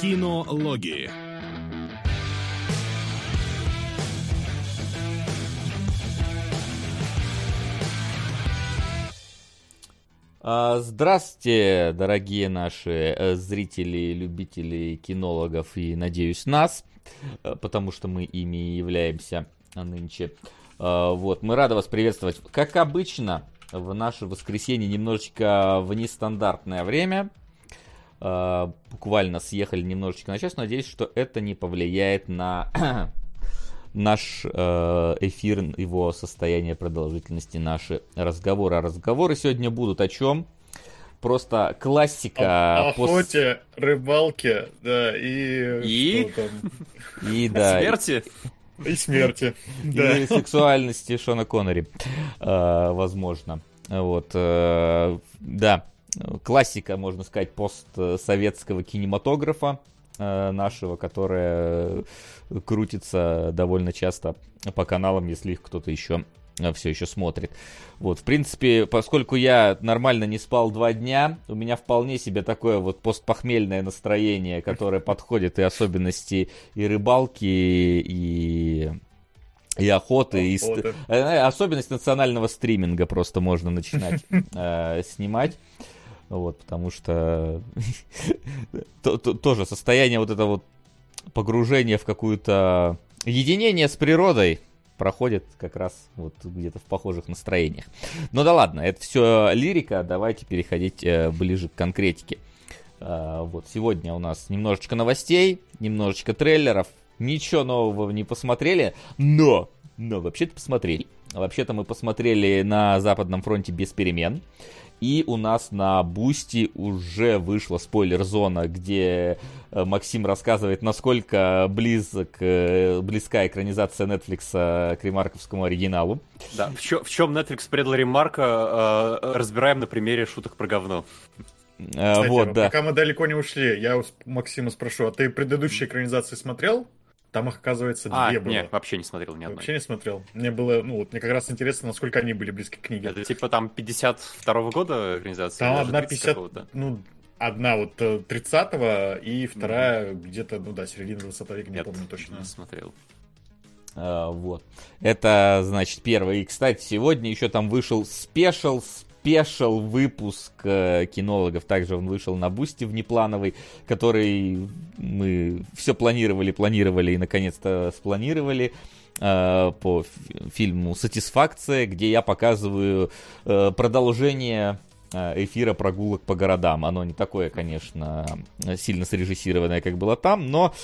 Кинологии. А, Здравствуйте, дорогие наши э, зрители, любители кинологов и, надеюсь, нас, э, потому что мы ими являемся нынче. А, Вот, мы рады вас приветствовать. Как обычно, в наше воскресенье немножечко в нестандартное время. А, Буквально съехали немножечко на час. Надеюсь, что это не повлияет на наш э, эфир, его состояние продолжительности, наши разговоры. А разговоры сегодня будут о чем? Просто классика. О пост- охоте, рыбалке, да, и... И? И, да, Смерти? И смерти, да. и сексуальности Шона Коннери, э, возможно. Вот, э, да, классика, можно сказать, постсоветского кинематографа э, нашего, которая крутится довольно часто по каналам, если их кто-то еще все еще смотрит. Вот, в принципе, поскольку я нормально не спал два дня, у меня вполне себе такое вот постпохмельное настроение, которое подходит и особенности и рыбалки, и и охоты, и ст- Охоты. э, особенность национального стриминга просто можно начинать э, снимать. Вот, потому что то- то- тоже состояние вот этого вот погружения в какую-то единение с природой проходит как раз вот где-то в похожих настроениях. Ну да ладно, это все лирика, давайте переходить э, ближе к конкретике. А, вот сегодня у нас немножечко новостей, немножечко трейлеров, ничего нового не посмотрели, но, но вообще-то посмотрели. Вообще-то мы посмотрели на Западном фронте без перемен. И у нас на Бусти уже вышла спойлер-зона, где э, Максим рассказывает, насколько близок, э, близка экранизация Netflix к ремарковскому оригиналу. Да. В, чё- в чем Netflix предал Ремарка, э, разбираем на примере шуток про говно. Кстати, вот, да. Пока мы далеко не ушли, я у Максима спрошу, а ты предыдущие экранизации смотрел? Там их, оказывается, А, две было. не, вообще не смотрел ни одной. Вообще не смотрел. Мне было, ну, вот мне как раз интересно, насколько они были близки к книге. Это типа там 52 года организация? Там одна 30 50, какого-то? ну, одна вот э, 30-го, и вторая где-то, ну да, середина 20 века, не Нет, помню точно. не смотрел. А, Вот. Это, значит, первый. И, кстати, сегодня еще там вышел спешл, special выпуск э, кинологов. Также он вышел на Бусти внеплановый, который мы все планировали, планировали и, наконец-то, спланировали э, по фи- фильму «Сатисфакция», где я показываю э, продолжение эфира прогулок по городам. Оно не такое, конечно, сильно срежиссированное, как было там, но,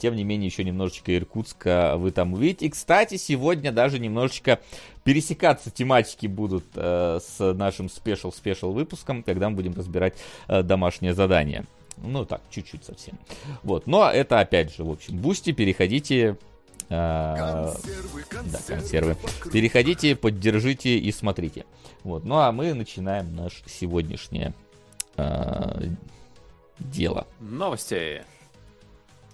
тем не менее, еще немножечко Иркутска вы там увидите. И, кстати, сегодня даже немножечко пересекаться тематики будут э, с нашим special-special выпуском, когда мы будем разбирать э, домашнее задание. Ну, так, чуть-чуть совсем. Вот, но это, опять же, в общем, Бусти, переходите... э, да, консервы. Переходите, поддержите и смотрите. Вот. Ну а мы начинаем наше сегодняшнее э, дело. Новости.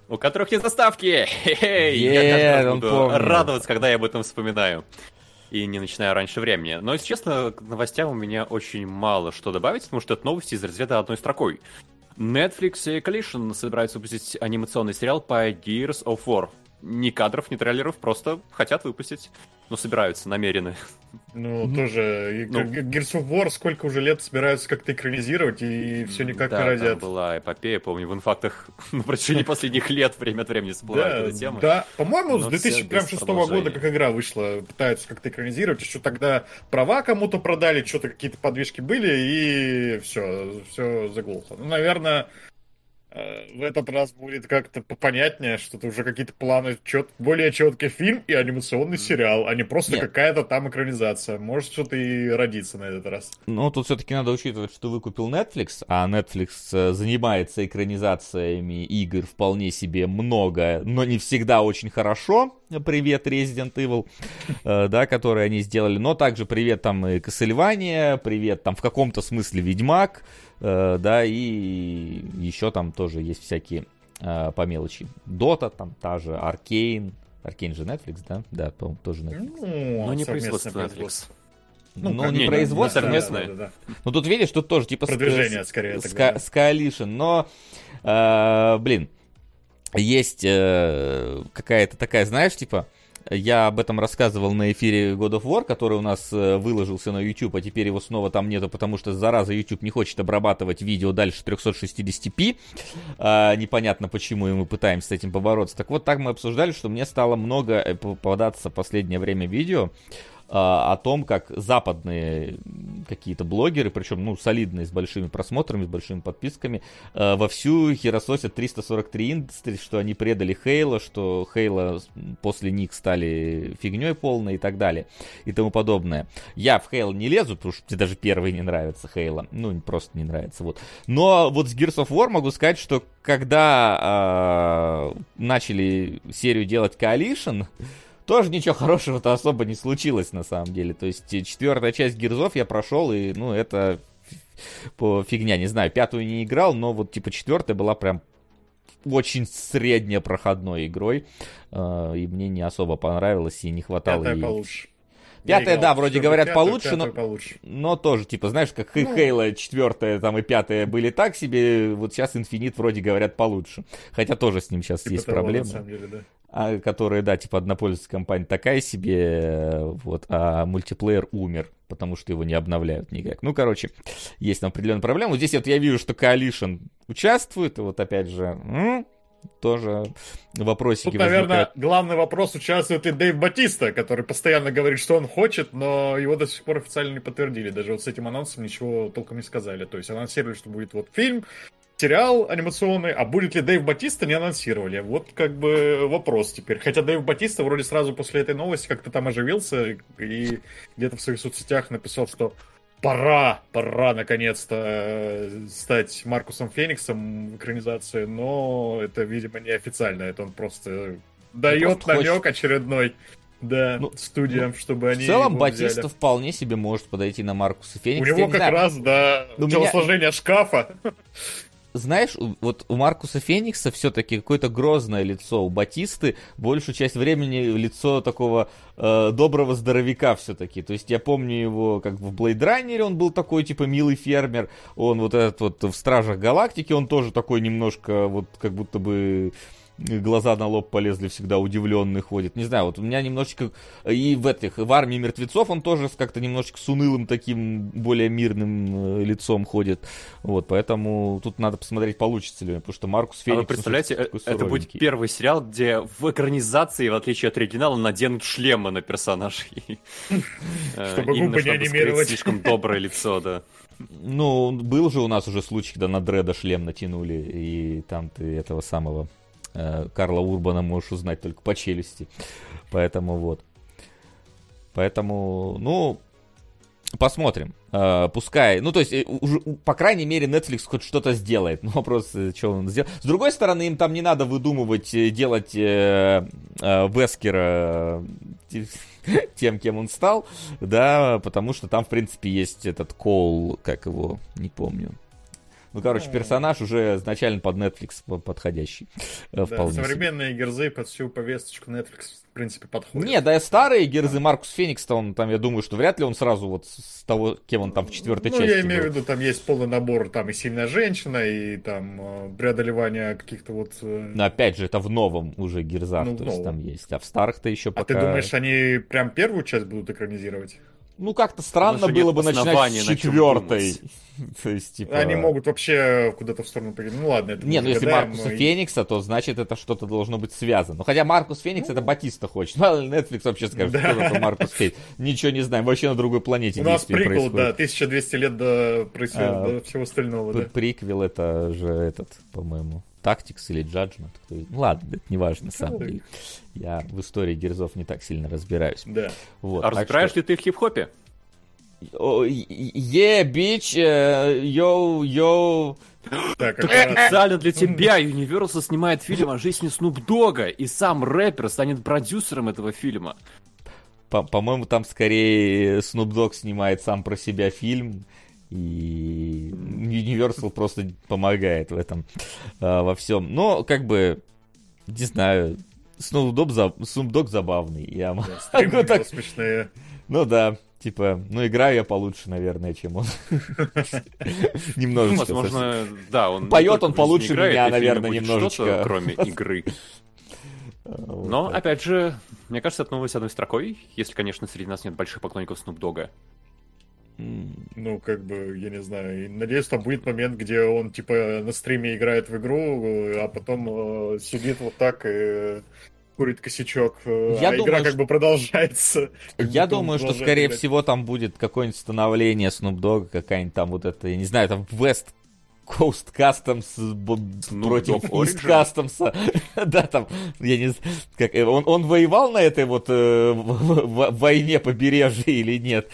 У которых есть заставки. Хе-хей. Я каждый раз буду помнит. радоваться, когда я об этом вспоминаю. И не начинаю раньше времени. Но, если честно, к новостям у меня очень мало что добавить, потому что это новости из разряда одной строкой. Netflix и Collision собираются выпустить анимационный сериал по Gears of War. Ни кадров, ни трейлеров, просто хотят выпустить. Ну, собираются, намерены. Ну, тоже, и Ну. Gears of War сколько уже лет собираются как-то экранизировать, и все никак да, не родят. там была эпопея, помню, в инфактах на протяжении последних лет время от времени всплывает Да, эта тема. да. По-моему, с Но 2006 всё без года продолжения. как игра вышла, пытаются как-то экранизировать. Еще тогда права кому-то продали, что-то какие-то подвижки были, и все, все заглохло. Ну, наверное, в этот раз будет как-то попонятнее, что это уже какие-то планы, чет... более четкий фильм и анимационный сериал, а не просто Нет. какая-то там экранизация. Может, что-то и родится на этот раз. Ну, тут все-таки надо учитывать, что выкупил Netflix, а Netflix э, занимается экранизациями игр вполне себе много, но не всегда очень хорошо. Привет, Resident Evil, э, да, которые они сделали. Но также привет там и Castlevania, привет там в каком-то смысле Ведьмак, э, да, и еще там тоже есть всякие э, по мелочи. Дота, там та же, Аркейн. Аркейн же Netflix, да? Да, по-моему, тоже Netflix. Ну, Но не совместное производство Netflix. Ну, как- не, не, производство, не совместное. Да, да, да. Ну тут видишь, тут тоже типа с- Продвижение с- скорее с, тогда, с Coalition, но, э, блин, есть э, какая-то такая, знаешь, типа, я об этом рассказывал на эфире God of War, который у нас э, выложился на YouTube, а теперь его снова там нету, потому что, зараза, YouTube не хочет обрабатывать видео дальше 360p. А, непонятно почему, и мы пытаемся с этим побороться. Так вот, так мы обсуждали, что мне стало много э, попадаться в последнее время видео, о том, как западные какие-то блогеры, причем, ну, солидные, с большими просмотрами, с большими подписками, а, вовсю херососят 343 Industries, что они предали Хейла, что Хейла после них стали фигней полной и так далее, и тому подобное. Я в Хейла не лезу, потому что мне даже первый не нравится Хейла, ну, просто не нравится, вот. Но вот с Gears of War могу сказать, что когда э, начали серию делать Coalition, тоже ничего хорошего-то особо не случилось на самом деле. То есть четвертая часть Гирзов я прошел, и, ну, это по фигня, не знаю, пятую не играл, но вот типа четвертая была прям очень средне проходной игрой, э, и мне не особо понравилось, и не хватало Пятая ей... получше. Пятая, да, вроде говорят пятую, получше, пятую но, получше. но тоже, типа, знаешь, как Ну. Хейла четвертая там и пятая были так себе, вот сейчас Инфинит вроде говорят получше. Хотя тоже с ним сейчас Типа есть того, проблемы. На самом деле, да. А, которые, да, типа однопользовательская компания такая себе, вот, а мультиплеер умер, потому что его не обновляют никак. Ну, короче, есть там определенная проблема. Вот здесь вот я вижу, что Coalition участвует, и вот опять же, м, тоже вопросики Тут, наверное, возникают. главный вопрос участвует и Дэйв Батиста, который постоянно говорит, что он хочет, но его до сих пор официально не подтвердили. Даже вот с этим анонсом ничего толком не сказали. То есть анонсировали, что будет вот фильм, сериал анимационный, а будет ли Дэйв Батиста, не анонсировали. Вот как бы вопрос теперь. Хотя Дэйв Батиста вроде сразу после этой новости как-то там оживился и где-то в своих соцсетях написал, что пора, пора наконец-то э, стать Маркусом Фениксом в экранизации, но это, видимо, не официально, это он просто дает просто намек хочет. очередной. Да, Ну, студиям, чтобы они В целом, Батиста взяли. вполне себе может подойти на Маркуса У Феникса. Я него не как знаю, раз, да, Ну, меня- телосложение шкафа. Знаешь, вот у Маркуса Феникса все-таки какое-то грозное лицо, у Батисты большую часть времени лицо такого э, доброго здоровяка все-таки. То есть я помню его, как в Runner он был такой, типа, милый фермер, он вот этот вот в Стражах Галактики, он тоже такой немножко, вот как будто бы глаза на лоб полезли, всегда удивленный ходит. Не знаю, вот у меня немножечко... И в этих, в армии мертвецов он тоже как-то немножечко с унылым таким, более мирным э, лицом ходит. Вот, поэтому тут надо посмотреть, получится ли, потому что Маркус А Феникс... вы ну, представляете, э, это будет первый сериал, где в экранизации, в отличие от оригинала, наденут шлемы на персонажей. Э, Чтобы губы не анимировать. слишком доброе лицо, да. Ну, был же у нас уже случай, когда на Дреда шлем натянули, и там ты этого самого Карла Урбана можешь узнать только по челюсти. Поэтому вот. Поэтому, ну, посмотрим. Э, пускай, ну, то есть, э, уже, по крайней мере, Netflix хоть что-то сделает. Ну, вопрос, э, что он сделал. С другой стороны, им там не надо выдумывать, э, делать э, э, Вескера э, тем, кем он стал, да, потому что там, в принципе, есть этот Коул, как его, не помню. Ну, короче, персонаж уже изначально под Netflix по- подходящий. э, Да, вполне себе. современные герзы под всю повесточку Netflix, в принципе, подходят. Не, да старые Герзы Маркус Феникс, он там, я думаю, что вряд ли он сразу вот с того, кем он там в четвертой ну, части я имею в был. виду, там есть полный набор, там и сильная женщина, и там э, преодолевание каких-то вот... э, Но опять же, это в новом уже Герзах, Ну, в то есть там есть. А в старых-то еще А пока... ты думаешь, они прям первую часть будут экранизировать? Ну, как-то странно было бы начинать с четвертой. То есть, типа... Они могут вообще куда-то в сторону пойти. Ну ладно, это Не, ну если Маркуса и- Феникса, то значит это что-то должно быть связано. Ну хотя Маркус Феникс это Батиста хочет. Ну, Netflix вообще скажет, Да. что это Маркус Феникс. Ничего не знаем, вообще на другой планете У нас действие прикол, да, происходит. 1200 лет до, происходит, А, до всего остального, да. Приквел это же этот, по-моему, Тактикс или Judgment. кто- Ну ладно, это не важно, на самом деле. Я в истории Герзов не так сильно разбираюсь. Да. Вот, А разбираешь что- ли ты в хип-хопе? Е, бич, э, йоу, йоу. Так, Специально для тебя Universal снимает фильм о жизни Снуп Дога, и сам рэпер станет продюсером этого фильма. По- По-моему, там скорее Snoop Dogg снимает сам про себя фильм, и Universal просто помогает в этом а, во всем. Но, как бы, не знаю, Snoop за- Dogg забавный. Я могу так- смешные. Ну да. Типа, ну играю я получше, наверное, чем он. Немножечко. Возможно, да, он... Поет он получше меня, наверное, немножечко. Кроме игры. Но, опять же, мне кажется, это новость одной строкой, если, конечно, среди нас нет больших поклонников Snoop Dogg. Ну, как бы, я не знаю. Надеюсь, там будет момент, где он, типа, на стриме играет в игру, а потом э, сидит вот так и курит косячок, э, я а думаю, игра как что... бы продолжается. Я думаю, что, скорее играть. всего, там будет какое-нибудь становление Snoop Dogg, какая-нибудь там вот это, я не знаю, там West Coast Customs против East Customs. да, там, я не знаю, как, э, он, он воевал на этой вот э, в, в, войне побережья или нет?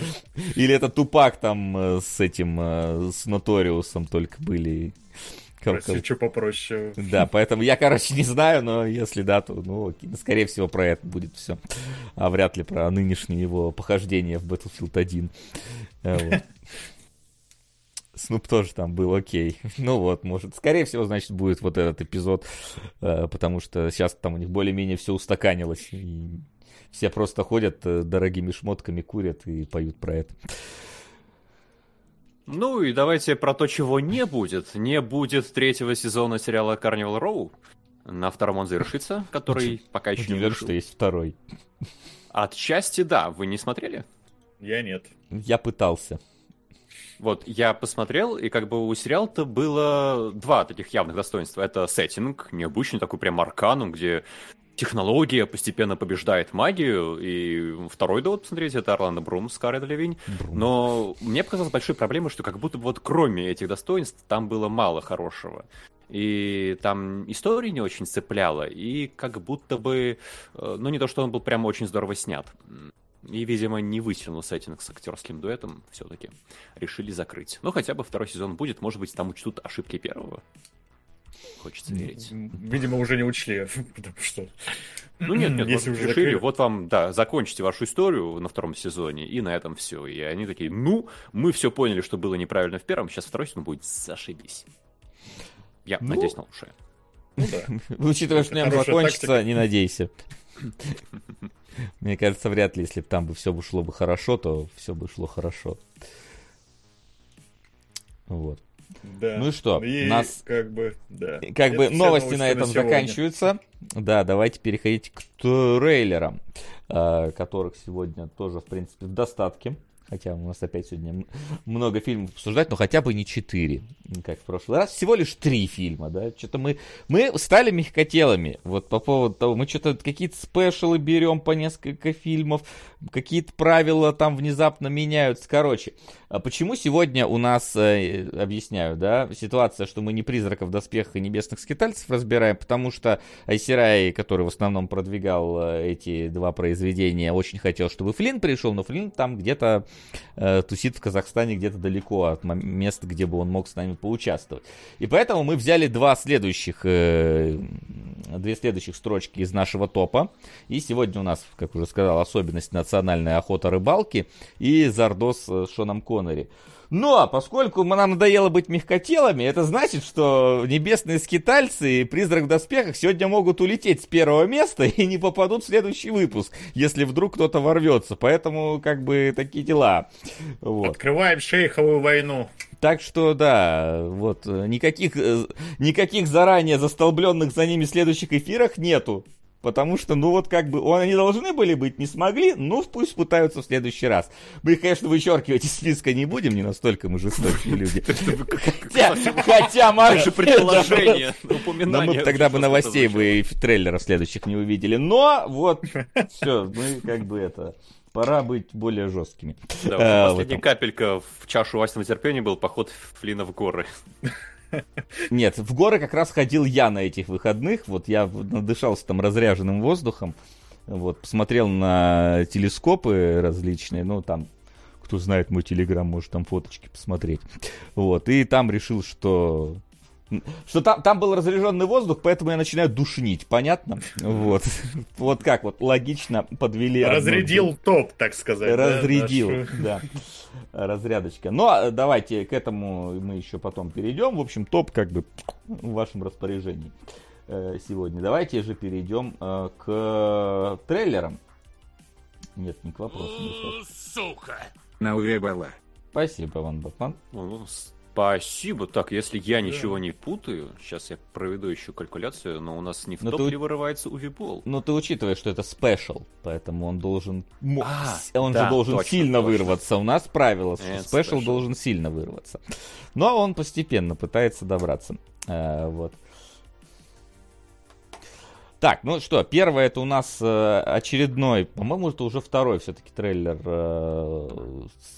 Или это Тупак там э, с этим, э, с Ноториусом только были? Прости, что попроще. Да, поэтому я, короче, не знаю, но если да, то, ну, скорее всего, про это будет все. А вряд ли про нынешнее его похождение в Battlefield 1. Вот. Снуп тоже там был окей. Ну вот, может, скорее всего, значит, будет вот этот эпизод, э, потому что сейчас там у них более-менее все устаканилось. И все просто ходят э, дорогими шмотками, курят и поют про это. Ну и давайте про то, чего не будет. Не будет третьего сезона сериала Carnival Row. На втором он завершится, который пока еще не уверен, что есть второй. Отчасти да. Вы не смотрели? Я нет. Я пытался. Вот, я посмотрел, и как бы у сериала-то было два таких явных достоинства. Это сеттинг, необычный такой прям арканум, где технология постепенно побеждает магию, и второй довод, посмотрите, это Орландо Брум с Карой Левинь. Но мне показалось большой проблемой, что как будто бы вот кроме этих достоинств там было мало хорошего. И там история не очень цепляла, и как будто бы, э, ну не то, что он был прямо очень здорово снят. И, видимо, не вытянул сеттинг с актерским дуэтом все-таки. Решили закрыть. Но хотя бы второй сезон будет, может быть, там учтут ошибки первого. Хочется верить. Видимо, уже не учли, потому что... Ну нет, нет, Если вот уже решили, закрыли... вот вам, да, закончите вашу историю на втором сезоне, и на этом все. И они такие, ну, мы все поняли, что было неправильно в первом, сейчас второй сезон будет зашибись. Я ну... надеюсь на лучшее. Ну да. Учитывая, что нем закончится, не надейся. Мне кажется, вряд ли, если бы там бы все бы шло бы хорошо, то все бы шло хорошо. Вот. Да. Ну и что, и нас как бы, да. как бы новости на этом на заканчиваются. Да, давайте переходить к трейлерам, а, которых сегодня тоже, в принципе, в достатке. Хотя у нас опять сегодня много фильмов обсуждать, но хотя бы не четыре, как в прошлый раз. Всего лишь три фильма, да. Что-то мы, мы стали мягкотелами. Вот по поводу того, мы что-то какие-то спешалы берем по несколько фильмов, какие-то правила там внезапно меняются. Короче, а почему сегодня у нас, э, объясняю, да, ситуация, что мы не призраков, доспехов и небесных скитальцев разбираем, потому что Айсирай, который в основном продвигал э, эти два произведения, очень хотел, чтобы Флинн пришел, но Флинн там где-то э, тусит в Казахстане, где-то далеко от места, где бы он мог с нами поучаствовать. И поэтому мы взяли два следующих, э, две следующих строчки из нашего топа. И сегодня у нас, как уже сказал, особенность национальная охота рыбалки и Зардос с Шоном Коннери. Но, поскольку нам надоело быть мягкотелами, это значит, что небесные скитальцы и призрак в доспехах сегодня могут улететь с первого места и не попадут в следующий выпуск, если вдруг кто-то ворвется. Поэтому, как бы, такие дела. Вот. Открываем шейховую войну. Так что, да, вот, никаких, э, никаких заранее застолбленных за ними следующих эфирах нету. Потому что, ну вот как бы, они должны были быть, не смогли, ну пусть пытаются в следующий раз. Мы их, конечно, вычеркивать из списка не будем, не настолько мы жестокие люди. Хотя, хотя Даже предположение, Но мы тогда бы новостей бы трейлеров следующих не увидели. Но вот, все, мы как бы это... Пора быть более жесткими. Да, последняя капелька в чашу Васиного терпения был поход Флина в горы. Нет, в горы как раз ходил я на этих выходных. Вот я надышался там разряженным воздухом. Вот, посмотрел на телескопы различные, ну, там, кто знает мой телеграм, может там фоточки посмотреть. Вот, и там решил, что что там, там был разряженный воздух, поэтому я начинаю душнить, понятно? Вот. Вот как вот логично подвели. Разрядил одну... топ, так сказать. Разрядил, да. да. Разрядочка. Ну, а давайте к этому мы еще потом перейдем. В общем, топ как бы в вашем распоряжении э, сегодня. Давайте же перейдем э, к трейлерам. Нет, не к вопросу. Сука! На увебала. Спасибо, Ван Батман. Спасибо. Так, если я ничего не путаю, сейчас я проведу еще калькуляцию, но у нас не в Но топ ты- вырывается увибол. Ну, ты учитываешь, что это special, поэтому он должен... А, он да, же должен точно, сильно точно. вырваться. У нас правило, что special special. должен сильно вырваться. Но он постепенно пытается добраться. А, вот. Так, ну что, первое это у нас э, очередной, по-моему, это уже второй все-таки трейлер э,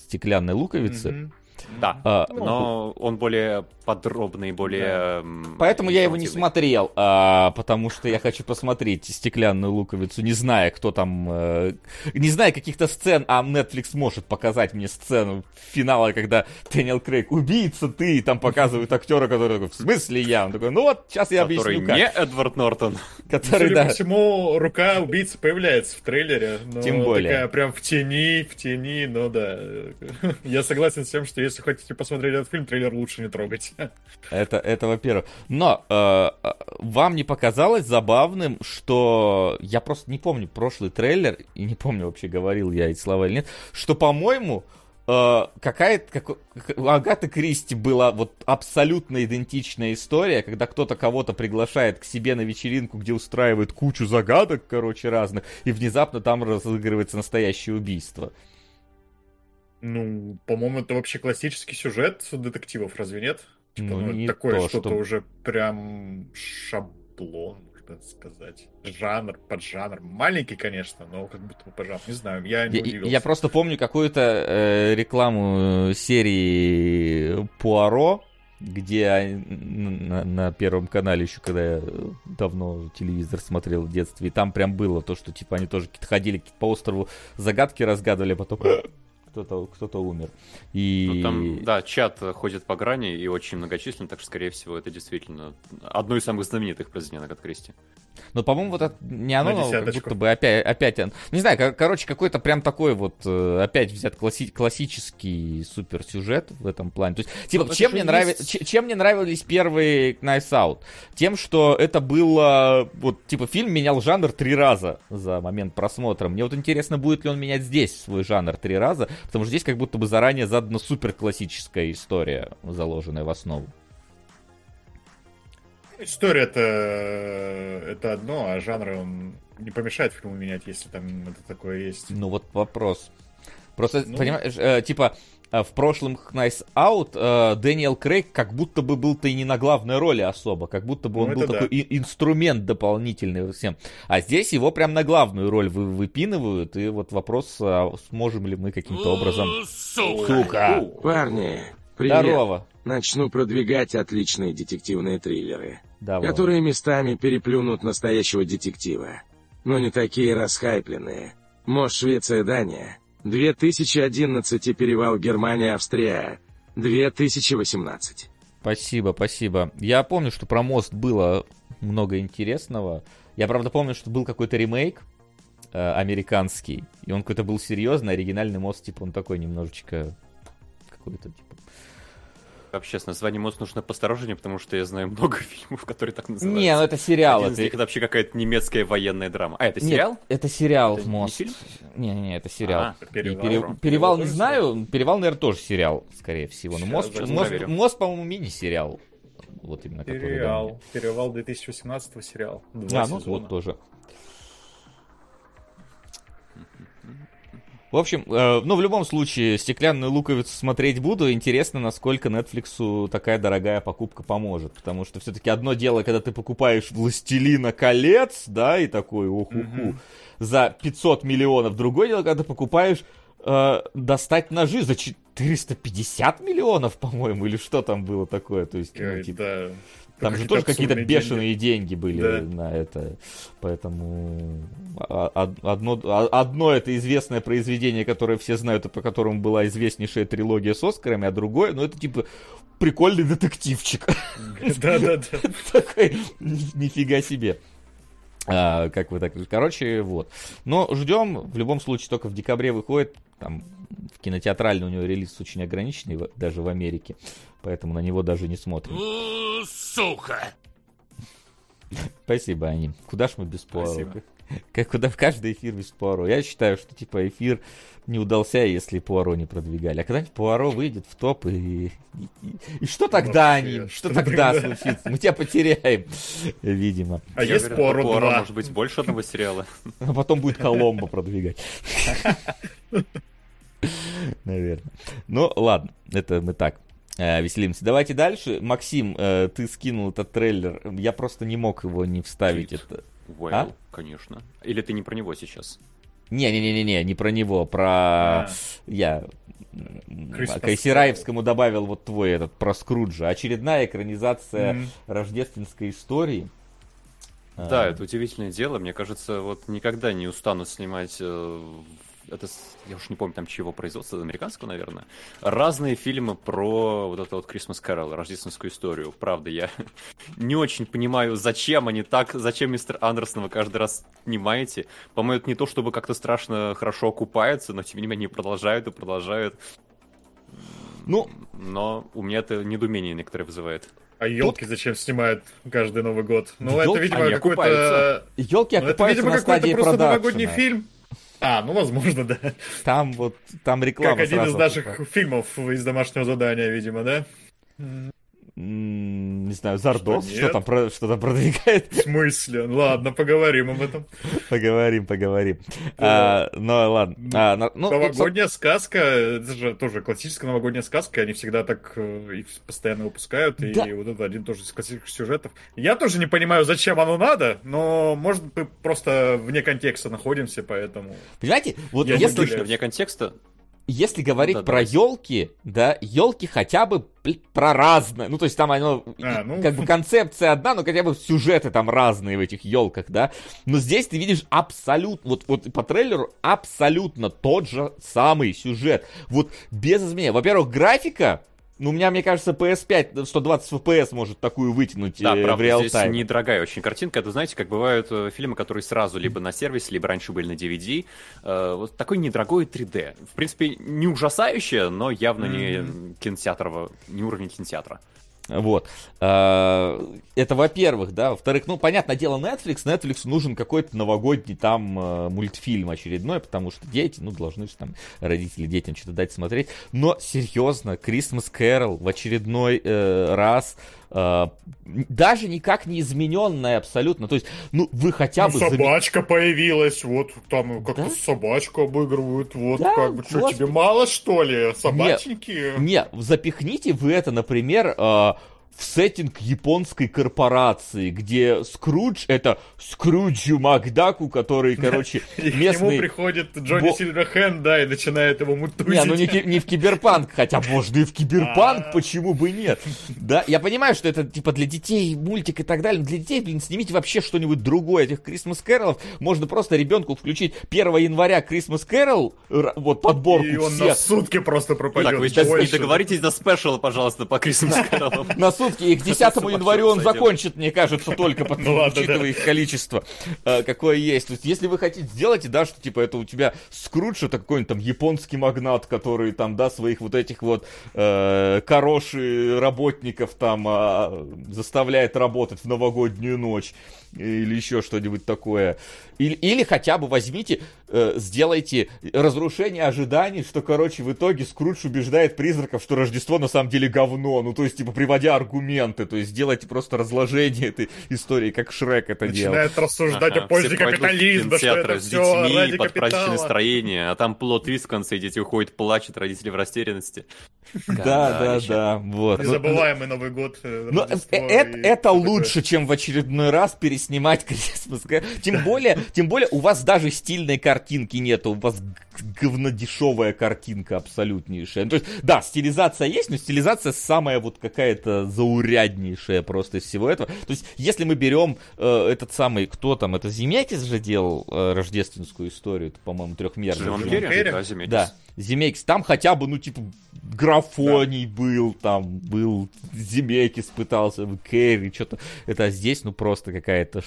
стеклянной луковицы. Мгм. Да. А, Но он более подробный, более... м, Поэтому я его не смотрел, а, потому что я хочу посмотреть стеклянную луковицу, не зная, кто там, э, не зная каких-то сцен, а Netflix может показать мне сцену финала, когда Дэниел Крейг убийца, ты, и там показывают актера, который такой, в смысле я? Он такой, ну вот, сейчас я Который объясню, как. не Эдвард Нортон. Который, Судя да. по всему, рука убийцы появляется в трейлере. но Тем более. Такая прям в тени, в тени, но да. Я согласен с тем, что если хотите посмотреть этот фильм, трейлер лучше не трогать. Это, это во-первых. Но э, э, вам не показалось забавным, что я просто не помню прошлый трейлер, и не помню вообще, говорил я эти слова или нет, что, по-моему, э, какая-то, как, у Агаты Кристи была вот абсолютно идентичная история, когда кто-то кого-то приглашает к себе на вечеринку, где устраивает кучу загадок, короче, разных, и внезапно там разыгрывается настоящее убийство. Ну, по-моему, это вообще классический сюжет детективов, разве нет? Типа, Ну, ну, такое то, что-то что- уже прям шаблон, можно сказать. Жанр, поджанр. Маленький, конечно, но как будто бы поджанр. Не знаю, я не Я, удивился. я просто помню какую-то э, рекламу э, серии Пуаро, где на, на Первом канале еще, когда я э, давно телевизор смотрел в детстве, и там прям было то, что типа они тоже ходили по острову, загадки разгадывали, а потом кто-то кто умер. И... Ну, там, да, чат ходит по грани и очень многочислен, так что, скорее всего, это действительно одно из самых знаменитых произведений Агаты Кристи. Но, по-моему, вот это не оно, но как десяточку. будто бы опять, опять, он- не знаю, кор- короче, какой-то прям такой вот, э, опять взят класси- классический суперсюжет в этом плане. То есть, типа, Ну, чем мне, есть- нрави- ч- чем мне нравились первые Knives Out? Тем, что это было, вот, типа, фильм менял жанр три раза за момент просмотра. Мне вот интересно, будет ли он менять здесь свой жанр три раза, потому что здесь как будто бы заранее задана супер классическая история, заложенная в основу. История это, это одно, а жанр он не помешает фильму менять, если там это такое есть. Ну вот вопрос. Просто, Ну. понимаешь, э, типа, э, в прошлом Nice Out э, Дэниел Крейг как будто бы был-то и не на главной роли особо, как будто бы Ну, он был это такой да. и- инструмент дополнительный всем. А здесь его прям на главную роль вы, выпинывают, и вот вопрос, а сможем ли мы каким-то образом... Сука! Сука! Парни, привет. Здорово! Начну продвигать отличные детективные триллеры, Давай. которые местами переплюнут настоящего детектива. Но не такие расхайпленные. Мост Швеция, Дания. 2011 и перевал Германия, Австрия. 2018. Спасибо, спасибо. Я помню, что про мост было много интересного. Я, правда, помню, что был какой-то ремейк э, американский, и он какой-то был серьезный, оригинальный мост, типа, он такой немножечко какой-то, типа... Вообще, с названием мост нужно посторожнее, потому что я знаю много фильмов, которые так называются. Не, ну это сериал. Один из это- них это вообще какая-то немецкая военная драма. А, это Нет, сериал? это сериал Это не мост. фильм? Не, не, не, это сериал. А, И Перевал. пере- Перевал перевал не знаю, перевал, наверное, тоже сериал, скорее всего. Но мост, мост, мост, по-моему, мини-сериал. Вот именно который. да, Сериал. Перевал 2018 сериал. Два А, ну вот тоже. В общем, э, ну, в любом случае, стеклянную луковицу смотреть буду. Интересно, насколько Netflix такая дорогая покупка поможет. Потому что все-таки одно дело, когда ты покупаешь «Властелина колец», да, и такой уху Мгм. за 500 миллионов. Другое дело, когда ты покупаешь э, достать ножи за 450 миллионов, по-моему, или что там было такое. То есть, ну, типа. Там же тоже какие-то бешеные деньги, были Да. на это. Поэтому а- а- одно, а- одно это известное произведение, которое все знают, и по которому была известнейшая трилогия с Оскарами, а другое, ну это типа прикольный детективчик. деньги. Да-да-да. Такой, ни- нифига себе. А, как вы так... Короче, вот. Но ждем. В любом случае, только в декабре выходит. Там в кинотеатральный у него релиз очень ограниченный, даже в Америке. Поэтому на него даже не смотрим. Сука! Спасибо, Ани. Куда ж мы без плавок? Как куда в каждый эфир без Пуаро. Я считаю, что типа эфир не удался, если Пуаро не продвигали. А когда-нибудь Пуаро выйдет в топ, и, и, и, и что тогда они? Что что тогда тогда? случится? Мы тебя потеряем, видимо. А Я есть уверен, Пуаро Пуаро 2? может быть больше одного сериала. А потом будет Коломбо продвигать. Наверное. Ну, ладно, это мы так э, веселимся. Давайте дальше. Максим, э, ты скинул этот трейлер. Я просто не мог его не вставить. Это... Well, А? конечно. Или ты не про него сейчас? Не-не-не-не, не про него, про... А. Я Кристоф Кайсераевскому добавил вот твой этот, про Скруджа. Очередная экранизация Мгм. рождественской истории. Да, А, это удивительное дело. Мне кажется, вот никогда не устану снимать... Это, я уж не помню, там чего производства, американского, наверное. Разные фильмы про вот это вот Christmas Carol, рождественскую историю. Правда, я не очень понимаю, зачем они так, зачем мистер Андерсон вы каждый раз снимаете. По-моему, это не то, чтобы как-то страшно хорошо окупается, но тем не менее продолжают и продолжают. Ну, Но у меня это недоумение некоторые вызывает. А елки зачем снимают каждый Новый год? Ну, Ёлки, это, видимо, какой-то... окупаются. елки Ну, это, окупаются видимо, на какой-то стадии просто продакшена. новогодний фильм. А, ну, возможно, да. Там вот, там реклама Как один из наших окупает. фильмов из домашнего задания, видимо, да? Не знаю, Зардос, Что, что, там, про- что там продвигает. В смысле? Ладно, поговорим об этом. Поговорим, поговорим. Да. А, ну, ладно. А, ну, Новогодняя сказка, это же тоже классическая новогодняя сказка, они всегда так э, их постоянно выпускают, и вот это один тоже из классических сюжетов. Я тоже не понимаю, зачем оно надо, но, может, мы просто вне контекста находимся, поэтому... Понимаете, вот Я если. Точно, вне контекста, если говорить да, про давайте. елки, да, елки хотя бы блин, про разное. Ну, то есть там оно, А, ну. как бы концепция одна, но хотя бы сюжеты там разные в этих елках, да. Но здесь ты видишь абсолютно, вот, вот по трейлеру абсолютно тот же самый сюжет. Вот без изменения. Во-первых, графика, ну, у меня, мне кажется, PS5 120 FPS может такую вытянуть Да, э, в правда, реал здесь тайм. недорогая очень картинка. Это, знаете, как бывают э, фильмы, которые сразу либо на сервисе, либо раньше были на DVD. Э, вот такой недорогой 3D. В принципе, не ужасающее, но явно не кинотеатр, не уровень кинотеатра. Вот. А, Это во-первых, да. Во-вторых, ну, понятное дело, Netflix. Netflix нужен какой-то новогодний там э, мультфильм очередной, потому что дети, ну, должны же там родители детям что-то дать смотреть. Но, серьезно, Christmas Carol в очередной э, раз даже никак не измененная абсолютно. То есть, ну, вы хотя Ну, бы... заме- собачка появилась, вот там как-то Да? собачку обыгрывают, вот Да, как бы, что господи. тебе мало, что ли, собачники? Не, запихните вы это, например, э, в сеттинг японской корпорации, где Скрудж это Скруджу Макдаку, который, короче, И к нему местный... приходит Джонни Бо- Сильверхенд, да, и начинает его мутузить. Не, ну не, в киберпанк, хотя можно и в киберпанк, А. почему бы нет? Да, я понимаю, что это типа для детей мультик и так далее, но для детей, блин, снимите вообще что-нибудь другое, этих Christmas Carol'ов, можно просто ребенку включить 1 января Christmas Carol, р- вот подборку И он всех, на сутки просто пропадет. Так, вы сейчас не договоритесь за спешл, пожалуйста, по Christmas Carol. на сутки, и к 10 Сумасшедший январю он закончит, мне кажется, только потому, Ну учитывая их количество, э, какое есть. То есть, если вы хотите, сделайте, да, что типа это у тебя Скрудж, это какой-нибудь там японский магнат, который там, да, своих вот этих вот э, короши работников там а, заставляет работать в новогоднюю ночь или еще что-нибудь такое. Или, или хотя бы возьмите, э, сделайте разрушение ожиданий, что, короче, в итоге Скрудж убеждает призраков, что Рождество на самом деле говно. Ну, то есть, типа, приводя аргументы. То есть, сделайте просто разложение этой истории, как Шрек это делал. Начинает рассуждать Ага, о пользе капитализма, что это с все детьми ради под праздничное капитала. настроение, а там plot twist в конце, дети уходят, плачут, родители в растерянности. Да, да, да, вот. Ну, Незабываемый Новый год. э, Но э- э- это, лучше, чем в очередной раз переснимать Christmas Carol. Тем более, тем более у вас даже стильной картинки нет, у вас говнодешевая картинка абсолютнейшая. То есть, да, стилизация есть, но стилизация самая вот какая-то зауряднейшая просто из всего этого. То есть, если мы берем э, этот самый, кто там, это Земекис же делал э, рождественскую историю, это, по-моему, трехмерный. Джон? Керри? Да, Земекис. Да, Земекис. Там хотя бы, ну, типа, графоний был, там был Земекис пытался, Керри, что-то. Это а здесь, ну, просто какая-то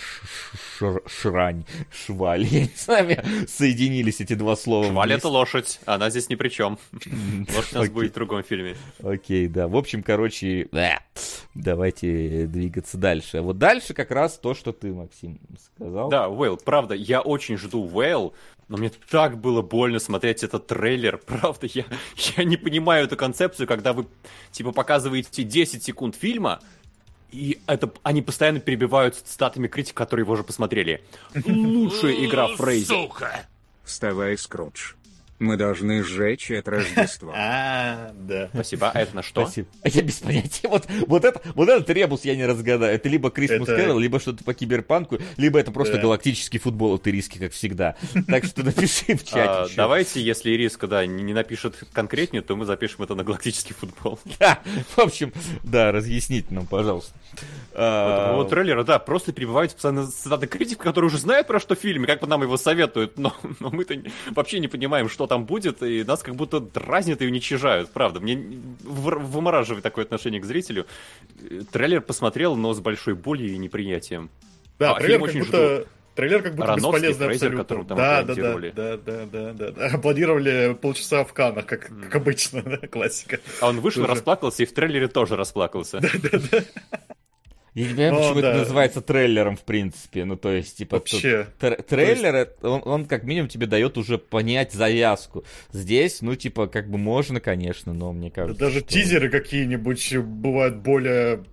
шрань, шваль. Я не знаю, соединились эти два слова. Шваль вместе. это лошадь, она здесь ни при чем. Лошадь у нас будет в другом фильме. Окей, да. В общем, короче, э, Давайте двигаться дальше. Вот дальше как раз то, что ты, Максим, сказал. Да, Уэйл, правда, я очень жду Уэйл, но мне так было больно смотреть этот трейлер. Правда, я, я не понимаю эту концепцию, когда вы, типа, показываете 10 секунд фильма, и это они постоянно перебивают цитатами критик, которые его уже посмотрели. Лучшая игра Фрейзи. Сука! Вставай, Скрудж. Мы должны сжечь это Рождество. А, да. Спасибо. А это на что? Спасибо. Я без понятия. Вот, вот, это, вот этот ребус я не разгадаю. Это либо Крисмус Это- Кэрол, либо что-то по киберпанку, либо это просто Да. галактический футбол от Ириски, как всегда. Так что напиши в чате. А, давайте, если Ириска, да, не, не напишет конкретнее, то мы запишем это на галактический футбол. Да, в общем, да, разъясните нам, пожалуйста. А, Вот трейлера, да, просто перебиваются постоянно цитаты критиков, которые уже знают про что фильм, и как бы нам его советуют, но, но мы-то не- вообще не понимаем, что там будет, и нас как будто дразнят и уничижают, правда. Мне вымораживает такое отношение к зрителю. Э, Трейлер посмотрел, но с большой болью и неприятием. Да, А, трейлер как очень будто... Трейлер как будто Аронофски, бесполезный Фрейзер, абсолютно. там да, да, да, да, да, да, да, да. Аплодировали полчаса в Каннах, как, как обычно, да, классика. А он вышел, Тоже. расплакался, и в трейлере тоже расплакался. Я не понимаю, Ну, почему это называется трейлером, в принципе. Ну, то есть, типа, Вообще. тр- трейлер, он, он как минимум тебе дает уже понять завязку. Здесь, ну, типа, как бы можно, конечно, но мне Да кажется... Даже что- тизеры какие-нибудь бывают более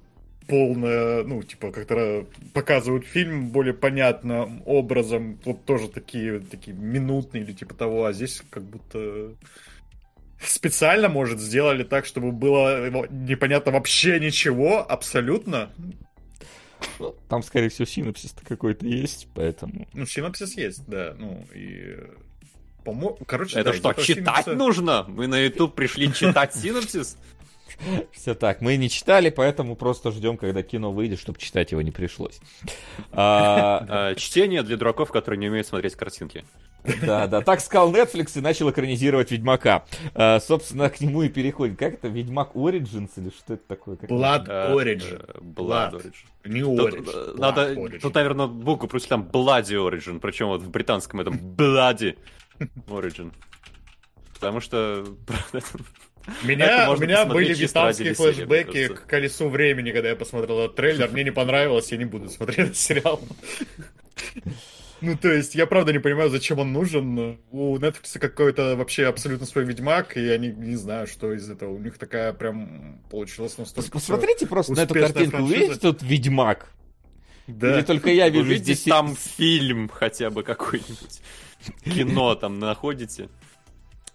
полное, ну, типа, как-то показывают фильм более понятным образом, вот тоже такие, такие минутные или типа того, а здесь как будто специально, может, сделали так, чтобы было непонятно вообще ничего, абсолютно. Там, скорее всего, синапсис-то какой-то есть, поэтому... Ну, синапсис есть, да, ну, и... По-моему, короче, Это да, что, читать синапсиса- нужно? Мы на YouTube пришли читать синопсис? Все так. Мы не читали, поэтому просто ждем, когда кино выйдет, чтобы читать его не пришлось. А, А, Чтение для дураков, которые не умеют смотреть картинки. Да, да. Так сказал Netflix и начал экранизировать Ведьмака. А, Собственно, к нему и переходим. Как это? Ведьмак Origins или что это такое? Как- Blood Э, Origin. э, Blood Blood. Origin. Не Origin. э, Blood Надо, Origin. тут, наверное, букву просто там Bloody Origin, причем вот в британском этом Bloody Origin. Потому что, это- меня, Это у меня были вьетнамские флешбеки к колесу времени, когда я посмотрел этот трейлер. Мне не понравилось, я не буду смотреть этот сериал. Ну, то есть, я правда не понимаю, зачем он нужен. У Netflix какой-то вообще абсолютно свой Ведьмак, и они не знаю, что из этого. У них такая прям получилась настолько... Посмотрите просто на эту картинку. Вы франшиза. видите тут Ведьмак? Да. Или только я вижу увидите здесь... там фильм хотя бы какой-нибудь. Кино там находите.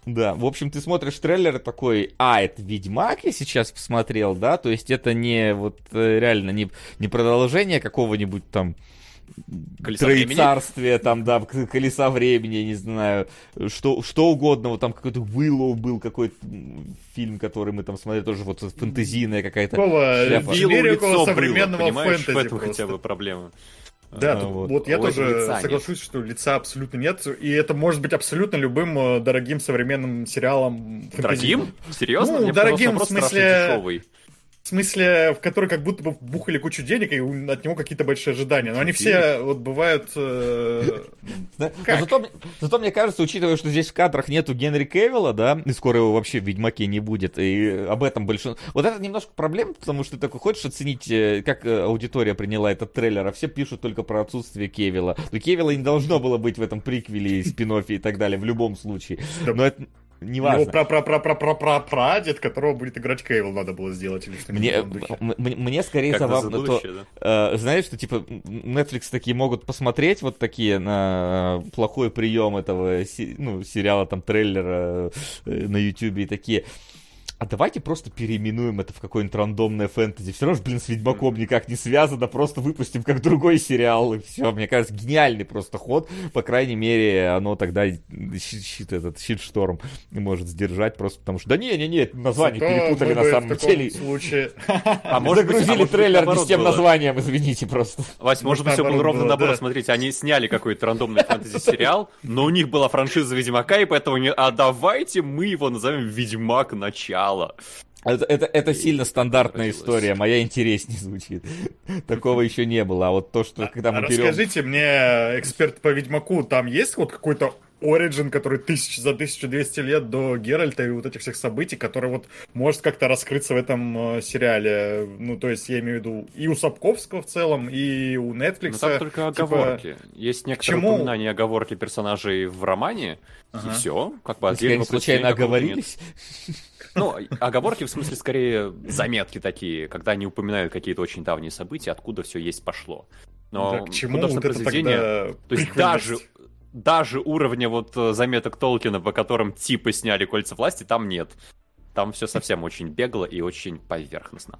Да, в общем, ты смотришь трейлер такой, а, это Ведьмак я сейчас посмотрел, да? То есть это не вот э, реально не, не продолжение какого-нибудь там Колеса там, да, колеса времени, я не знаю, что, что угодно, вот там какой-то Willow был какой-то фильм, который мы там смотрели, тоже вот фэнтезийная какая-то. Шляпа. Лицо было, современного понимаешь, в фэнтези этом хотя просто. бы проблема. Да, А, тут- вот. вот. я тоже лица нет. соглашусь, что лица абсолютно нет, и это может быть абсолютно любым э, дорогим современным сериалом. Дорогим? Серьезно? Ну, Мне дорогим, в смысле- страшно дешевый. В смысле, в который как будто бы бухали кучу денег, и от него какие-то большие ожидания. Но они все вот бывают... э, Как? зато, зато мне кажется, учитывая, что здесь в кадрах нету Генри Кевилла, да, и скоро его вообще в Ведьмаке не будет, и об этом большинство... Вот это немножко проблема, потому что ты такой хочешь оценить, э, как э, аудитория приняла этот трейлер, а все пишут только про отсутствие Кевилла. Но Кевилла не должно было быть в этом приквеле, спин и так далее, в любом случае. Но это не Его важно. пра-пра-пра-пра-прадед, которого будет играть Кейвел, надо было сделать. Или что-нибудь Мне, в этом духе. м- м- мне скорее Как забавно то, да? э, знаешь, что типа Netflix такие могут посмотреть вот такие на э, плохой прием этого ну, сериала, там, трейлера э, на YouTube и такие. А давайте просто переименуем это в какое-нибудь рандомное фэнтези. Все равно, блин, с Ведьмаком никак не связано, просто выпустим как другой сериал, и все. Мне кажется, гениальный просто ход. По крайней мере, оно тогда щит, щит- этот щит-шторм может сдержать, просто потому что, да не-не-не, название Зато перепутали мы на бы в самом таком деле. случае... А может а Загрузили быть, трейлер не с тем названием, извините просто. Вась, может быть, все было ровно наоборот. да. Смотрите, они сняли какой-то рандомный фэнтези-сериал, но у них была франшиза Ведьмака, и поэтому а давайте мы его назовем Ведьмак Начало. Это, это, это сильно стандартная Родилась. история, моя интереснее звучит. Такого еще не было. А вот то, что когда А мы берем... Расскажите мне, эксперт по Ведьмаку, там есть вот какой-то Origin, который тысяч, за 1200 лет до Геральта и вот этих всех событий, который вот может как-то раскрыться в этом э, сериале. Ну, то есть, я имею в виду и у Сапковского в целом, и у Netflix. Но там только Типа, оговорки. Есть некоторые чему- упоминания оговорки персонажей в романе, Ага. и все. Как бы Если они отдельного случайно какого-то нет. Ну, оговорки в смысле скорее заметки такие, когда они упоминают какие-то очень давние события, откуда все есть пошло. Но Да к чему художественное вот это произведение, тогда то есть даже даже уровня вот э, заметок Толкина, по которым типа сняли кольца власти, там нет. Там все совсем очень бегло и очень поверхностно.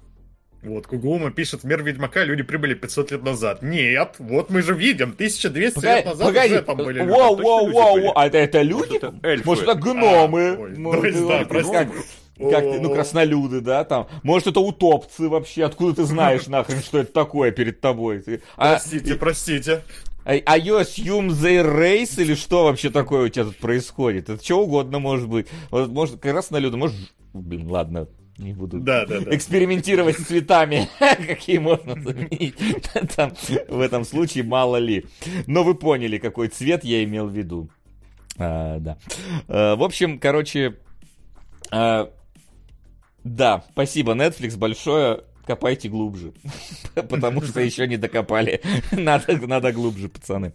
Вот, Кугума пишет, мир Ведьмака люди прибыли 500 лет назад. Нет, вот мы же видим, 1200 лет назад Погоди, уже там были люди. воу, воу, воу, а это, это люди? это эльфы. Может, это гномы? А, ой, Может, то есть, да, прости. Как, ты, ну, краснолюды, да, там. Может, это утопцы вообще, откуда ты знаешь нахрен, что это такое перед тобой? Ты- а, Простите, простите. а, а you assume they race или что вообще такое у тебя тут происходит? Это что угодно может быть. Вот, может, краснолюды, может, блин, ладно, не буду Да, да, да. экспериментировать с цветами, какие можно заменить. Там, в этом случае мало ли. Но вы поняли, какой цвет я имел в виду. А, да. А, в общем, короче, а, да, спасибо, Netflix, большое. Копайте глубже. Потому что еще не докопали. Надо, надо глубже, пацаны.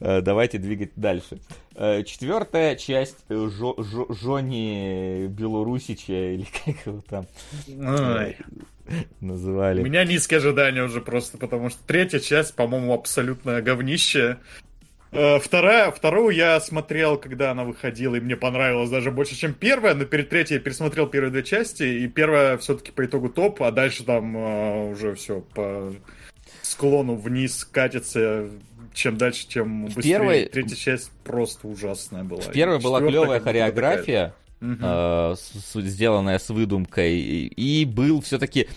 Э, Давайте двигать дальше. Э, Четвертая часть э, Жо- Жо- Жони Белорусича, или как его там Ай. называли. У меня низкие ожидания уже просто, потому что третья часть, по-моему, абсолютное говнище. Э, Вторая, вторую я смотрел, когда она выходила, и мне понравилось даже больше, чем первая, но перед третьей я пересмотрел первые две части, и первая все-таки по итогу топ, а дальше там э, уже все по склону вниз катится, чем дальше, тем быстрее. первой- Третья часть просто ужасная была. В первой была клевая хореография, Мгм. э, сделанная с выдумкой, и, и был все-таки,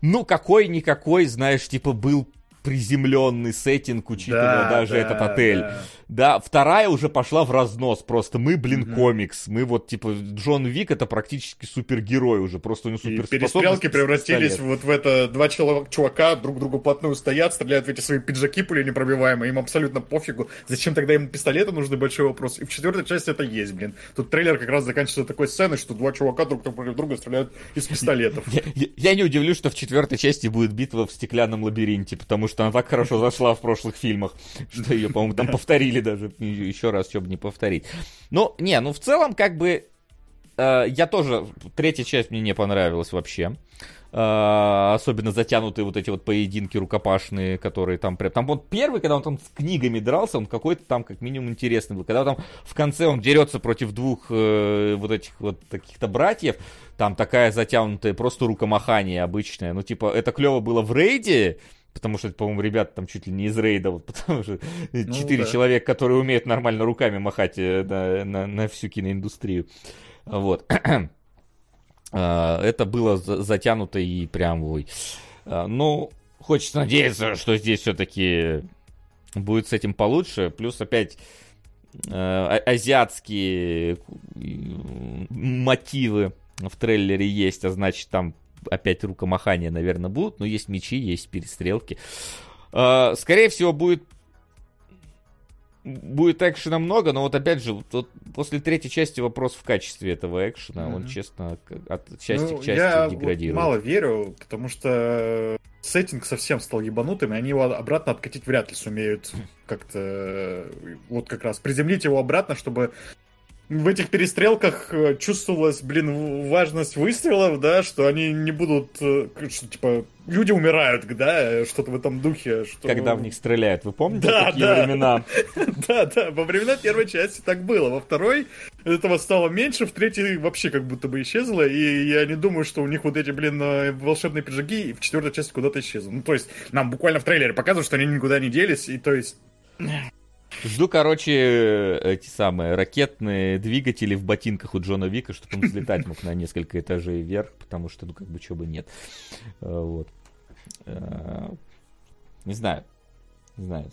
ну, какой-никакой, знаешь, типа был приземленный сеттинг, учитывая Да, даже да, этот отель. да. Да, вторая уже пошла в разнос просто. Мы, блин, Мгм. комикс. Мы вот, типа, Джон Вик это практически супергерой уже. Просто у него И суперспособность. перестрелки превратились пистолет. вот в это два чело- чувака друг другу плотную стоят, стреляют в эти свои пиджаки пули непробиваемые, им абсолютно пофигу. Зачем тогда им пистолеты нужны, большой вопрос. И в четвертой части это есть, блин. Тут трейлер как раз заканчивается такой сценой, что два чувака друг против друга стреляют из пистолетов. Я, я- я не удивлюсь, что в четвертой части будет битва в стеклянном лабиринте, потому что она так хорошо зашла в прошлых фильмах, что ее, по-моему, там повторили даже еще раз, чтобы не повторить. Ну, не, ну в целом, как бы, э, я тоже, третья часть мне не понравилась вообще. Э, особенно затянутые вот эти вот поединки рукопашные, которые там прям... Там вот первый, когда он там с книгами дрался, он какой-то там как минимум интересный был. Когда там в конце он дерется против двух э, вот этих вот таких-то братьев, там такая затянутая просто рукомахание обычное. Ну, типа, это клево было в рейде, потому что, по-моему, ребята там чуть ли не из рейда, вот, потому что четыре да. человека, которые умеют нормально руками махать э, на, на- на всю киноиндустрию. Вот. А, Это было за- затянуто и прям, ой. А, Ну, хочется надеяться, что здесь все-таки будет с этим получше. Плюс опять э, а- азиатские м, мотивы в трейлере есть, а значит там опять рукомахания, наверное, будут, но есть мечи, есть перестрелки. А, Скорее всего, будет будет экшена много, но вот опять же, вот, вот после третьей части вопрос в качестве этого экшена, он, Мгм. честно, от части Ну, к части я вот деградирует. мало верю, потому что сеттинг совсем стал ебанутым, и они его обратно откатить вряд ли сумеют как-то э, вот как раз приземлить его обратно, чтобы в этих перестрелках э, чувствовалась, блин, важность выстрелов, да, что они не будут, э, что, типа, люди умирают, да, что-то в этом духе. Что... Когда в них стреляют, вы помните Да, такие да. времена? Да, да, во времена первой части так было. Во второй этого стало меньше, в третьей вообще как будто бы исчезло. И я не думаю, что у них вот эти, блин, э, волшебные пиджаки в четвертой части куда-то исчезли. Ну, то есть, нам буквально в трейлере показывают, что они никуда не делись. И то есть, Жду, короче, эти самые ракетные двигатели в ботинках у Джона Вика, чтобы он взлетать мог на несколько этажей вверх, потому что, ну, как бы, чего бы нет. Э, Вот. Э, Не знаю. Не знаю.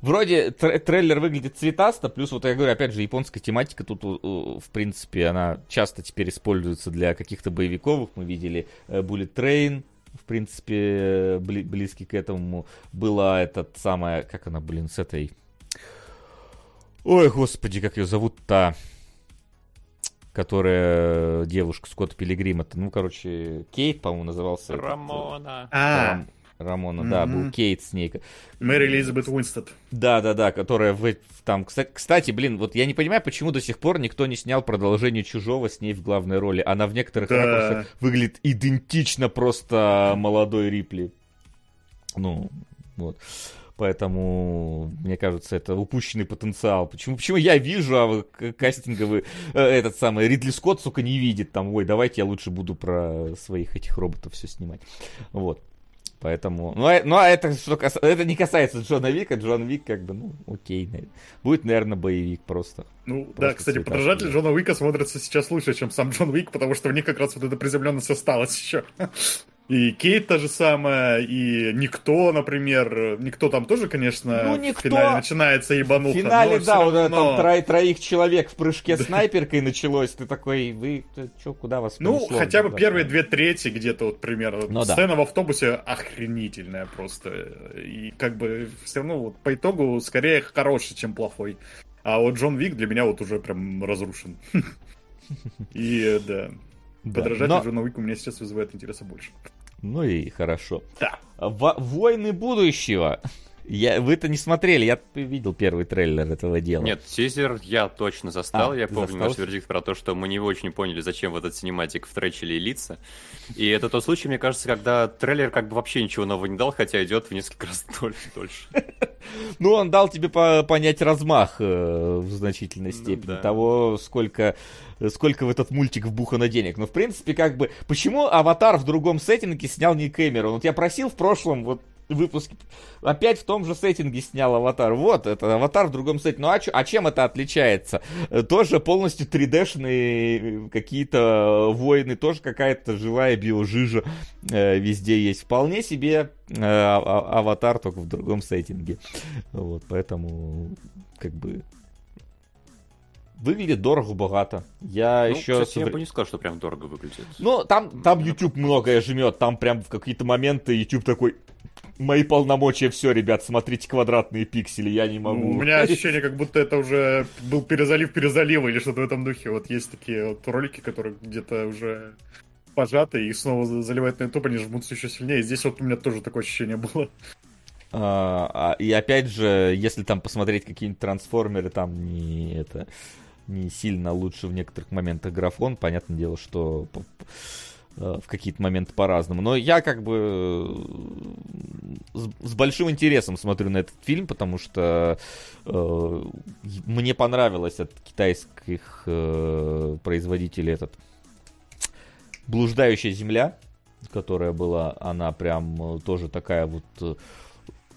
Вроде тр- трейлер выглядит цветасто, плюс вот я говорю, опять же, японская тематика тут, в принципе, она часто теперь используется для каких-то боевиков. Мы видели э, Bullet Train, в принципе, э, бли- близкий к этому. Была этот самая, как она, блин, с этой... Ой, господи, как ее зовут-то? Которая девушка Скотта Пилигрима. Ну, короче, Кейт, по-моему, назывался. этот, э, Рамона. А, Рам- Рамона, да, был. Кейт с ней. Мэри Элизабет Уинстед. Да, да, да, которая в, там, кстати, кстати, блин, вот я не понимаю, почему до сих пор никто не снял продолжение Чужого с ней в главной роли. Она в некоторых Да. ракурсах выглядит идентично просто молодой Рипли. Ну, вот. Поэтому, мне кажется, это упущенный потенциал. Почему, почему я вижу, а кастинговый, э, этот самый Ридли Скотт, сука, не видит там, ой, давайте я лучше буду про своих этих роботов все снимать. Вот. Поэтому, ну, а, ну, а это, что кас- это не касается Джона Вика, Джон Вик как бы, ну, окей, наверное. будет, наверное, боевик просто. Ну, Просто да, кстати, подражатель. Джона Уика смотрится сейчас лучше, чем сам Джон Уик, потому что в них как раз вот эта приземленность осталась еще. И Кейт та же самая, и Никто, например. Никто там тоже, конечно, Ну, в Никто- финале начинается В ебануха. финале, но да, всё вот равно- там тро- троих человек в прыжке снайперкой началось, ты такой, вы, что, куда вас Ну, понесло? хотя бы Да, первые да. две трети где-то вот примерно. Ну да. Сцена в автобусе охренительная просто. И как бы все равно вот по итогу скорее хороший, чем плохой. А вот Джон Вик для меня вот уже прям разрушен. И да, Да, подражатель но- Джона Уика у меня сейчас вызывает интереса больше. Ну и хорошо. Да. Во- Войны будущего. Я, вы-то не смотрели, я видел первый трейлер этого дела. Нет, тизер я точно застал. А, я помню застал? наш вердикт про то, что мы не очень поняли, зачем в этот cinematic встречили лица. И это тот случай, мне кажется, когда трейлер как бы вообще ничего нового не дал, хотя идет в несколько раз дольше. Ну, он дал тебе по- понять размах э, в значительной Ну степени того, сколько, сколько в этот мультик вбухано денег. Но, в принципе, как бы, почему Аватар в другом сеттинге снял не Кэмерон? Вот я просил в прошлом вот выпуске, опять в том же сеттинге снял Аватар. Вот, это Аватар в другом сеттинге. Ну, а, чё- а чем это отличается? Э, Тоже полностью 3D-шные какие-то воины, тоже какая-то живая биожижа э, везде есть. Вполне себе э, а- а- Аватар, только в другом сеттинге. Вот, поэтому, как бы, выглядит дорого-богато. Я Ну, еще... кстати, я бы не сказал, что прям дорого выглядит. Ну, там, там YouTube многое жмет, там прям в какие-то моменты YouTube такой... Мои полномочия, все, ребят, смотрите квадратные пиксели, я не могу. У меня ощущение, как будто это уже был перезалив перезалива или что-то в этом духе. Вот есть такие вот ролики, которые где-то уже пожаты и снова за- заливают на YouTube, они жмутся еще сильнее. Здесь вот у меня тоже такое ощущение было. А, а, и опять же, если там посмотреть какие-нибудь трансформеры, там не это не сильно лучше в некоторых моментах графон. Понятное дело, что в какие-то моменты по-разному. Но я как бы э, с, с большим интересом смотрю на этот фильм, потому что э, мне понравилось от китайских э, производителей этот блуждающая земля, которая была, она прям э, тоже такая вот э,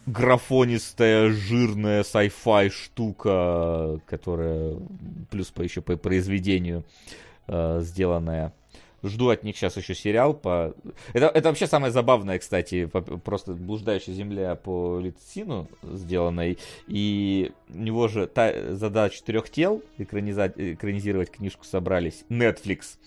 графонистая, жирная sci-fi штука, которая плюс по еще по произведению э, сделанная. Жду от них сейчас еще сериал по... Это, это вообще самое забавное, кстати, по- просто «Блуждающая земля» по Лицину сделанной, и у него же та задача трех тел экраниза- экранизировать книжку собрались, Netflix.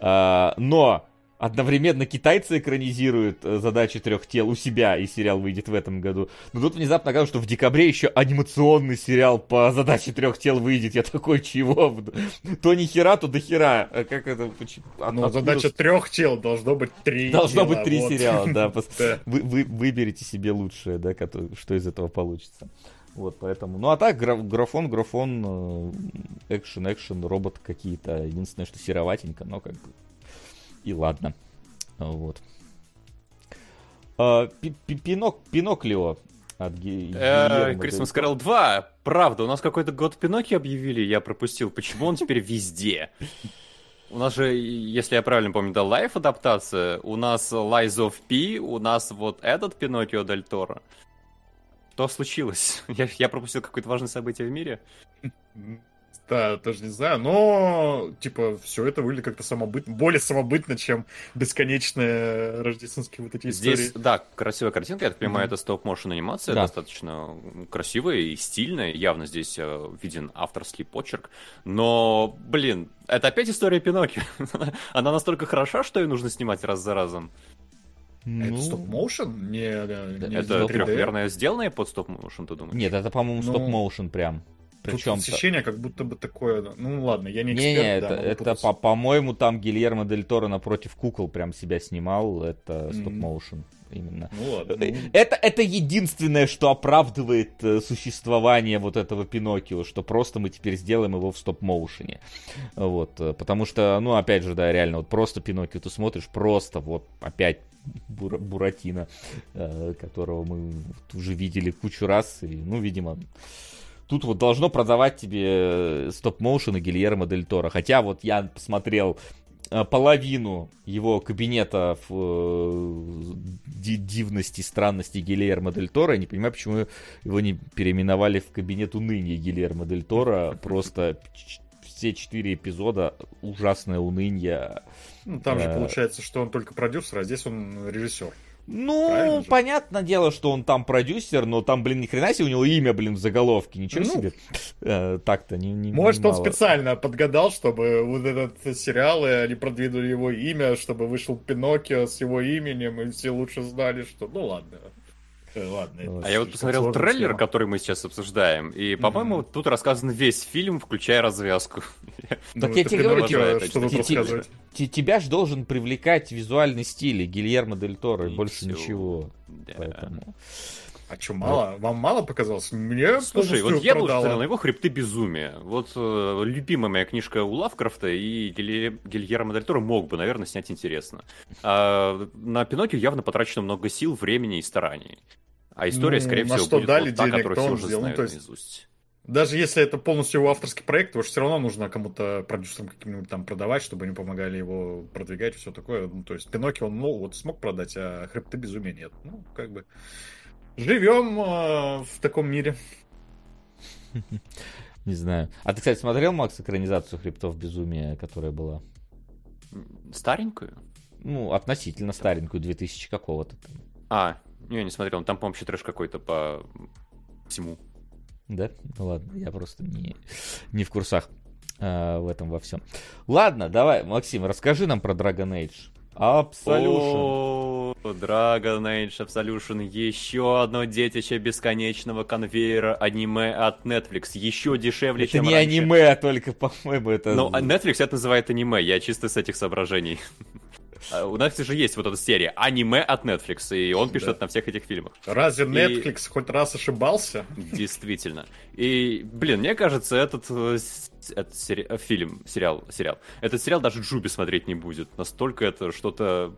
А, но одновременно китайцы экранизируют э, задачи трех тел у себя, и сериал выйдет в этом году. Но тут внезапно оказалось, что в декабре еще анимационный сериал по задаче трех тел выйдет. Я такой, чего? То ни хера, то до хера. А Как это? Ну, задача трех тел, должно быть три Должно быть три сериала, да. Вы, вы выберите себе лучшее, да, что из этого получится. Вот, поэтому. Ну, а так, гра- графон, графон, э, экшен, экшен, робот какие-то. Единственное, что сероватенько, но как и ладно. Вот. А, Пи- Пи- Пинок, Пиноклио от Christmas дель Carol 2. Правда, у нас какой-то год Пиноккио объявили, я пропустил. Почему он теперь везде? У нас же, если я правильно помню, да, лайф адаптация. У нас Lies of P, у нас вот этот Пиноккио Дель Торо. Что случилось? Я, я пропустил какое-то важное событие в мире. Да, тоже не знаю, но, типа, все это выглядит как-то самобытно, более самобытно, чем бесконечные рождественские вот эти истории. Здесь, да, красивая картинка, я так понимаю, Мгм. это стоп-моушен анимация, Да. достаточно красивая и стильная, явно здесь э, виден авторский почерк, но, блин, это опять история Пиноккио. Она настолько хороша, что ее нужно снимать раз за разом. А Ну, Это стоп-моушен? Не, не Это не 3D? трехмерное сделанное под стоп-моушен, ты думаешь? Нет, это, по-моему, Ну. стоп-моушен прям. Причем Тут ощущение, как будто бы такое... Ну ладно, я не эксперт, Не-не, да, это, по- по-моему, там Гильермо Дель Торо напротив кукол прям себя снимал. Это стоп-моушен именно. Ну ладно. Э, ну, Это, это единственное, что оправдывает э, существование вот этого Пиноккио, что просто мы теперь сделаем его в стоп-моушене. Вот, э, потому что, ну, опять же, да, реально, вот просто Пиноккио ты смотришь, просто вот опять Бура- Буратино, которого мы уже видели кучу раз, и, ну, видимо, тут вот должно продавать тебе э, стоп-моушен и Гильермо Дель Торо. Хотя вот я посмотрел э, половину его кабинета в э, ди- дивности, странности Гильермо Дель Торо. Я не понимаю, почему его не переименовали в кабинет уныния Гильермо Дель Торо. Просто все четыре эпизода ужасное уныние. ну, там же получается, что он только продюсер, а здесь он режиссер. Ну, Правильно же? понятное дело, что он там продюсер, но там, блин, ни хрена себе, у него имя, блин, в заголовке. Ничего Ну. себе. Э, Так-то не, не Может, он мало. специально подгадал, чтобы вот этот сериал, и они продвинули его имя, чтобы вышел Пиноккио с его именем, и все лучше знали, что... Ну ладно. Э, Ладно. это. А я вот посмотрел трейлер, схема. который мы сейчас обсуждаем, и, по-моему, Мгм. тут рассказан весь фильм, включая развязку. Ну, Так я тебе говорю, типа, Тебя ж должен привлекать визуальный стиль Гильермо Дель Торо, и больше ничего. Поэтому... А что, мало? Вам мало показалось? Мне Слушай, вот я бы продало. смотрел на его «Хребты безумия». Вот э, любимая моя книжка у Лавкрафта, и Гилье- Гильермо Дель Торо мог бы, наверное, снять интересно. А на Пиноккио явно потрачено много сил, времени и стараний. А история, Ну, скорее на всего, что будет дали вот та, денег, которую то все уже сделал. Ну, знают то есть- наизусть. Даже если это полностью его авторский проект, его же все равно нужно кому-то, продюсерам каким-нибудь там продавать, чтобы они помогали его продвигать, все такое. Ну, то есть Пиноккио он, ну, вот смог продать, а Хребты Безумия нет. Ну, как бы... Живем э, в таком мире. Не знаю. А ты, кстати, смотрел, Макс, экранизацию Хребтов Безумия, которая была? Старенькую? Ну, относительно старенькую, 2000 какого-то. там. А, я не смотрел. Там, по-моему, вообще трэш какой-то по всему. Да? Ну ладно, я просто не, не в курсах а, в этом во всем. Ладно, давай, Максим, расскажи нам про Dragon Age. Absolution. О, Dragon Age Absolution, еще одно детище бесконечного конвейера аниме от Netflix, еще дешевле, Это чем не раньше. аниме, а только, по-моему, это... Ну, а Netflix это называет аниме, я чисто с этих соображений. А У Netflix же есть вот эта серия аниме от Netflix, и он пишет Да. на всех этих фильмах. Разве И- Netflix хоть раз ошибался? Действительно. И, блин, мне кажется, этот, э, этот сери- э, фильм, сериал, сериал, этот сериал даже Джуби смотреть не будет. Настолько это что-то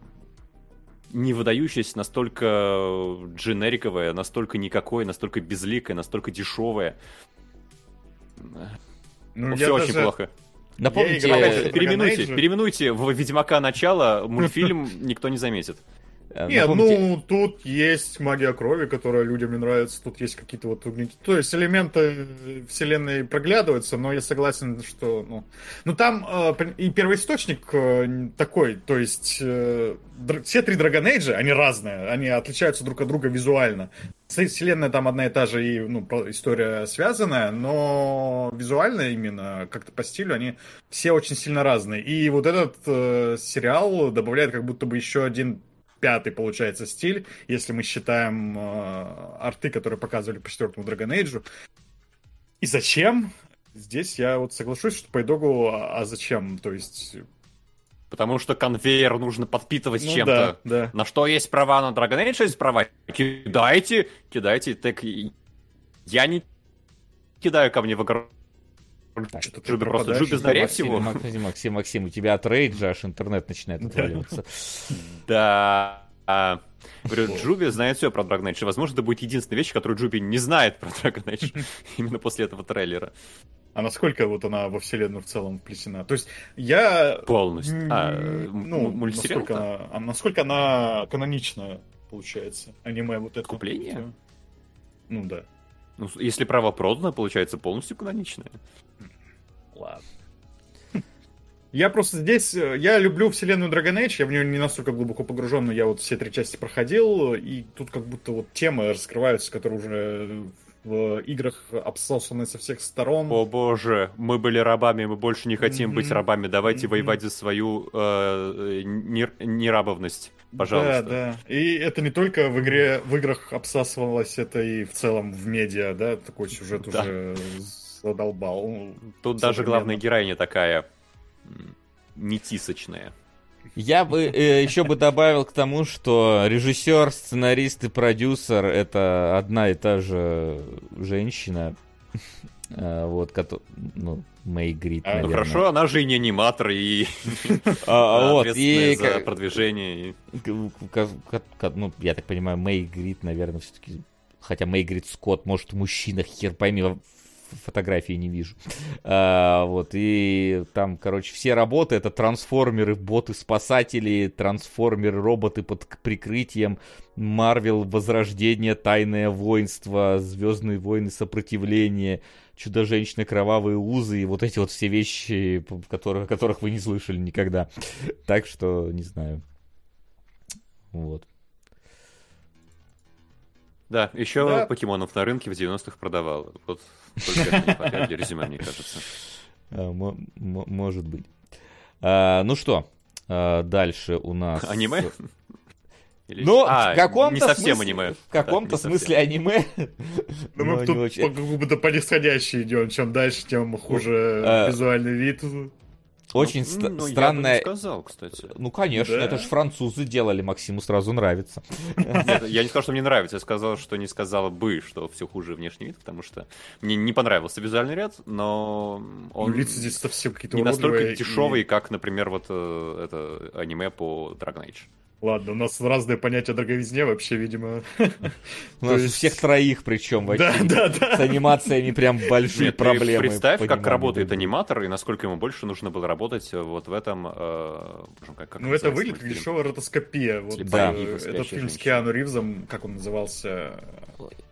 не выдающееся, настолько дженериковое, настолько никакое, настолько безликое, настолько дешевое. Ну, Все очень даже- плохо. Напомните, э, Переименуйте, переименуйте в Ведьмака начало, мультфильм никто не заметит. Э, Нет, напомните- ну тут есть магия крови, которая людям не нравится, тут есть какие-то вот То есть элементы вселенной проглядываются, но я согласен, что ну, ну там э, и первоисточник э, такой, то есть э, все три Dragon Age, они разные, они отличаются друг от друга визуально. Вселенная там одна и та же, и ну, история связанная, но визуально именно, как-то по стилю, они все очень сильно разные. И вот этот э, сериал добавляет как будто бы еще один пятый, получается, стиль, если мы считаем э, арты, которые показывали по четвертому Dragon Age. И зачем? Здесь я вот соглашусь, что по итогу, а, а зачем? То есть... Потому что конвейер нужно подпитывать ну чем-то. да, да. На что есть права на Dragon Age, есть права. Кидайте, кидайте. Так я не кидаю камни в огород. Что-то ты Джуби просто знает Максим, всего. Максим, Максим, Максим, у тебя от рейджа аж интернет начинает отваливаться. Да. А, Говорю, Джуби знает все про Dragon Age. Возможно, это будет единственная вещь, которую Джуби не знает про Dragon Age. Именно после этого трейлера. А насколько вот она во вселенную в целом вплетена? То есть я... Полностью. А, ну, мультсериал? насколько она, а насколько она канонична, получается, аниме вот это. Купление? Ну да. Ну, если право продано, получается полностью каноничное. Ладно. Я просто здесь, э, я люблю вселенную Dragon Age, я в нее не настолько глубоко погружен, но я вот все три части проходил, и тут как будто вот темы раскрываются, которые уже в играх обсосаны со всех сторон. О боже, мы были рабами, мы больше не хотим быть Мгм. рабами. Давайте Мгм. воевать за свою э, не- нерабовность. Пожалуйста. Да, да. И это не только в игре, в играх обсасывалось, это и в целом в медиа, да, такой сюжет Да. уже задолбал. Тут даже главная героиня такая нетисочная. Я бы э, еще бы добавил к тому, что режиссер, сценарист и продюсер это одна и та же женщина. Э, Вот, ну, Мэй Грит, А, наверное. Хорошо, она же и не аниматор, и А, вот, и за продвижение. ну, я так понимаю, Мэй Грит, наверное, все-таки... Хотя Мэй Грит Скотт, может, мужчина, хер пойми, в- фотографии не вижу. А, вот, и там, короче, все работы, это трансформеры, боты-спасатели, трансформеры, роботы под прикрытием, Марвел, Возрождение, Тайное воинство, Звездные войны, Сопротивление, Чудо-женщина, Кровавые узы, и вот эти вот все вещи, которых, о которых вы не слышали никогда. Так что, не знаю. Вот. Да, еще Да. покемонов на рынке в 90-х продавал. Вот только это не хватает для резюме, мне кажется. А, мо- мо- может быть. А, ну что, а, дальше у нас... Аниме? Или- Ну, А, в каком-то не совсем смысле, аниме. В каком-то Да, смысле аниме. Ну, но мы тут очень. как будто по нисходящей идем. Чем дальше, тем хуже э, визуальный вид. Очень Ну, ста- ну, я бы странная... не сказал, кстати. Ну, конечно, Да. это же французы делали, Максиму сразу нравится. Нет, я не сказал, что мне нравится, я сказал, что не сказала бы, что все хуже внешний вид, потому что мне не понравился визуальный ряд, но он Ну, лица здесь совсем какие-то не настолько и- дешевый, как, например, вот э, это аниме по Dragon Age. Ладно, у нас разные понятия о дороговизне вообще, видимо. У нас есть- всех троих, причем вообще. Да, да, С да. анимациями прям большие Нет, ты проблемы. представь, как работает аниматор, и насколько ему больше нужно было работать э, вот в этом... э, как- как Ну, это выглядит как дешевая ротоскопия. Вот, Слепая э, Ива, этот спящая фильм с женщина. Киану Ривзом, как он назывался?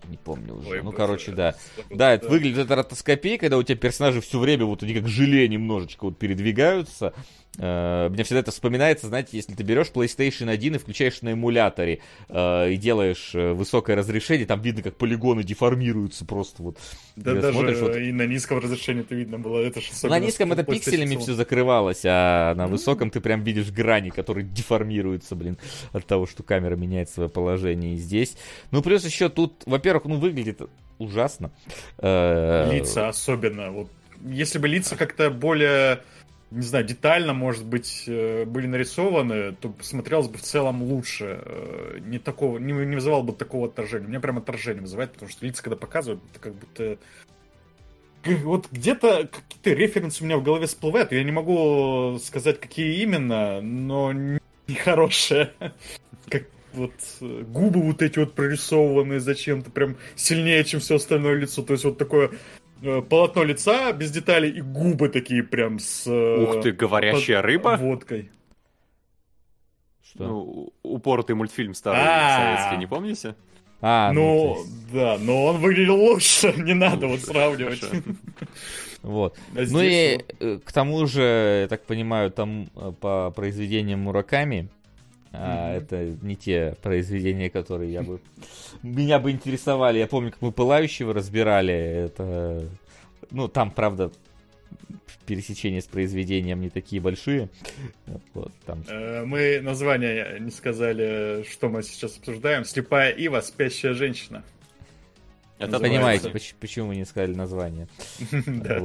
Не помню уже. Ой, ну, короче, да. Да, это выглядит это ротоскопия, когда у тебя персонажи все время вот они как желе немножечко вот передвигаются. Э, Мне всегда это вспоминается, знаете, если ты берешь PlayStation 1 и включаешь на эмуляторе э, и делаешь э, высокое разрешение, там видно, как полигоны деформируются просто вот. Да даже смотришь, вот- и на низком разрешении это видно было. Это На низком это пикселями 1. все закрывалось, а на высоком ты прям видишь грани, которые деформируются, блин, от того, что камера меняет свое положение и здесь. Ну, плюс еще тут, во-первых, ну, выглядит ужасно. Э, Лица особенно. Вот, если бы лица как-то более, не знаю, детально, может быть, э, были нарисованы, то смотрелось бы в целом лучше. Э, Не такого, не, не вызывал бы такого отторжения. Меня прям отторжение вызывает, потому что лица, когда показывают, это как будто... Вот где-то какие-то референсы у меня в голове всплывают. Я не могу сказать, какие именно, но нехорошие. Как вот э, губы вот эти вот прорисованные зачем-то прям сильнее, чем все остальное лицо. То есть вот такое э, полотно лица без деталей и губы такие прям с... э, Ух ты, говорящая под- рыба? Водкой. что? Ну, упоротый мультфильм старый А. советский, не помните? А, ну, ну, есть, да, но он выглядел лучше, не надо вот сравнивать. хорошо. вот. А Ну и э, к тому же, я так понимаю, там по произведениям Мураками, а, это не те произведения, которые я бы меня бы интересовали. Я помню, как мы Пылающего разбирали. Это, ну, там, правда, пересечения с произведением не такие большие. Вот, там Э, Мы название не сказали, что мы сейчас обсуждаем. Слепая Ива, спящая женщина. Это Понимаете, двояко. поч- почему мы не сказали название. Да.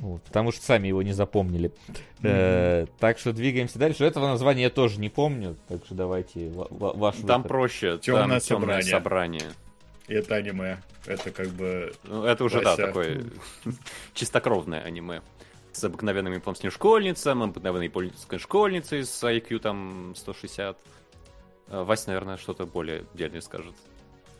Вот. Потому что сами его не запомнили. Э, так что двигаемся дальше. Этого названия я тоже не помню, так что давайте ва- ва- ваш Там выход. проще, Тёмное там темное собрание. собрание. И это аниме. Это как бы... Ну, это уже, да, Вася. такое чистокровное аниме. С обыкновенным японским школьницам, обыкновенной японской школьницей с IQ там 160. Э, Вася, наверное, что-то более дельное скажет.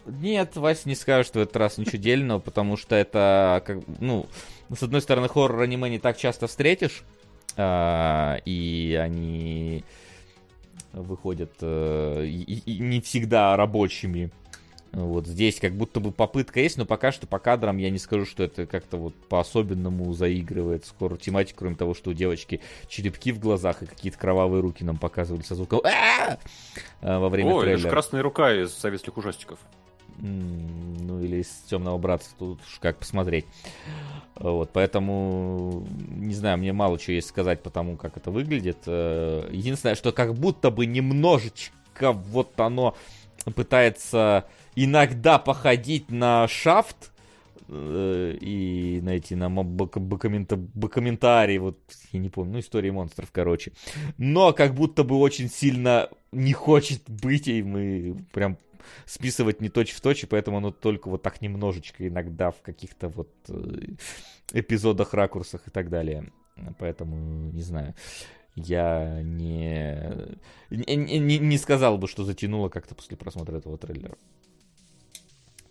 Нет, Вася не скажет в этот раз ничего дельного, потому что это, как, ну, с одной стороны, хоррор-аниме не так часто встретишь, а, и они выходят э, и, и не всегда рабочими. Вот здесь как будто бы попытка есть, но пока что по кадрам я не скажу, что это как-то вот по-особенному заигрывает скоро тематику, кроме того, что у девочки черепки в глазах и какие-то кровавые руки нам показывали со звуком а, во время Ой, это же трейлера. красная рука из советских ужастиков. Ну, или из темного братства, тут уж как посмотреть. Вот, поэтому, не знаю, мне мало чего есть сказать по тому, как это выглядит. Э, Единственное, что как будто бы немножечко вот оно пытается иногда походить на шафт, э, и найти бакомента- бакоментарий, вот, я не помню, ну, истории монстров, короче. Но как будто бы очень сильно не хочет быть, и мы прям списывать не точь в точь, и поэтому оно только вот так немножечко иногда в каких-то вот э, эпизодах, ракурсах и так далее. Поэтому, не знаю, я не, не, не, сказал бы, что затянуло как-то после просмотра этого трейлера.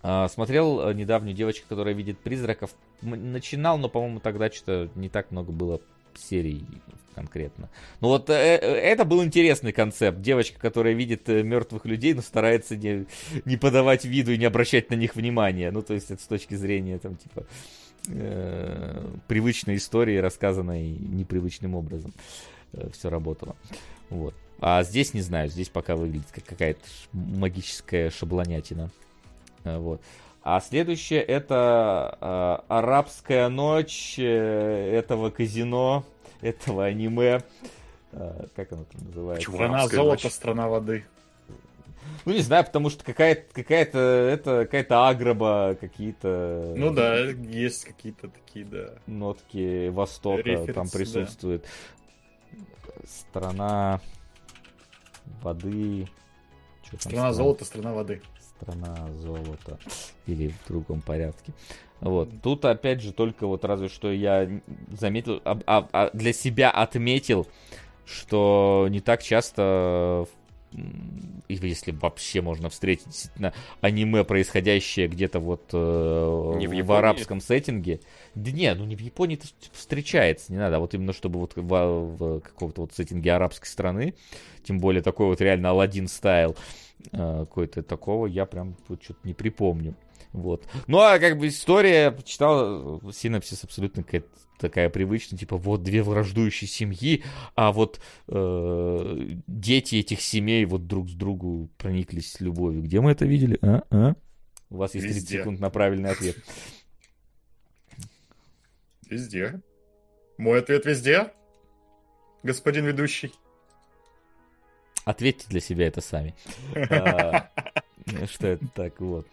А, смотрел э, недавнюю девочку, которая видит призраков. Начинал, но, по-моему, тогда что-то не так много было серий конкретно. Ну вот э, э, это был интересный концепт. Девочка, которая видит э, мертвых людей, но старается не, не подавать виду и не обращать на них внимания. Ну, то есть это с точки зрения, там, типа, э, привычной истории, рассказанной непривычным образом. Все работало. Вот. А здесь, не знаю, здесь пока выглядит как какая-то магическая шаблонятина. Э, Вот. А следующее это э, арабская ночь э, этого казино, этого аниме. Э, как оно там называется? Почему? Страна золота, ночь. страна воды. Ну, не знаю, потому что какая-то, какая-то, это какая-то агроба, какие-то Ну да, есть какие-то такие, да. нотки Востока Референсы, там да. присутствуют. Страна воды. Там Страна золота, страна воды. Страна золота. Или в другом порядке. Вот. Тут, опять же, только вот разве что я заметил, а- а- а для себя отметил, что не так часто, если вообще можно встретить действительно аниме, происходящее где-то вот э, Не в в, арабском сеттинге. Да не, ну не в Японии это встречается, не надо, а вот именно чтобы вот в, в каком-то вот сеттинге арабской страны, тем более такой вот реально Алладин стайл, э, какой-то такого я прям вот что-то не припомню. Вот. Ну, а как бы история, читал э, синопсис абсолютно какая-то такая привычная, типа вот две враждующие семьи, а вот э, дети этих семей вот друг с другу прониклись любовью. Где мы это видели? А? А? У вас есть 30 Везде. секунд на правильный ответ. Везде. Мой ответ везде, господин ведущий. Ответьте для себя это сами. А, Что это так, вот.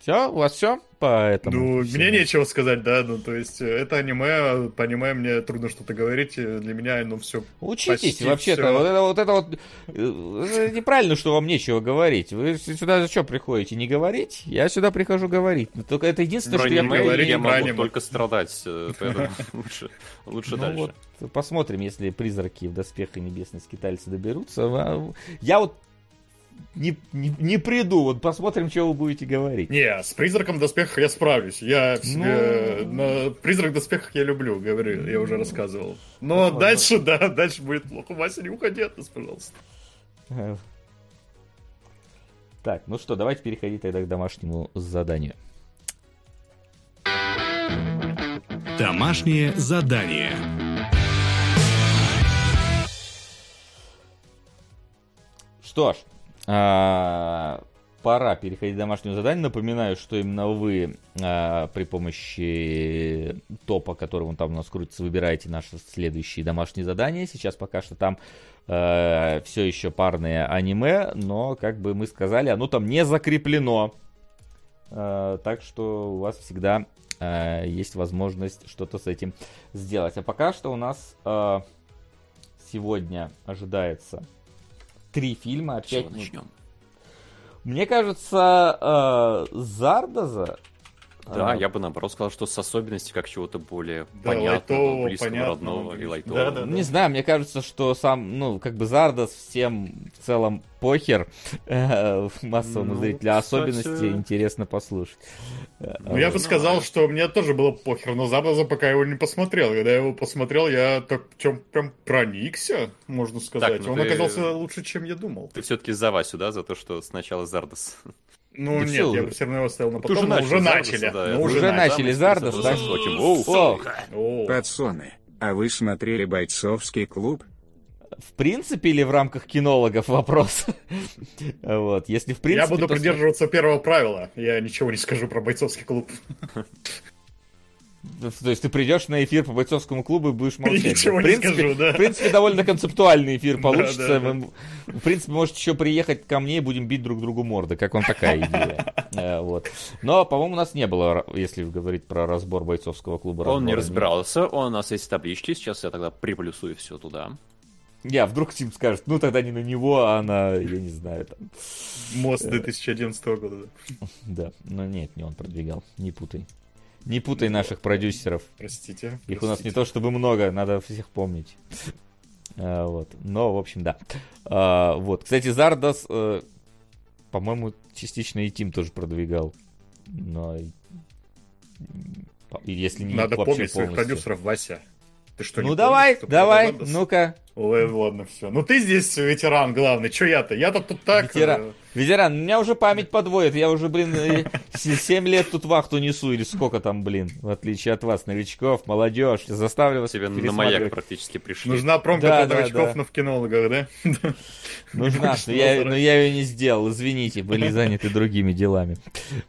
Все, у вас все по этому? Ну, всему? мне нечего сказать, да, ну, то есть, э, это аниме, по аниме мне трудно что-то говорить, э, для меня, ну, все Учитесь Почти вообще-то. всё. Вот это вот это вот э, это неправильно, что вам нечего говорить. Вы сюда за что приходите? Не говорить? Я сюда прихожу говорить. Но Только это единственное, Про что я говорить я могу аниме. только страдать, лучше, лучше Ну дальше. вот, посмотрим, если призраки в доспехах небесной скитальцы доберутся. Я вот не, не, не приду, вот посмотрим, что вы будете говорить. Не, с призраком в доспехах я справлюсь. Я в себе... Ну. на призрак в доспехах я люблю, говорю, я уже рассказывал. Но Ладно. дальше, да, дальше будет плохо. Вася, не уходи от нас, пожалуйста. Так, ну что, давайте переходить тогда к домашнему заданию. Домашнее задание. Что ж, а, пора переходить к домашнему заданию. Напоминаю, что именно вы а, при помощи топа, который вон там у нас крутится, выбираете наши следующие домашние задания. Сейчас пока что там все еще парные аниме, но, как бы мы сказали, оно там не закреплено. А, так что у вас всегда а, есть возможность что-то с этим сделать. А пока что у нас а, сегодня ожидается три фильма. С чего Опять мы- начнем? Мне кажется, э, Зардаза. Да, э, я бы наоборот сказал, что с особенностью как чего-то более Да, понятного, лайтового, близкого, понятного, родного и лайтового. Да, да, Не знаю, мне кажется, что сам, ну, как бы Зардас всем в целом похер э, массовому Ну, зрителю, а кстати. особенности интересно послушать. Э, Ну, я бы сказал, что мне тоже было похер, но Зардаза пока его не посмотрел. Когда я его посмотрел, я так чем прям проникся, можно сказать. ну Он ты- оказался лучше, чем я думал. Ты все-таки за Васю, да, за то, что сначала Зардас. Ну, Да нет, всё я бы все равно его оставил на потом, уже но начал уже начали. да, Ну, уже Уже начали. начали Зардас, с да? Пацаны, а вы смотрели бойцовский клуб? в принципе или в рамках кинологов вопрос? Вот, если в принципе... Я буду то- придерживаться первого правила. Я ничего не скажу про бойцовский клуб. То есть ты придешь на эфир по бойцовскому клубу и будешь молчать. Ничего в не принципе, скажу, да. В принципе, довольно концептуальный эфир получится. да, да. Мы- В принципе, можете еще приехать ко мне и будем бить друг другу морды. Как вам такая идея? Э, Вот. Но, по-моему, у нас не было, если говорить про разбор бойцовского клуба. Он не разбирался, он у нас есть таблички, сейчас я тогда приплюсую все туда. Я вдруг Тим скажет, ну тогда не на него, а на, я не знаю, там. Мост 2011 года. да. Да, но нет, не он продвигал, не путай. Не путай наших продюсеров. Простите. Их у нас не простите. то чтобы много, надо всех помнить. А, Вот. Но, в общем, да. А, Вот. Кстати, Зардас, э, по-моему, частично и Тим тоже продвигал. Но... Если не Надо помнить своих полностью. продюсеров, Вася. Ты что, Ну помнишь, давай, кто давай, ну-ка. Ой, ладно, все. Ну ты здесь ветеран главный, что я-то? Я-то тут так... Ветеран. Э, Ветеран, у меня уже память подводит. Я уже, блин, 7 лет тут вахту несу, или сколько там, блин, в отличие от вас, новичков, молодежь. Заставлю вас Тебе на маяк практически пришли. Нужна промка Да, для да, новичков, да. но в кинологах, да? Нужна, но я, но я ее не сделал, извините, были заняты другими делами.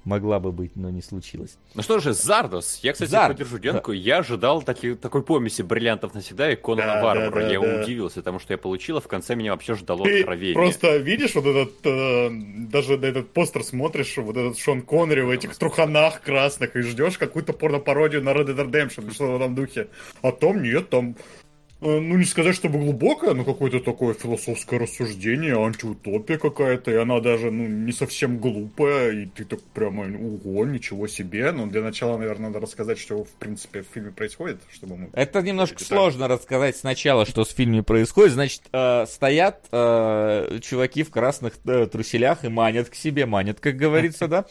Могла бы быть, но не случилось. Ну что же, Зардос. Я, кстати, Зард. поддержу Денку. Я ожидал таки, такой помеси бриллиантов навсегда и Конана Да, Варвара. да, да, я да. удивился, потому что я получил, а в конце меня вообще ждало Ты откровение. просто видишь вот этот, э, даже на этот постер смотришь, вот этот Шон Коннери в этих труханах красных, и ждешь какую-то порно-пародию на Red Dead Redemption, что в этом духе. А там нет, там, ну не сказать, чтобы глубокое, но какое-то такое философское рассуждение, антиутопия какая-то, и она даже, ну, не совсем глупая, и ты так прямо, ого, ничего себе. Но для начала, наверное, надо рассказать, что, в принципе, в фильме происходит, чтобы мы... Это немножко Детали. сложно рассказать сначала, что в фильме происходит. Значит, э, стоят э, чуваки в красных э, труселях и манят к себе, манят, как говорится, да,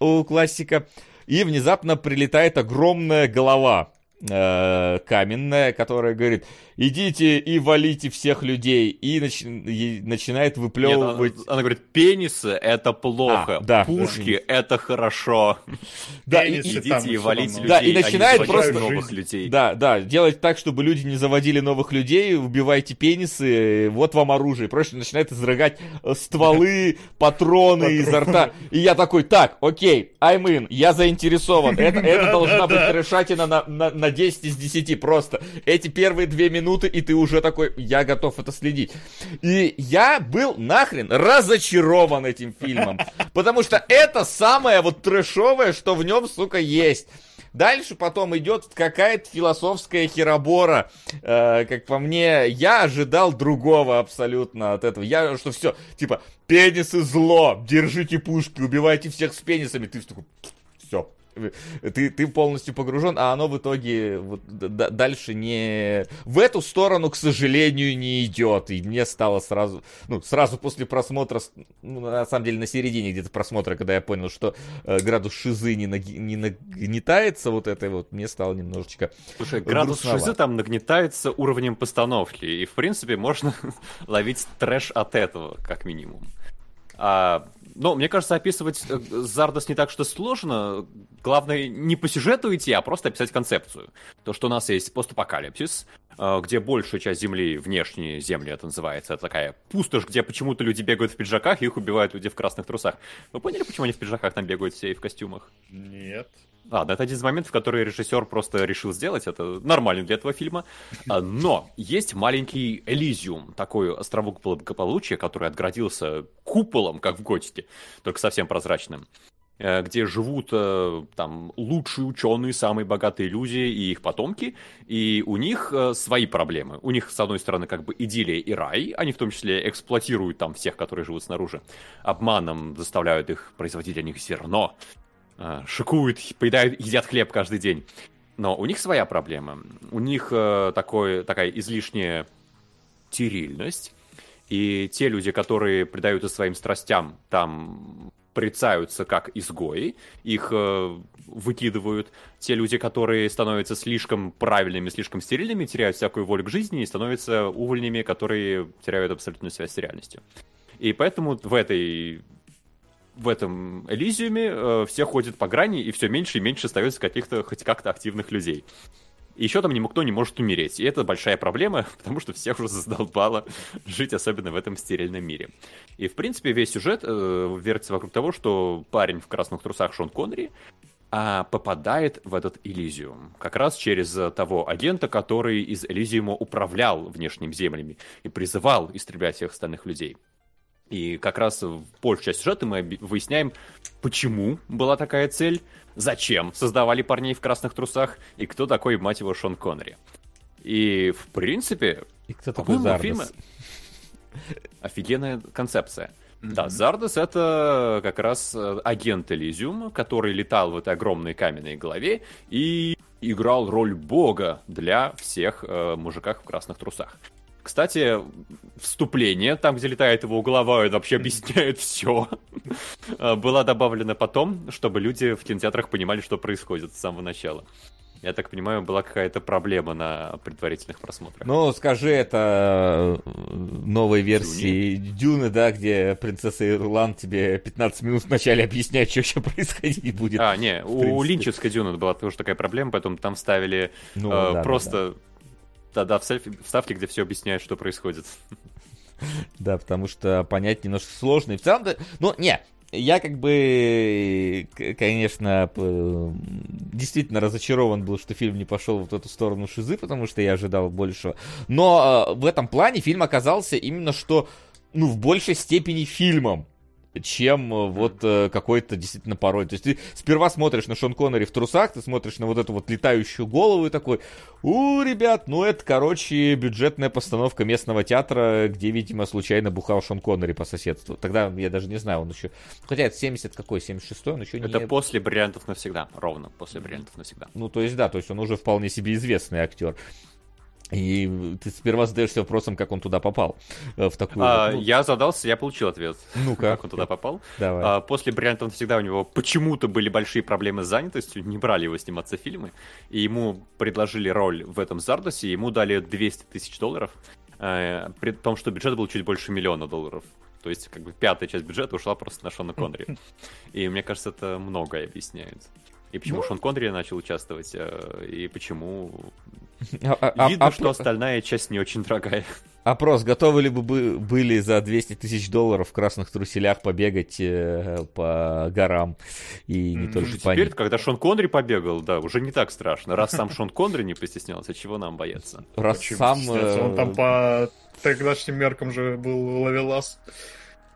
у классика. И внезапно прилетает огромная голова э, каменная, которая говорит, идите и валите всех людей. И, начи- и начинает Нет, она, выплевывать... она говорит, пенисы это плохо, А, да. пушки это хорошо. Да, и- Идите и валите людей, Да, и а начинает заводите просто- новых жизнь. людей. Да, да, делать так, чтобы люди не заводили новых людей, убивайте пенисы, вот вам оружие. Проще начинает изрыгать э, стволы, патроны изо рта. И я такой, так, окей, I'm in, я заинтересован. Это, это Да, должна да, быть да. трешатина на, на, на 10 из 10 просто. Эти первые две минуты, и ты уже такой, я готов это следить. И я был нахрен разочарован этим фильмом. Потому что это самое вот трэшовое, что в нем, сука, есть. Дальше потом идет какая-то философская херобора. Э, как по мне, я ожидал другого абсолютно от этого. Я, что все, типа, пенисы зло, держите пушки, убивайте всех с пенисами. Ты такой, все. Ты, ты полностью погружен, а оно в итоге вот, д- д- дальше не... В эту сторону, к сожалению, не идет. И мне стало сразу... Ну, сразу после просмотра, ну, на самом деле, на середине где-то просмотра, когда я понял, что э, градус шизы не, наги- не нагнетается вот этой вот, мне стало немножечко... Слушай, градус грустновато. шизы там нагнетается уровнем постановки, и, в принципе, можно ловить трэш от этого, как минимум. А, но, мне кажется, описывать э, Зардос не так что сложно. Главное, не по сюжету идти, а просто описать концепцию. То, что у нас есть постапокалипсис, э, где большая часть Земли, внешние земли это называется, это такая пустошь, где почему-то люди бегают в пиджаках, и их убивают люди в красных трусах. Вы поняли, почему они в пиджаках там бегают все и в костюмах? Нет. Ладно, это один из моментов, который режиссер просто решил сделать. Это нормально для этого фильма. А, Но есть маленький Элизиум, такой островок благополучия, который отгородился куполом, как в Готике, только совсем прозрачным э, где живут э, там лучшие ученые, самые богатые люди и их потомки, и у них э, свои проблемы. У них, с одной стороны, как бы идиллия и рай, они в том числе эксплуатируют там всех, которые живут снаружи, обманом заставляют их производить для них зерно, шикуют, поедают, едят хлеб каждый день. Но у них своя проблема. У них э, такой, такая излишняя стерильность. И те люди, которые предаются своим страстям, там прицаются как изгои, их э, выкидывают. Те люди, которые становятся слишком правильными, слишком стерильными, теряют всякую волю к жизни и становятся увольнями, которые теряют абсолютную связь с реальностью. И поэтому в этой в этом Элизиуме э, все ходят по грани, и все меньше и меньше остается каких-то хоть как-то активных людей. И еще там никто не может умереть. И это большая проблема, потому что всех уже задолбало жить, особенно в этом стерильном мире. И, в принципе, весь сюжет э, вертится вокруг того, что парень в красных трусах Шон Коннери а, попадает в этот Элизиум. Как раз через того агента, который из Элизиума управлял внешними землями и призывал истреблять всех остальных людей. И как раз в большей части сюжета мы выясняем, почему была такая цель, зачем создавали парней в красных трусах, и кто такой, мать его, Шон Коннери. И, в принципе, И кто такой Зардос? фильма офигенная концепция. Да, Зардос это как раз э, агент Элизиума, который летал в этой огромной каменной голове и играл роль бога для всех э, мужиках в красных трусах. Кстати, вступление, там, где летает его голова, это вообще объясняет все. Была добавлена потом, чтобы люди в кинотеатрах понимали, что происходит с самого начала. Я так понимаю, была какая-то проблема на предварительных просмотрах. Ну, скажи, это э, новой версии Дюны, да, где принцесса Ирланд тебе 15 минут вначале объясняет, что еще происходить будет. А, не, у. Линчевской Дюны была тоже такая проблема, поэтому там вставили Ну, э, да, просто... Да-да, вставки, где все объясняют, что происходит. Да, потому что понять немножко сложно. И в целом, ну, не, я как бы, конечно, действительно разочарован был, что фильм не пошел в эту сторону шизы, потому что я ожидал большего. Но э, в этом плане фильм оказался именно что, ну, в большей степени фильмом чем э, вот э, какой-то действительно порой. То есть ты сперва смотришь на Шон Коннери в трусах, ты смотришь на вот эту вот летающую голову и такой, у, ребят, ну это, короче, бюджетная постановка местного театра, где, видимо, случайно бухал Шон Коннери по соседству. Тогда я даже не знаю, он еще... Хотя это 70 какой, 76-й, он еще не... Это после «Бриллиантов навсегда», ровно после «Бриллиантов навсегда». Ну, то есть, да, то есть он уже вполне себе известный актер. И ты сперва задаешься вопросом, как он туда попал. э, В такую... А, ну, Я задался, я получил ответ. Ну-ка. Как он туда попал? Давай. А, После «Бриллиантов навсегда» у него почему-то были большие проблемы с занятостью, не брали его сниматься в фильмы, и ему предложили роль в этом Зардосе, ему дали 200 тысяч долларов, э, при том, что бюджет был чуть больше миллиона долларов. То есть, как бы, пятая часть бюджета ушла просто на Шона Коннери. И мне кажется, это многое объясняет. И почему Ну. Шон Коннери начал участвовать, э, и почему... а- а- а- Видно, а- что остальная часть не очень дорогая. Опрос. Готовы ли бы бы- были за 200 тысяч долларов в красных труселях побегать э, по горам и не только по Теперь, ним? когда Шон Коннери побегал, да, уже не так страшно. Раз сам Шон Коннери не постеснялся, чего нам бояться? Раз Почему сам... Он э, там по тогдашним меркам же был ловелас,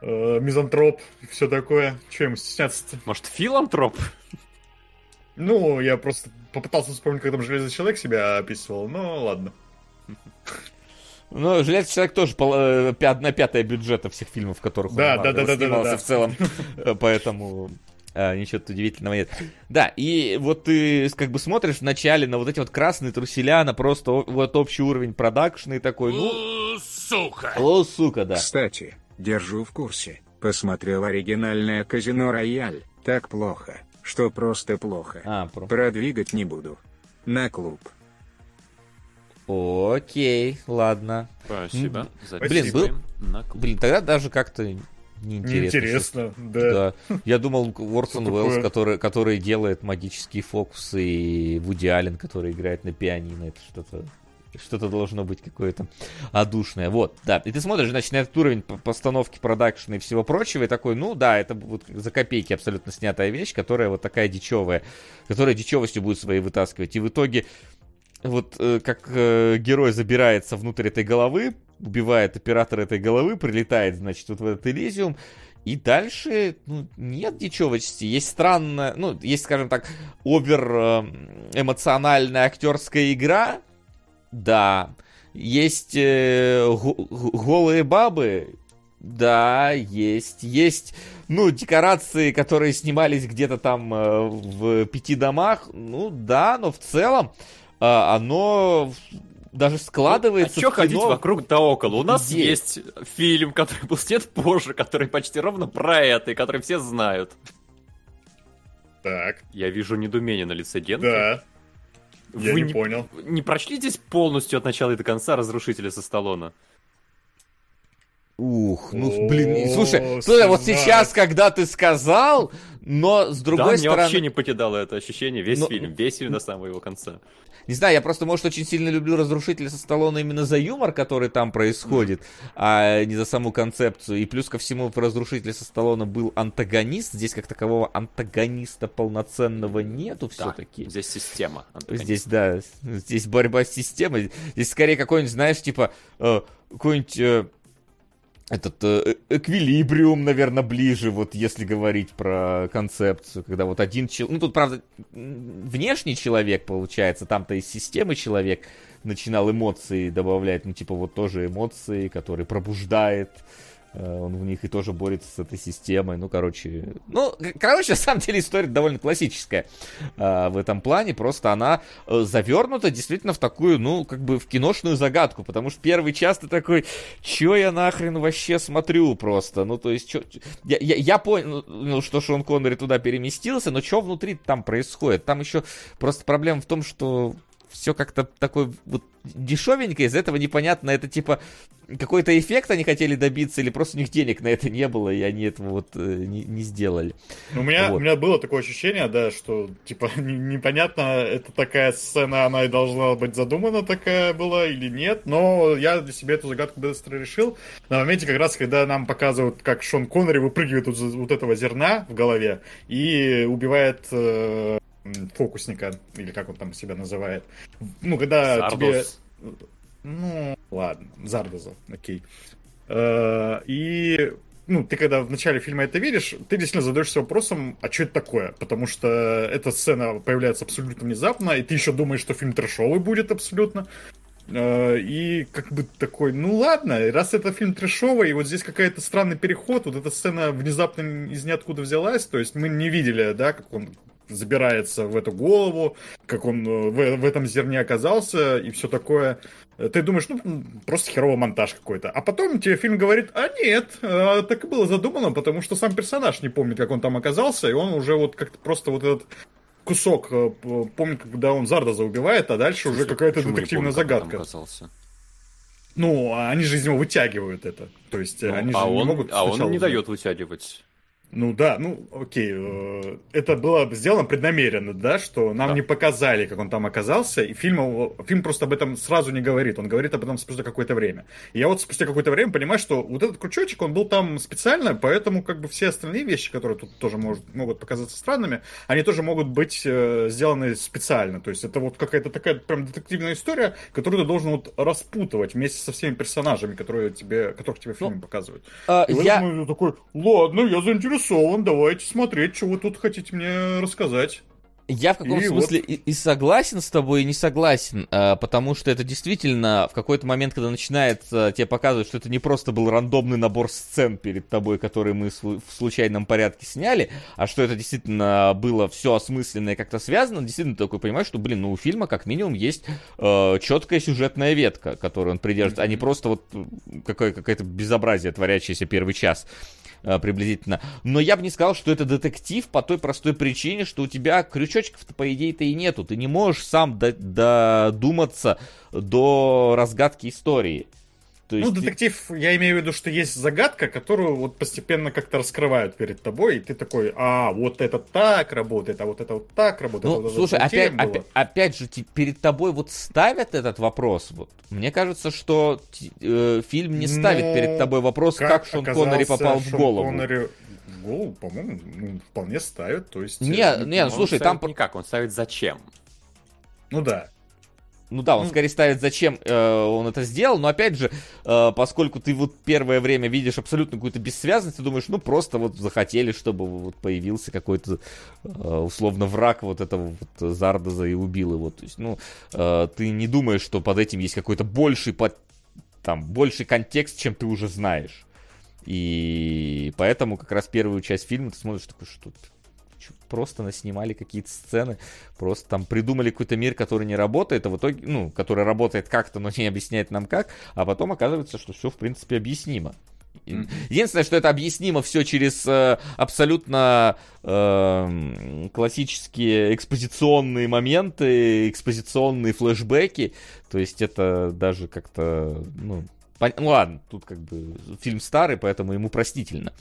э, мизантроп и все такое. Че ему стесняться-то? Может, филантроп? Ну, я просто попытался вспомнить, как там Железный Человек себя описывал, ну ладно. Ну, Железный человек тоже пол- э, пя- одна пятая бюджета всех фильмов, в которых Да, он да, да, да, да, снимался да. в целом. Э, Поэтому э, ничего тут удивительного нет. Да, и вот ты как бы смотришь вначале на вот эти вот красные труселя, на просто вот общий уровень продакшна и такой, ну, О, сука! о, сука, да. Кстати, держу в курсе. Посмотрел оригинальное Казино Рояль. Так плохо, что просто плохо. А, про- Продвигать не буду. На клуб. Окей, ладно. Спасибо. Блин, был- На клуб. Блин, тогда даже как-то неинтересно. Неинтересно, да. Да. Я думал, Уорсон Уэллс, который, который делает магические фокусы, и Вуди Аллен, который играет на пианино, это что-то что-то должно быть какое-то одушное. Вот, да. И ты смотришь, значит, на этот уровень по- постановки, продакшена и всего прочего, и такой, ну да, это вот за копейки абсолютно снятая вещь, которая вот такая дичевая, которая дичевостью будет своей вытаскивать. И в итоге вот э, как э, герой забирается внутрь этой головы, убивает оператора этой головы, прилетает, значит, вот в этот Элизиум, и дальше ну, нет дичевости. Есть странная, ну, есть, скажем так, овер э, эмоциональная актерская игра, да. Есть э, го- го- голые бабы, да, есть. Есть, ну, декорации, которые снимались где-то там э, в пяти домах, ну, да, но в целом э, оно даже А складывается что в ходить вокруг да около? У нас Есть. есть фильм, который был снят позже, который почти ровно про это, и который все знают. Так, Я вижу недоумение на лице Генки. да, я Вы не не, понял. не прочли здесь полностью от начала и до конца «Разрушителя со Сталлоне»? Ух, ну, О, блин, слушай, слушай, вот сейчас, когда ты сказал, но с да, другой мне стороны... вообще не покидало это ощущение весь Ну, фильм, весь фильм до самого его конца. Не знаю, я просто, может, очень сильно люблю «Разрушителя со Сталлоне» именно за юмор, который там происходит, а не за саму концепцию. И плюс ко всему в «Разрушителе со Сталлоне» был антагонист. Здесь как такового антагониста полноценного нету Да, все-таки. здесь система. антагонист. Здесь, да, здесь борьба с системой. Здесь скорее какой-нибудь, знаешь, типа, э, какой-нибудь... э, этот э, эквилибриум, наверное, ближе, вот если говорить про концепцию, когда вот один человек, ну тут, правда, внешний человек, получается, там-то из системы человек начинал эмоции добавлять, ну типа вот тоже эмоции, которые пробуждает, Э, он в них и тоже борется с этой системой. Ну, короче... Ну, короче, на самом деле история довольно классическая э, в этом плане. Просто она э, завернута действительно в такую, ну, как бы в киношную загадку. Потому что первый час ты такой, чё я нахрен вообще смотрю просто? Ну, то есть, чё... Я, я, я понял, что Шон Коннери туда переместился, но что внутри там происходит? Там еще просто проблема в том, что все как-то такое вот дешевенько, из этого непонятно, это типа какой-то эффект они хотели добиться, или просто у них денег на это не было, и они этого вот э, не, не сделали. У меня, вот. у меня было такое ощущение, да, что типа непонятно, это такая сцена, она и должна быть задумана такая была или нет, но я для себя эту загадку быстро решил. На моменте как раз, когда нам показывают, как Шон Коннери выпрыгивает вот, вот этого зерна в голове и убивает э, фокусника, или как он там себя называет. Ну, когда Зардос. тебе... Ну, ладно, Зардоза, окей. Э, И ну, ты когда в начале фильма это видишь, ты действительно задаешься вопросом, а что это такое? Потому что эта сцена появляется абсолютно внезапно, и ты еще думаешь, что фильм трэшовый будет абсолютно. Э, И как бы такой, ну ладно, раз это фильм трэшовый, и вот здесь какой-то странный переход, вот эта сцена внезапно из ниоткуда взялась, то есть мы не видели, да, как он забирается в эту голову, как он э, в, в этом зерне оказался и все такое. Ты думаешь, ну, просто херовый монтаж какой-то. А потом тебе фильм говорит, а нет, э, так и было задумано, потому что сам персонаж не помнит, как он там оказался, и он уже вот как-то просто вот этот кусок э, п- помнит, когда он Зардоза убивает, а дальше уже какая-то детективная помню, загадка. оказался? Ну, а они же из него вытягивают это. То есть Ну, они а, же не он, могут а он не дает вытягивать. Ну да, ну окей, э, это было сделано преднамеренно, да, что нам Да. не показали, как он там оказался, и фильм, фильм просто об этом сразу не говорит, он говорит об этом спустя какое-то время. И я вот спустя какое-то время понимаю, что вот этот крючочек, он был там специально, поэтому как бы все остальные вещи, которые тут тоже может, могут показаться странными, они тоже могут быть э, сделаны специально. То есть это вот какая-то такая прям детективная история, которую ты должен вот распутывать вместе со всеми персонажами, которые тебе, которых тебе в фильме показывают. А, И я, я такой, ладно, я заинтересован, давайте смотреть, что вы тут хотите мне рассказать. Я в каком И смысле и, и согласен с тобой, и не согласен, а, потому что это действительно в какой-то момент, когда начинает а, тебе показывать, что это не просто был рандомный набор сцен перед тобой, которые мы в случайном порядке сняли, а что это действительно было все осмысленное и как-то связано, действительно ты такой понимаешь, что, блин, ну у фильма как минимум есть э, четкая сюжетная ветка, которую он придерживается, а не просто вот э, какое- какое-то безобразие, творящееся первый час. э, приблизительно. Но я бы не сказал, что это детектив по той простой причине, что у тебя крючочков-то, по идее-то, и нету. Ты не можешь сам до- додуматься до разгадки истории. То Ну, есть ты- детектив, я имею в виду, что есть загадка, которую вот постепенно как-то раскрывают перед тобой, и ты такой, а, вот это так работает, а вот это вот так работает. Ну, вот это слушай, вот опять, было. опять, опять же, перед тобой вот ставят этот вопрос. Вот. Мне кажется, что э, фильм не ставит Ну, перед тобой вопрос, как, Шон Коннери попал в Шон голову. Коннери в голову, по-моему, ну, вполне ставит, то есть... Не, э, не, Он слушай, там... никак, он ставит зачем. Ну да. Ну да, он скорее ставит, зачем э, он это сделал, но опять же, э, поскольку ты вот первое время видишь абсолютно какую-то бессвязность, ты думаешь, ну просто вот захотели, чтобы вот появился какой-то э, условно враг вот этого вот Зардоза и убил его. То есть, ну, э, ты не думаешь, что под этим есть какой-то больший под, там, больший контекст, чем ты уже знаешь. И поэтому как раз первую часть фильма ты смотришь такой, что просто наснимали какие-то сцены, просто там придумали какой-то мир, который не работает, а в итоге, ну, который работает как-то, но не объясняет нам как, а потом оказывается, что все, в принципе, объяснимо. Единственное, что это объяснимо все через э, абсолютно э, классические экспозиционные моменты, экспозиционные флешбеки. То есть это даже как-то, ну, пон- ну ладно, тут как бы фильм старый, поэтому ему простительно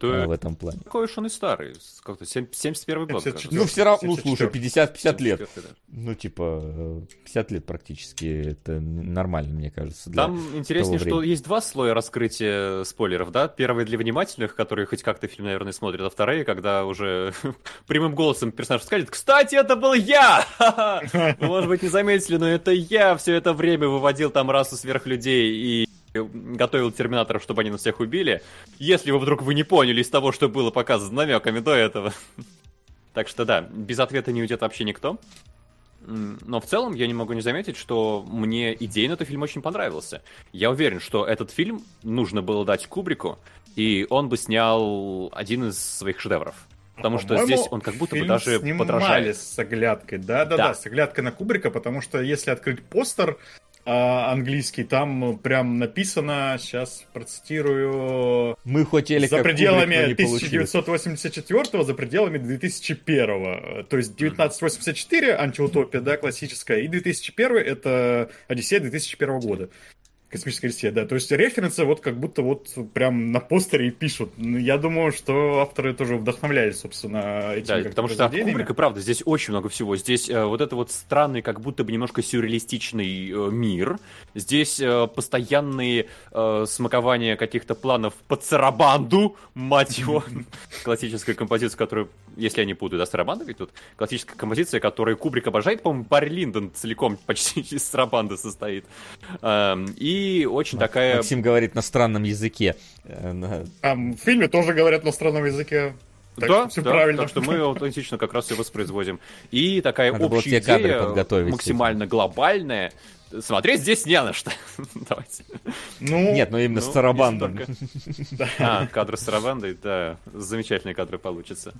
Да. э, в этом плане. Какой уж он и старый. Как-то сем- 71 год, 74. кажется. Ну, все равно, ну, 74. слушай, 50-50 лет. 74, да. Ну, типа, э, 50 лет практически, это нормально, мне кажется. для Там интереснее, что есть два слоя раскрытия спойлеров, да? Первый для внимательных, которые хоть как-то фильм, наверное, смотрят, а вторые, когда уже прямым голосом персонаж скажет, кстати, это был я! Вы, может быть, не заметили, но это я все это время выводил там расу сверхлюдей и готовил терминаторов, чтобы они нас всех убили. Если вы вдруг вы не поняли из того, что было показано намеками до этого. Так что да, без ответа не уйдет вообще никто. Но в целом я не могу не заметить, что мне идейно этот фильм очень понравился. Я уверен, что этот фильм нужно было дать Кубрику, и он бы снял один из своих шедевров. Потому что здесь он как будто бы даже подражает. с оглядкой. Да-да-да, Да. с оглядкой на Кубрика, потому что если открыть постер английский, там прям написано, сейчас процитирую, Мы хотели за пределами Кубрик, но не получилось. 1984 за пределами 2001 То есть 1984 антиутопия, да, классическая, и 2001 это Одиссея 2001 года. Космическая Одиссея, да. То есть референсы вот как будто вот прям на постере пишут. Ну, Я думаю, что авторы тоже вдохновлялись, собственно, этими Да, потому что от. Кубрика, правда, здесь очень много всего. Здесь э, вот это вот странный, как будто бы немножко сюрреалистичный э, мир. Здесь э, постоянные э, смакования каких-то планов по царабанду, мать его. Классическая композиция, которую, если я не путаю, да, царабанда ведь тут? Классическая композиция, которую Кубрик обожает, по-моему, Барри Линдон целиком почти из царабанды состоит. Эм, И очень такая... Максим говорит на странном языке. Э, Там в фильме тоже говорят на странном языке. Так да, все да, правильно. так что мы аутентично как раз и воспроизводим. И такая Надо общая те кадры идея, подготовить, максимально глобальная. Смотреть здесь не на что. Давайте. Ну, Нет, но именно Ну, с Тарабандом. только- А, кадры с Равандой, да, замечательные кадры получатся.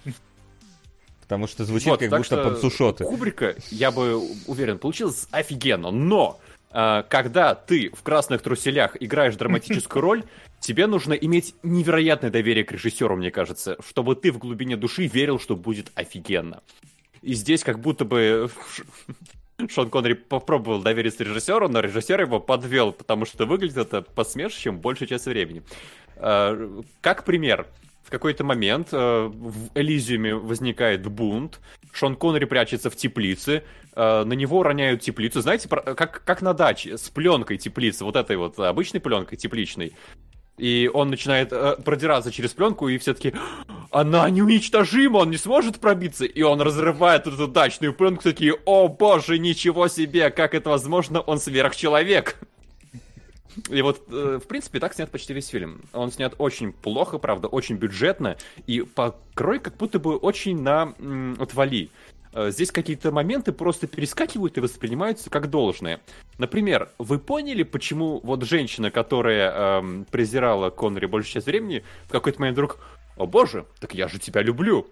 Потому что звучит Вот, как будто что подсушоты. Кубрика, я бы уверен, получилось офигенно, но а, когда ты в красных труселях играешь драматическую роль, тебе нужно иметь невероятное доверие к режиссеру, мне кажется, чтобы ты в глубине души верил, что будет офигенно. И здесь как будто бы Шон Коннери попробовал довериться режиссеру, но режиссер его подвел, потому что выглядит это посмешищем большую часть времени. А, Как пример, в какой-то момент э, в Элизиуме возникает бунт, Шон Коннери прячется в теплице, э, на него роняют теплицу. Знаете, про- как, как на даче, с пленкой теплицы, вот этой вот обычной пленкой тепличной. И он начинает э, продираться через пленку, и все таки она неуничтожима, он не сможет пробиться. И он разрывает эту дачную пленку, такие, о боже, ничего себе, как это возможно, он сверхчеловек. И вот, э, в принципе, так снят почти весь фильм. Он снят очень плохо, правда, очень бюджетно, и покрой как будто бы очень на отвали. Э, Здесь какие-то моменты просто перескакивают и воспринимаются как должное. Например, вы поняли, почему вот женщина, которая эм, презирала Коннери большую часть времени, в какой-то момент вдруг «О боже, так я же тебя люблю!»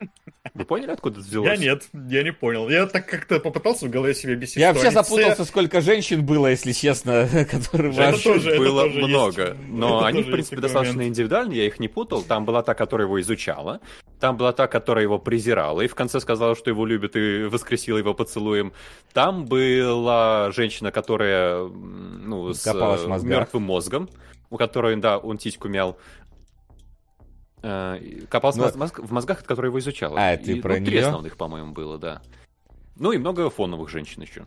Вы поняли, откуда это взялось? Я нет, я не понял. Я так как-то попытался в голове себе объяснить. Я что вообще запутался, все- сколько женщин было, если честно, которые вообще... тоже- было тоже есть. много. Но Это они, в принципе, достаточно момент. индивидуальны, я их не путал. Там была та, которая его изучала, там была та, которая его презирала, и в конце сказала, что его любит, и воскресила его поцелуем. Там была женщина, которая ну, с Копалась в мозгах. мертвым мозгом, у которой, да, он титьку мял. Э, Копался Ну, в мозг- в мозгах, от которой его изучала. А, ты И, про ну, три неё? основных, по-моему, было, да. Ну и много фоновых женщин еще.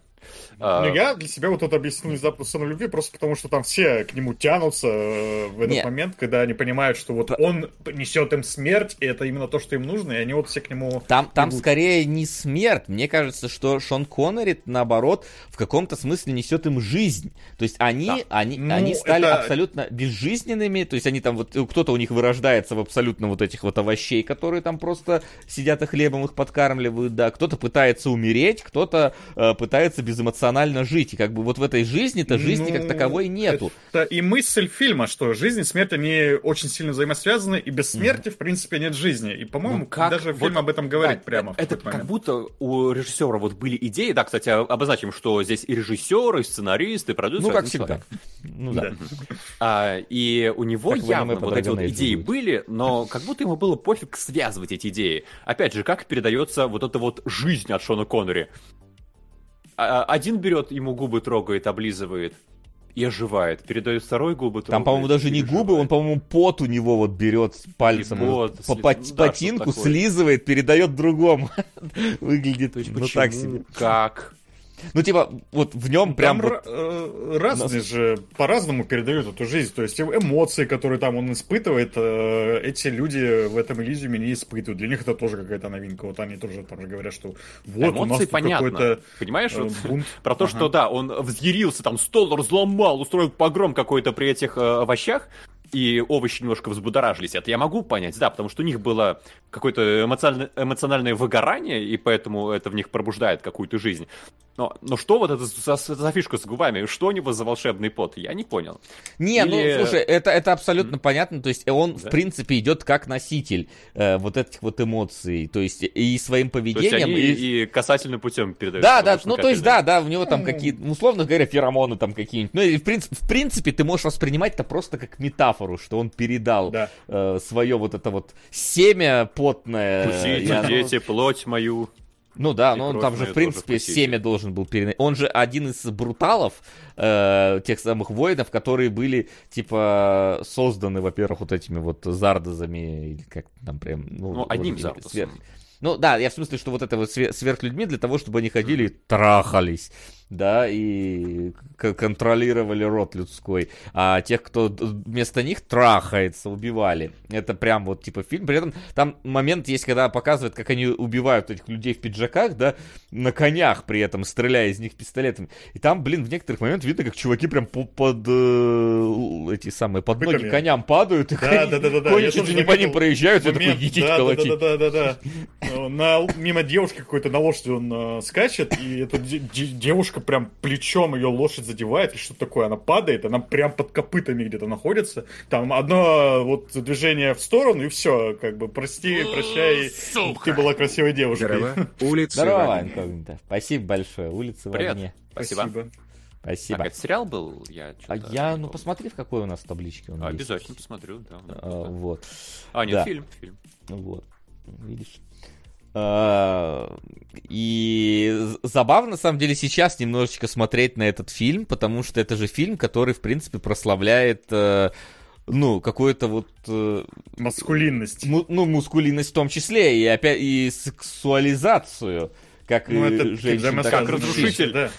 А, Ну, я для себя вот это объяснил внезапно сцену любви, просто потому что там все к нему тянутся э, в этот Не. момент, когда они понимают, что вот П- он несет им смерть, и это именно то, что им нужно, и они вот все к нему... Там, там бегут. скорее не смерть. Мне кажется, что Шон Коннери, наоборот, в каком-то смысле несет им жизнь. То есть они, Да. они, Ну, они стали это- абсолютно безжизненными. То есть они там вот, кто-то у них вырождается в абсолютно вот этих вот овощей, которые там просто сидят и хлебом их подкармливают, да. Кто-то пытается умереть, кто-то э, пытается безэмоционально жить. И как бы вот в этой жизни-то жизни как Ну, таковой нету. Это и мысль фильма, что жизнь и смерть, они очень сильно взаимосвязаны, и без смерти, в принципе, нет жизни. И, по-моему, Ну, как даже вот- фильм об этом говорит Да, прямо Это как момент. будто у режиссера вот были идеи. Да, кстати, обозначим, что здесь и режиссер, и сценарист, и продюсер. Ну, как всегда. человек. Ну да. Да. А, и у него Как явно вот эти вот идеи будет. были, но как будто ему было пофиг связывать эти идеи. Опять же, как передается вот эта вот жизнь от Шона Коннери. А- Один берет, ему губы трогает, облизывает и оживает. Передает второй губы трогает. Там, по-моему, даже не губы, он, по-моему, пот у него вот берет пальцем, вот по, сли- ну да, ботинку что-то такое. слизывает, передает другому. Выглядит То есть ну почему, так себе. Как? Ну, типа, вот в нем прям Там вот... э, разные же по-разному передают эту жизнь. То есть эмоции, которые там он испытывает, э, эти люди в этом Элизиуме не испытывают. Для них это тоже какая-то новинка. Вот они тоже там же говорят, что вот у нас Эмоции тут понятно. какой-то Понимаешь, э, вот бунт. про то, Ага. что да, он взъярился, там стол разломал, устроил погром какой-то при этих э, овощах, и овощи немножко взбудоражились. Это я могу понять, да, потому что у них было какое-то эмоциональное, эмоциональное выгорание, и поэтому это в них пробуждает какую-то жизнь. Но, но что вот это за, за фишка с губами? Что у него за волшебный пот? Я не понял. Не, Или- ну, слушай, это, это абсолютно понятно. То есть он, в Да. принципе, идет как носитель э, вот этих вот эмоций. То есть и своим То есть поведением... они и- и касательным путем передают. Да, да, ну то есть, да, да, у него там Ну. какие-то, условно говоря, феромоны там какие-нибудь. Ну и в принципе, в принципе ты можешь воспринимать это просто как метафору, что он передал Да. свое вот это вот семя потное. Пустите, оно- дети, плоть мою. Ну да, И но он там же, в принципе, семя должен был переносить. Он же один из бруталов, э, тех самых воинов, которые были, типа, созданы, во-первых, вот этими вот зардозами, или как там прям... Ну, Ну, одним вот, Зардосом. свер- Ну да, я в смысле, что вот это вот све- сверхлюдьми для того, чтобы они ходили и трахались, да, и контролировали род людской. А тех, кто вместо них трахается, убивали. Это прям вот типа фильм. При этом там момент есть, когда показывают, как они убивают этих людей в пиджаках, да, на конях при этом, стреляя из них пистолетами. И там, блин, в некоторых моментах видно, как чуваки прям по- под э, эти самые, под ноги коням падают, и Да, кони, да, да, да, да. кони чуть ли не по ним проезжают, и такой, момент, идите да, колотить. да, да, да, да, да. На, мимо девушки какой-то на лошади он э, скачет, и эта де- де- девушка прям плечом ее лошадь задевает, или что такое, она падает, она прям под копытами где-то находится. Там одно вот движение в сторону, и все, как бы, прости, прощай, Сука. ты была красивой девушкой. Здорово, улица Здорово, инкогнито. Спасибо большое. Улица в Привет. огне. Спасибо. Спасибо. Так, это сериал был? Я А я, ну посмотри, в какой у нас табличке он есть. Обязательно посмотрю, да. А. Вот, А, нет, да. фильм, фильм. вот, видишь. И забавно, на самом деле, сейчас немножечко смотреть на этот фильм, потому что это же фильм, который, в принципе, прославляет, э, ну, какую-то вот, э, Маскулинность. му- ну, мускулинность в том числе, и опять, и сексуализацию, как Ну, и это женщин, мужчин. разрушитель. Да.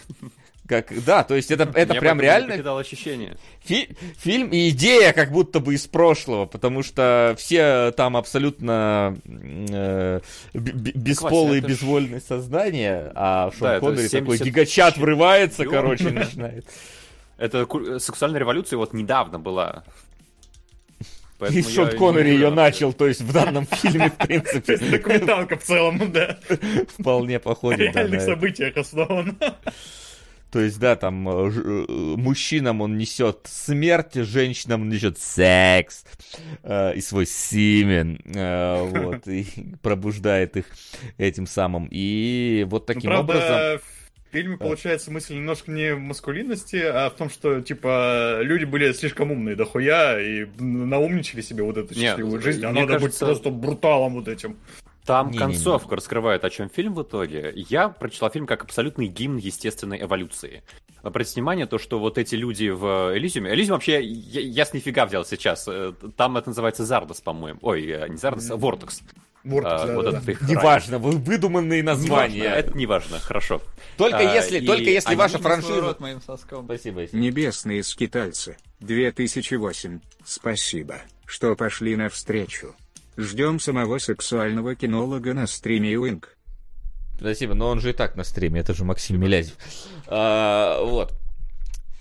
Как, да, то есть это, это прям реально покидало ощущение. Фи- фильм и идея как будто бы из прошлого, потому что все там абсолютно э, б- бесполые, это ж- безвольные создания, а Шон Да, Коннери такой 70 гигачат врывается, короче, начинает. Это э, сексуальная революция вот недавно была. И Шон я Коннери не ее начал, то есть в данном фильме, в То есть принципе, документалка в целом, да. вполне На походит. да, реальных на- событиях основан. То есть, да, там э, ж- э, мужчинам он несет смерть, женщинам он несет секс э, и свой семен, э, вот, и пробуждает их этим самым. И вот Ну, таким правда, образом... в фильме получается мысль немножко не в маскулинности, а в том, что, типа, люди были слишком умные дохуя и наумничали себе вот эту счастливую жизнь, а мне надо кажется- быть просто бруталом вот этим. Там Не-не-не. концовка раскрывает, о чем фильм в итоге. Я прочитал фильм как абсолютный гимн естественной эволюции. Обратите внимание, то, что вот эти люди в Элизиуме... Элизиум вообще, я, я с нифига взял сейчас. Э, Там это называется Зардос, по-моему. Ой, э, не Зардос, а Вортекс. Вот, А, да, вот да, да. Неважно, вы выдуманные Неважно, названия. это не важно, хорошо. Только А, если, и только если ваша франшиза... моим соском. Спасибо, Исин. Небесные скитальцы, 2008. Спасибо, что пошли навстречу. Ждем самого сексуального кинолога на стриме Уинк. Спасибо, но он же и так на стриме, это же Максим Милязев. А, вот.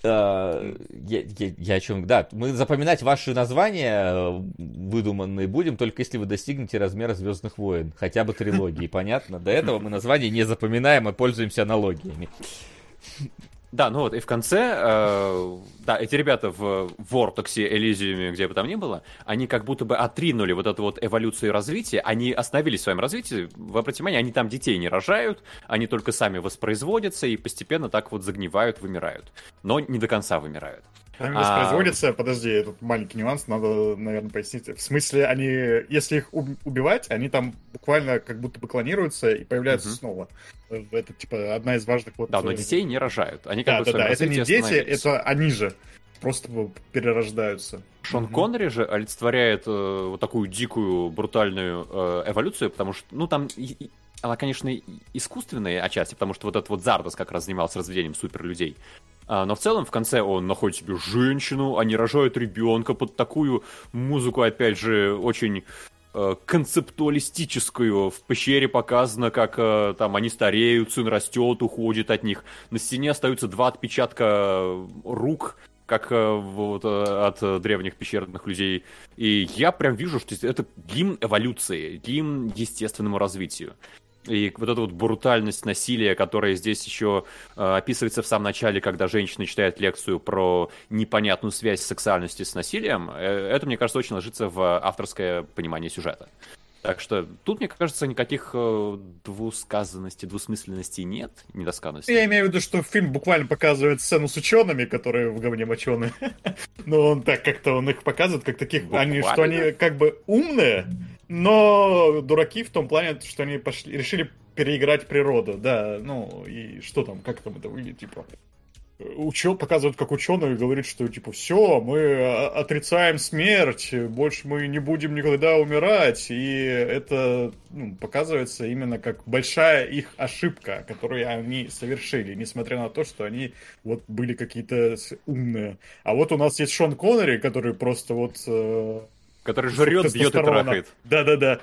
А, я, я- я о чем? Да, мы запоминать ваши названия э, выдуманные будем, только если вы достигнете размера Звездных войн, хотя бы трилогии, понятно? До этого мы названия не запоминаем и пользуемся аналогиями. Да, ну вот, и в конце, э, да, эти ребята в Вортоксе, Элизиуме, где бы там ни было, они как будто бы отринули вот эту вот эволюцию и развитие, они остановились в своем развитии, в внимание, они там детей не рожают, они только сами воспроизводятся и постепенно так вот загнивают, вымирают, но не до конца вымирают. Они А- воспроизводятся, подожди, этот маленький нюанс, надо, наверное, пояснить. В смысле, они, если их уб- убивать, они там буквально как будто бы клонируются и появляются Мгм. снова. Э, Это, типа, одна из важных вот... Да, но э, детей не рожают, они как Да, бы да, да, это не дети, это они же просто перерождаются. Шон Мгм. Коннери же олицетворяет э, вот такую дикую, брутальную э, эволюцию, потому что, ну, там она, конечно, искусственная отчасти, потому что вот этот вот Зардос как раз занимался разведением суперлюдей. А, но в целом в конце он находит себе женщину, они рожают ребенка под такую музыку, опять же, очень э, концептуалистическую. В пещере показано, как э, там они стареют, сын растет, уходит от них. На стене остаются два отпечатка рук, как э, вот э, от э, древних пещерных людей. И я прям вижу, что это гимн эволюции, гимн естественному развитию. И вот эта вот брутальность насилия, которая здесь еще э, описывается в самом начале, когда женщина читает лекцию про непонятную связь сексуальности с насилием, э, это, мне кажется, очень ложится в авторское понимание сюжета. Так что тут, мне кажется, никаких э, двусказанностей, двусмысленностей нет, недосказанностей. Я имею в виду, что фильм буквально показывает сцену с учеными, которые в говне моченые. Но он так как-то он их показывает, как таких, они, что они как бы умные, но дураки в том плане, что они пошли, решили переиграть природу, да, ну и что там, как там это выглядит, типа учё показывают как ученый говорит, что типа все, мы отрицаем смерть, больше мы не будем никогда умирать, и это ну, показывается именно как большая их ошибка, которую они совершили, несмотря на то, что они вот были какие-то умные. А вот у нас есть Шон Коннери, который просто вот э, Который жрет, бьет и трахает. Да-да-да.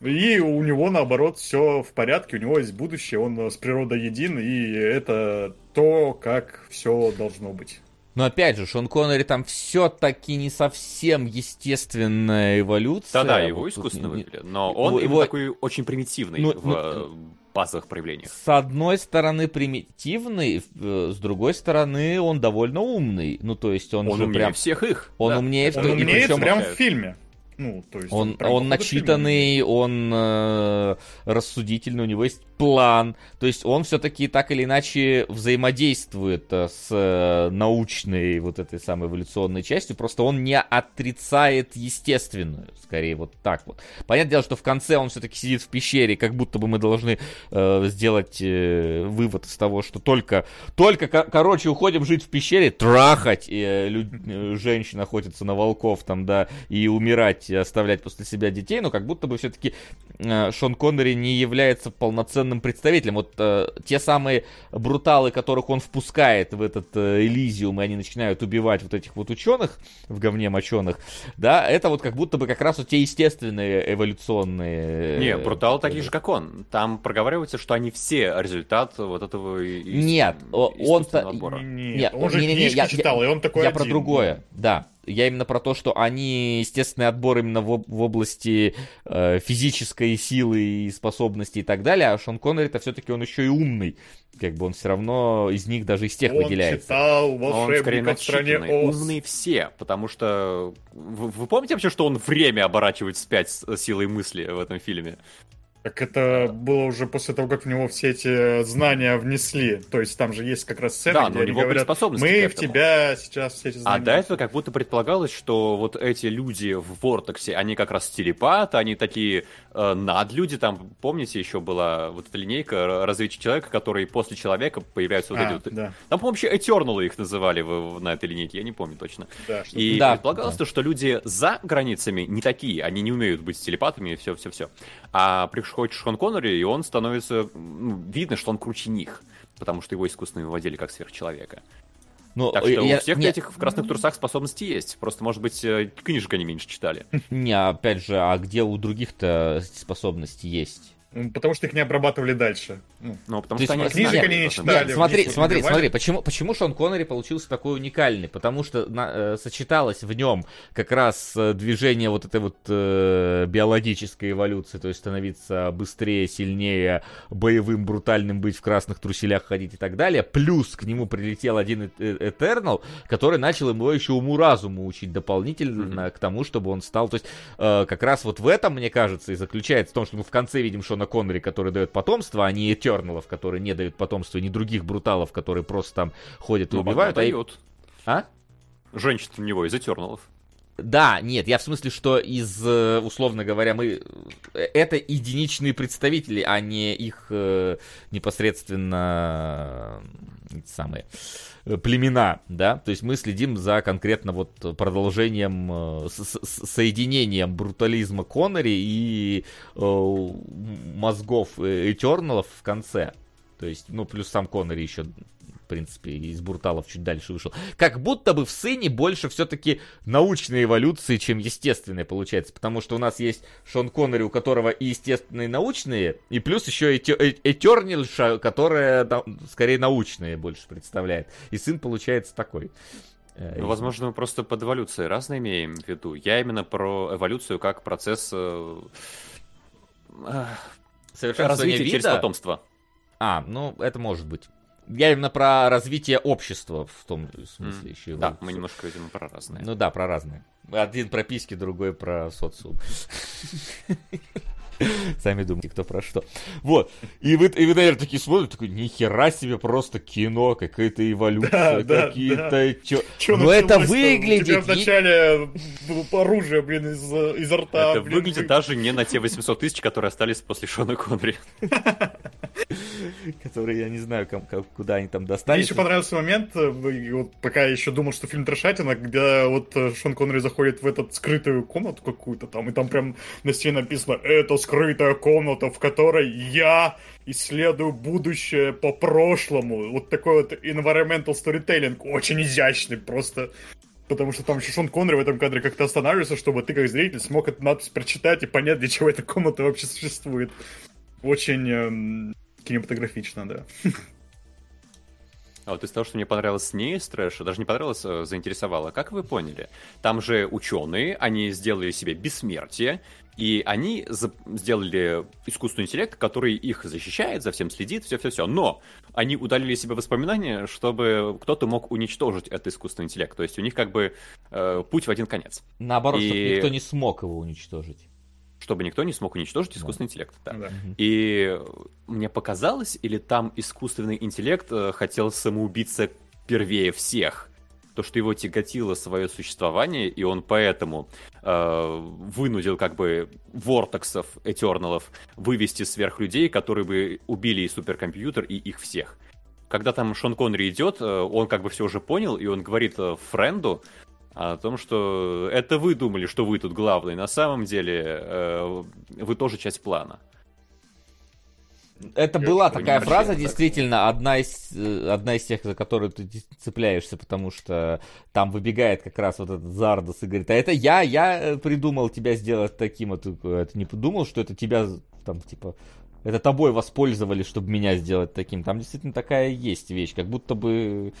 И у него, наоборот, все в порядке, у него есть будущее, он э, с природой един, и это то, как все должно быть. Но опять же, Шон Коннери там все-таки не совсем естественная эволюция. Да-да, его искусственно не- выглядит, но его- он именно его- такой очень примитивный Ну, в ну, базовых проявлениях. С одной стороны примитивный, э, с другой стороны он довольно умный. Ну, то есть он, Он же умнее прям... всех их. Он да. умнее, Он И умнеет причем- прям в фильме. Ну, то есть Он, он фильма начитанный, он э, рассудительный, у него есть план. То есть он все-таки так или иначе взаимодействует э, с э, научной вот этой самой эволюционной частью. Просто он не отрицает естественную. Скорее вот так вот. Понятное дело, что в конце он все-таки сидит в пещере, как будто бы мы должны э, сделать э, вывод из того, что только, только, ко- короче, уходим жить в пещере, трахать э, лю- э, женщин охотиться на волков там, да, и умирать, и оставлять после себя детей, но как будто бы все-таки Шон Коннери не является полноценным представителем. Вот э, те самые бруталы, которых он впускает в этот э, Элизиум, и они начинают убивать вот этих вот ученых в говне моченых, да, это вот как будто бы как раз вот те естественные эволюционные... Не, э, бруталы такие же, как он. Там проговаривается, что они все результат вот этого и- и- Нет, о- он-то- искусственного отбора. Нет, Нет, он же не-не-не, книжки я- читал, и он такой Я про один. другое, да. Я именно про то, что они естественный отбор именно в, в области э, физической силы и способностей и так далее, а Шон Коннери это все-таки он еще и умный. Как бы он все равно из них даже из тех Он выделяется. читал он скорее в стране. Оз. Умные все, потому что... Вы, вы помните вообще, что он время оборачивает вспять с силой мысли в этом фильме? Так это было уже после того, как в него все эти знания внесли. То есть там же есть как раз сцена, Да, но где у они говорят, мы в этому». тебя сейчас все эти А знания. до этого как будто предполагалось, что вот эти люди в Вортексе, они как раз телепаты, они такие э, надлюди. Там, помните, еще была вот эта линейка развития человека, который после человека появляются вот А, эти вот... да, Там, по-моему, вообще Eternal их называли в- в- на этой линейке, я не помню точно. да, что- И Да, предполагалось, то, что люди за границами не такие, они не умеют быть телепатами и все-все-все. А приходит Шон Коннери, и он становится... ну, видно, что он круче них, потому что его искусственно выводили как сверхчеловека. Ну, Так что я- у всех не- этих в красных трусах способности есть. Просто, может быть, э, книжек они меньше читали. Не, опять же, а где у других-то способности есть? Потому что их не обрабатывали дальше. Ну, Ну, потому То что они книжек знали, они не читали. в смотри, них смотри, убивали. смотри, почему, почему Шон Коннери получился такой уникальный? Потому что на- э, сочеталось в нем как раз э, движение вот этой вот э, биологической эволюции, то есть становиться быстрее, сильнее, боевым, брутальным быть, в красных труселях ходить и так далее. Плюс к нему прилетел один э- Этернал, который начал его еще уму-разуму учить дополнительно к тому, чтобы он стал... То есть э, как раз вот в этом, мне кажется, и заключается в том, что мы в конце видим Шона Коннери, который дает потомство, а не Этерналов, которые не дают потомства, не других бруталов, которые просто там ходят и Ну, убивают. а дает. А? Женщин у него из Этерналов. Да, нет, я в смысле, что из, э, условно говоря, мы... э, Это единичные представители, а не их э, непосредственно эти самые э, племена, да, то есть мы следим за конкретно вот продолжением, э, с- соединением брутализма Коннери и э, мозгов э, Этерналов в конце. То есть, ну, плюс сам Коннери еще, принципе, из Бруталов чуть дальше вышел. Как будто бы в Сыне больше все-таки научной эволюции, чем естественной получается. Потому что у нас есть Шон Коннери, у которого и естественные, и научные, и плюс еще Этернильша, которая скорее научные больше представляет. И сын получается такой. Э, Ну, возможно, мы просто под эволюцией разно имеем в виду. Я именно про эволюцию как процесс э, э, развития через вида? потомство. А, ну, это может быть. Я именно про развитие общества в том смысле М, еще. Да, мы немножко, видимо, про разные. Ну да, про разные. Один про письки, другой про социум. Сами думайте, кто про что. Вот. И вы, и вы, наверное, такие смотрите, такой, нихера себе, просто кино, какая-то эволюция, Да, да, какие-то... чё- Чё Ну это началось-то? У выглядит... тебя вначале было оружие, блин, из, изо рта. Это блин, выглядит вы- даже не на те 800 тысяч, которые остались после Шона Коннери. Которые я не знаю, ком- ко- куда они там Мне достали. еще понравился момент, э, вот пока я еще думал, что фильм трешатина, когда вот э, Шон Коннери заходит в эту скрытую комнату какую-то там, и там прям на стене написано «Это скрытая комната, в которой я исследую будущее по прошлому». Вот такой вот environmental storytelling, очень изящный просто. Потому что там еще Шон Коннери в этом кадре как-то останавливается, чтобы ты как зритель смог эту надпись прочитать и понять, для чего эта комната вообще существует. Очень эм, кинематографично, да. А вот из того, что мне понравилось не из трэша, даже не понравилось, а заинтересовало, как вы поняли? Там же ученые, они сделали себе бессмертие, и они за- сделали искусственный интеллект, который их защищает, за всем следит, все-все-все. Но они удалили себе воспоминания, чтобы кто-то мог уничтожить этот искусственный интеллект. То есть у них как бы э, путь в один конец. Наоборот, чтобы И- никто не смог его уничтожить. Чтобы никто не смог уничтожить искусственный интеллект. Да. Да. И мне показалось, или там искусственный интеллект э, хотел самоубиться первее всех. То, что его тяготило свое существование, и он поэтому э, вынудил как бы вортексов, этерналов вывести сверхлюдей, которые бы убили и суперкомпьютер, и их всех. Когда там Шон Коннери идет, э, он как бы все уже понял, и он говорит э, О том, что это вы думали, что вы тут главный. На самом деле э, вы тоже часть плана. Это Я была такая фраза, прочитал, действительно, одна из, э, одна из тех, за которую ты цепляешься, потому что там выбегает как раз вот этот Зардос и говорит, а это я, я э, придумал тебя сделать таким, а ты, э, ты не подумал, что это тебя, там, типа, это тобой воспользовались, чтобы меня сделать таким. Там действительно такая есть вещь, как будто бы,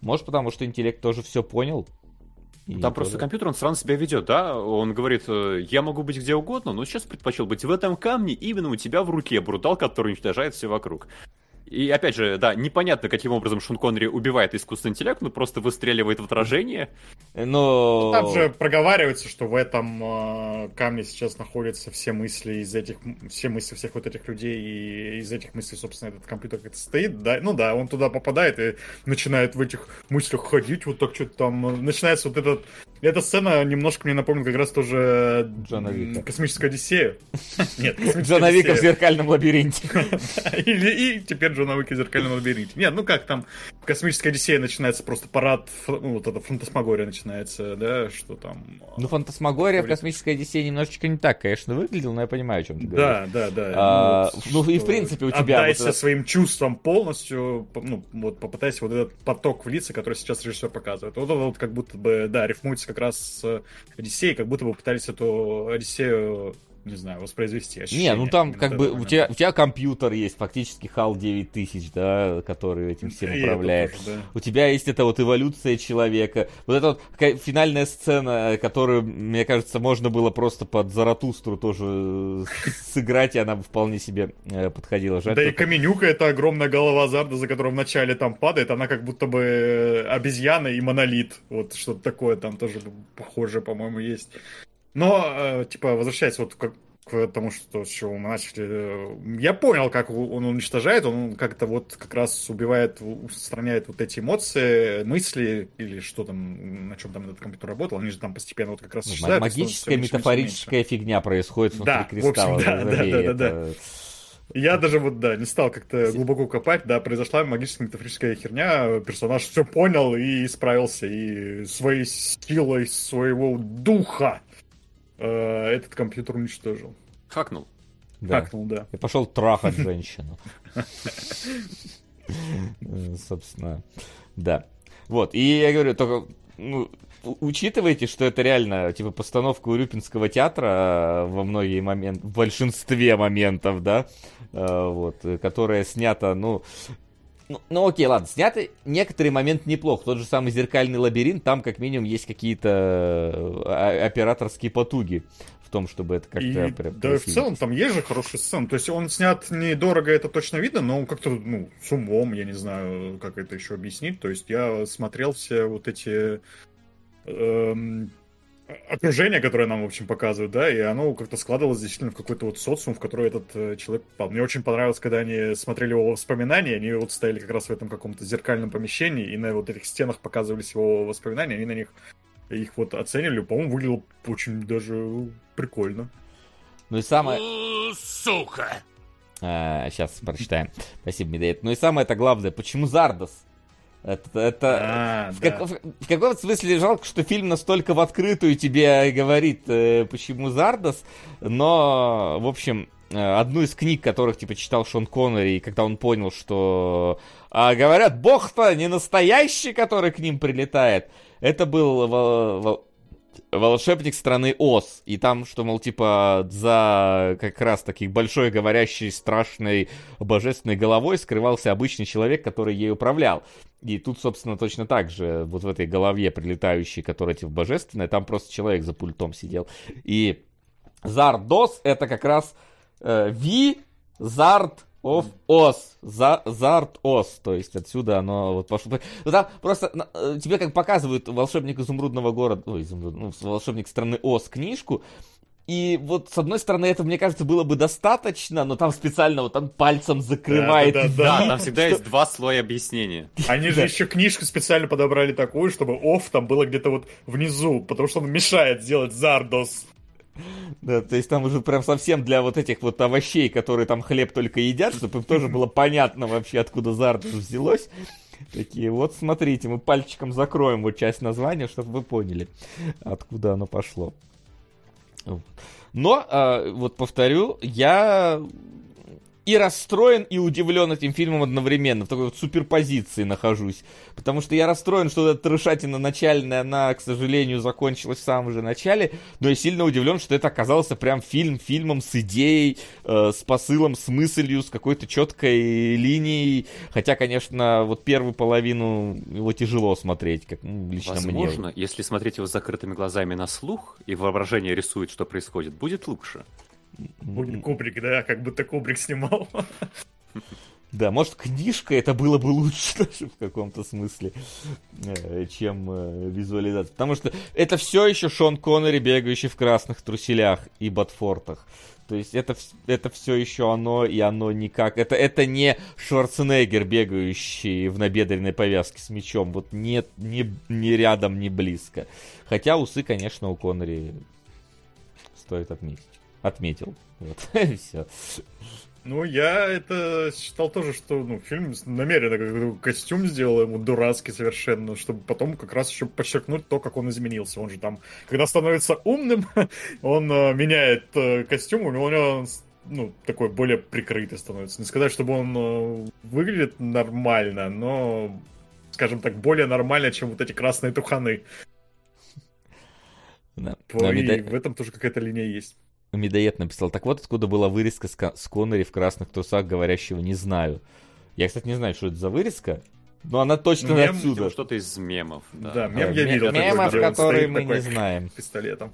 может, потому что интеллект тоже все понял. И Там просто тоже- компьютер, он странно себя ведет, да? Он говорит, э, я могу быть где угодно, но сейчас предпочел быть в этом камне именно у тебя в руке, брутал, который уничтожает все вокруг. И опять же, да, непонятно, каким образом Шон Коннери убивает искусственный интеллект, но просто выстреливает в отражение. Но... Там же проговаривается, что в этом э, камне сейчас находятся все мысли из этих, все мысли всех вот этих людей, и из этих мыслей, собственно, этот компьютер как-то стоит, да, ну да, он туда попадает и начинает в этих мыслях ходить, вот так что-то там, э, начинается вот этот, эта сцена немножко мне напомнит как раз тоже Джона м, Вика. космическую Одиссею. Нет, Джона Вика в зеркальном лабиринте. Или и теперь Джона Уика в зеркальном лабиринте. Нет, ну как там в космической Одиссее начинается просто парад, ну вот эта фантасмагория начинается, да, что там... Ну, фантасмагория в Говорит. космической Одиссее немножечко не так, конечно, выглядел, но я понимаю, о чем ты говоришь. Да, да, да. А, вот ну и в принципе у тебя Отдайся вот это- своим чувствам полностью, ну вот попытайся вот этот поток в лица, который сейчас режиссер показывает. Вот это вот как будто бы, да, рифмуется как раз с Одиссеей, как будто бы пытались эту Одиссею, не знаю, воспроизвести. Не, ощущение ну там как бы у тебя, у тебя компьютер есть, фактически HAL 9000, да, который этим всем И управляет. тоже, да. У тебя есть эта вот эволюция человека. Вот эта вот финальная сцена, которую, мне кажется, можно было просто под Заратустру тоже э, сыграть, и она бы вполне себе э, подходила. Жаль, Да и Каменюка, это огромная голова Зарда, за которой вначале там падает, она как будто бы э, обезьяна и монолит. Вот что-то такое там тоже похоже, по-моему, есть. Но, э, типа, возвращаясь вот как к тому, что, с чего мы начали, э, я понял, как он уничтожает, он как-то вот как раз убивает, устраняет вот эти эмоции, мысли, или что там, на чем там этот компьютер работал, они же там постепенно вот как раз Ну, магическая, всё меньше, метафорическая фигня происходит внутри Да, в общем, кристалла. да, да, да, да, это Я даже вот, да, не стал как-то глубоко копать, да, произошла магическая метафорическая херня, персонаж все понял и справился, и своей силой своего духа этот компьютер уничтожил. Хакнул. Да. Хакнул, да. И пошел трахать женщину. Э, Собственно, да. Вот, и я говорю, только, ну, учитывайте, что это реально, типа, постановка Урюпинского театра э, во многие моменты, в большинстве моментов, да, э, вот, э, которая снята, ну, ну, ну, окей, ладно, снятый некоторый момент неплох. Тот же самый зеркальный лабиринт, там как минимум есть какие-то э, операторские потуги в том, чтобы это как-то... И, прям да, и в красиво. целом там есть же хороший сцен. То есть он снят недорого, это точно видно, но он как-то, ну, с умом, я не знаю, как это еще объяснить. То есть я смотрел все вот эти эм, окружение, которое нам, в общем, показывают, да, и оно как-то складывалось действительно в какой-то вот социум, в который этот э, человек попал. Мне очень понравилось, когда они смотрели его воспоминания, они вот стояли как раз в этом каком-то зеркальном помещении, и на вот этих стенах показывались его воспоминания, они на них их вот оценивали, по-моему, выглядело очень даже прикольно. Ну и самое... Сука! сейчас прочитаем. Спасибо, Медведь. Ну и самое это главное, почему Зардос? Это, это А, в, да. как- в- в каком смысле жалко, что фильм настолько в открытую тебе говорит, э, почему Зардос, но, в общем, э, одну из книг, которых, типа, читал Шон Коннери, и когда он понял, что, а, говорят, бог-то не настоящий, который к ним прилетает, это был во- волшебник страны Оз. И там, что, мол, типа, за как раз таки большой говорящей страшной божественной головой скрывался обычный человек, который ей управлял. И тут, собственно, точно так же, вот в этой голове прилетающей, которая типа божественная, там просто человек за пультом сидел. И Зардос это как раз э, Ви Зард of. За, Зард Оз. То есть отсюда оно вот пошло. Ну, там просто на- э, тебе как показывают волшебник изумрудного города, ой, изумруд- ну, волшебник страны Оз книжку, и вот, с одной стороны, это, мне кажется, было бы достаточно, но там специально вот он пальцем закрывает. Да, да, Да, да. там всегда есть два слоя объяснения. Они же еще книжку специально подобрали такую, чтобы оф там было где-то вот внизу, потому что он мешает сделать Зардос. Да, то есть там уже прям совсем для вот этих вот овощей, которые там хлеб только едят, чтобы им тоже было понятно вообще, откуда Зардус взялось. Такие, вот смотрите, мы пальчиком закроем вот часть названия, чтобы вы поняли, откуда оно пошло. Но, а, вот повторю, я и расстроен, и удивлен этим фильмом одновременно. В такой вот суперпозиции нахожусь. Потому что я расстроен, что эта трешатина начальная, она, к сожалению, закончилась в самом же начале. Но я сильно удивлен, что это оказался прям фильм фильмом с идеей, э, с посылом, с мыслью, с какой-то четкой линией. Хотя, конечно, вот первую половину его тяжело смотреть, как ну, лично мне. Возможно, если смотреть его с закрытыми глазами на слух, и воображение рисует, что происходит, будет лучше. Кубрик, да, как будто Кубрик снимал. Да, может, книжка это было бы лучше даже в каком-то смысле, э, чем э, визуализация. Потому что это все еще Шон Коннери, бегающий в красных труселях и ботфортах. То есть это, это все еще оно, и оно никак... Это, это не Шварценеггер, бегающий в набедренной повязке с мечом. Вот нет, ни, ни рядом, ни близко. Хотя усы, конечно, у Коннери стоит отметить. Отметил. Вот, все. Ну, я это считал тоже, что ну, фильм намеренно костюм сделал ему дурацкий совершенно, чтобы потом как раз еще подчеркнуть то, как он изменился. Он же там, когда становится умным, он э, меняет э, костюм, у него, у него ну, такой более прикрытый становится. Не сказать, чтобы он э, выглядит нормально, но, скажем так, более нормально, чем вот эти красные туханы. Да. И в этом тоже какая-то линия есть. Медоед написал, так вот откуда была вырезка с, Коннери в красных трусах, говорящего «не знаю». Я, кстати, не знаю, что это за вырезка, но она точно Мем, отсюда. Что-то из мемов. Да, Да. мем я видел. такой, Мемов, он которые мы такой не знаем. пистолетом.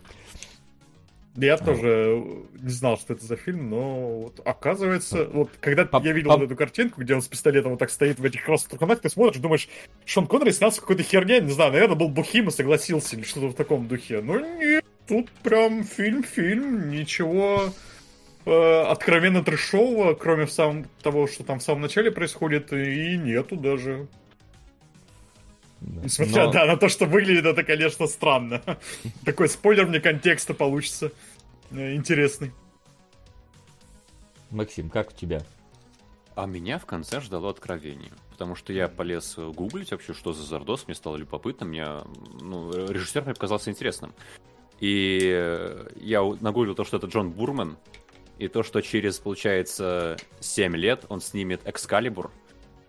Я тоже не знал, что это за фильм, но вот оказывается, вот когда Пап- я видел пап- вот эту картинку, где он с пистолетом вот так стоит в этих красных труханах, ты смотришь, думаешь, Шон Коннери снялся какой-то херне, не знаю, наверное, был бухим и согласился или что-то в таком духе. Ну нет, тут прям фильм-фильм, ничего э, откровенно трешового, кроме в самом, того, что там в самом начале происходит, и нету даже. Да. Несмотря Но- да, на то, что выглядит это, конечно, странно. Такой спойлер мне контекста получится. э, Интересный. Максим, как у тебя? А меня в конце ждало откровение. Потому что я полез гуглить вообще, что за Зардос, мне стало любопытно, мне, ну, режиссер мне показался интересным. И э, я нагуглил то, что это Джон Бурман, и то, что через, получается, 7 лет он снимет Экскалибур.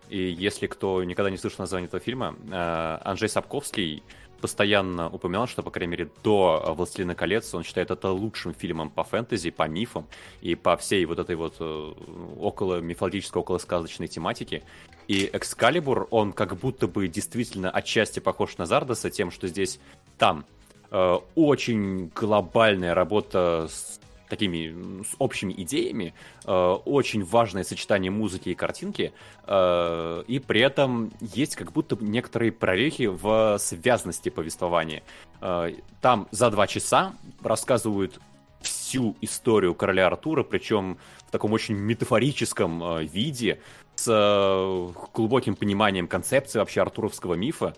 И если кто никогда не слышал название этого фильма, э, Анджей Сапковский постоянно упоминал, что, по крайней мере, до «Властелина колец» он считает это лучшим фильмом по фэнтези, по мифам и по всей вот этой вот э, около мифологической, около сказочной тематике. И «Экскалибур», он как будто бы действительно отчасти похож на Зардоса тем, что здесь там очень глобальная работа с такими с общими идеями, э, очень важное сочетание музыки и картинки, э, и при этом есть как будто некоторые прорехи в связности повествования. Э, там за два часа рассказывают всю историю короля Артура, причем в таком очень метафорическом э, виде, с э, глубоким пониманием концепции вообще артуровского мифа.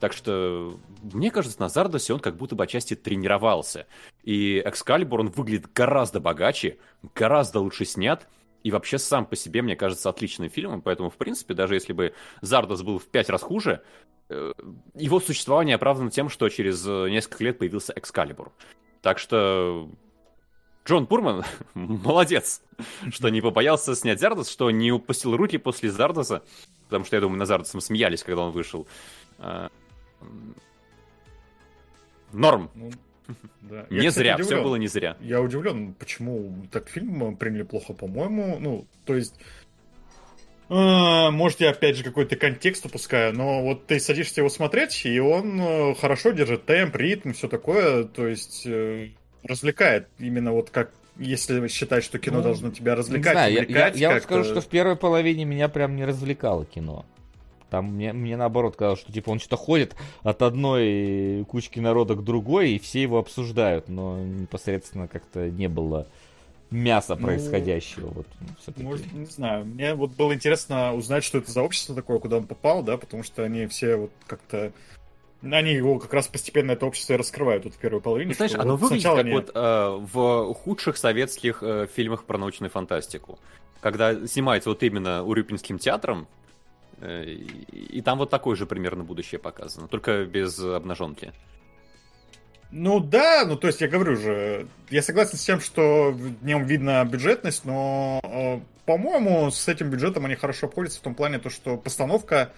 Так что, мне кажется, на Зардосе он как будто бы отчасти тренировался. И Экскалибур, он выглядит гораздо богаче, гораздо лучше снят, и вообще сам по себе, мне кажется, отличным фильмом. Поэтому, в принципе, даже если бы Зардос был в пять раз хуже, э, его существование оправдано тем, что через э, несколько лет появился Экскалибур. Так что Джон Пурман молодец, что не побоялся снять Зардос, что не упустил руки после Зардоса, потому что, я думаю, на Зардосом смеялись, когда он вышел. Норм. Ну, да. Я, Не кстати, зря, все удивлен. было не зря. Я удивлен, почему так фильм приняли плохо, по-моему. Ну, то есть... э, Может, я опять же какой-то контекст упускаю, но вот ты садишься его смотреть, и он э, хорошо держит темп, ритм, все такое, то есть э, развлекает именно вот как если считать, что кино Ну, должно тебя Не развлекать, знаю, я, я- я вот как-то. скажу, что в первой половине меня прям не развлекало кино. Там мне, мне наоборот казалось, что типа он что-то ходит от одной кучки народа к другой, и все его обсуждают, но непосредственно как-то не было мяса Ну, происходящего. Вот, ну, всё-таки. Может, не знаю. Мне вот было интересно узнать, что это за общество такое, куда он попал, да, потому что они все вот как-то... Они его как раз постепенно это общество и раскрывают вот в первой половине. Ну, знаешь, оно вот выглядит сначала как они- вот э, в худших советских э, фильмах про научную фантастику. Когда снимается вот именно Урюпинским театром, и, и там вот такое же примерно будущее показано, только без обнаженки. Ну да, ну то есть я говорю же, я согласен с тем, что в нем видно бюджетность, но, э, по-моему, с этим бюджетом они хорошо обходятся в том плане, то, что постановка,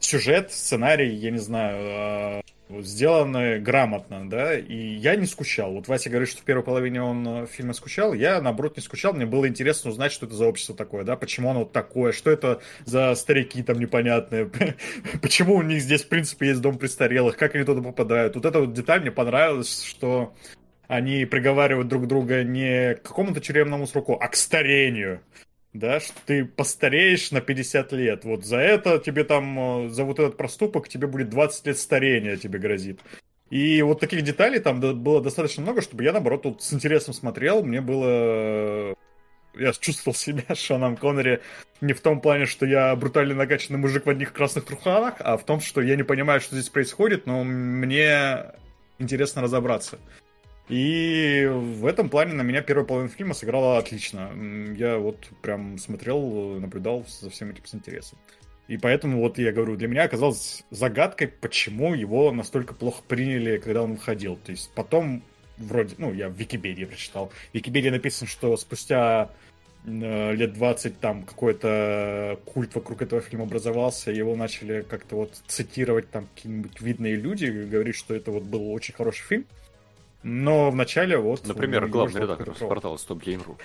сюжет, сценарий, я не знаю, э, сделаны грамотно, да, и я не скучал. Вот Вася говорит, что в первой половине он э, фильма скучал, я, наоборот, не скучал, мне было интересно узнать, что это за общество такое, да, почему оно вот такое, что это за старики там непонятные, почему у них здесь, в принципе, есть дом престарелых, как они туда попадают. Вот эта вот деталь мне понравилась, что они приговаривают друг друга не к какому-то тюремному сроку, а к старению. Да, что ты постареешь на 50 лет. Вот за это тебе там, э, за вот этот проступок тебе будет 20 лет старения тебе грозит. И вот таких деталей там было достаточно много, чтобы я, наоборот, тут с интересом смотрел. Мне было... Я чувствовал себя Шоном Коннери не в том плане, что я брутально накачанный мужик в одних красных труханах, а в том, что я не понимаю, что здесь происходит, но мне интересно разобраться. И в этом плане на меня первая половина фильма сыграла отлично. Я вот прям смотрел, наблюдал за всем этим с интересом. И поэтому вот я говорю, для меня оказалось загадкой, почему его настолько плохо приняли, когда он выходил. То есть потом вроде, ну, я в Википедии прочитал. В Википедии написано, что спустя э, лет 20 там какой-то культ вокруг этого фильма образовался, его начали как-то вот цитировать там какие-нибудь видные люди, говорить, что это вот был очень хороший фильм. Но вначале вот... Например, главный редактор провал. портала Stop Game.ru.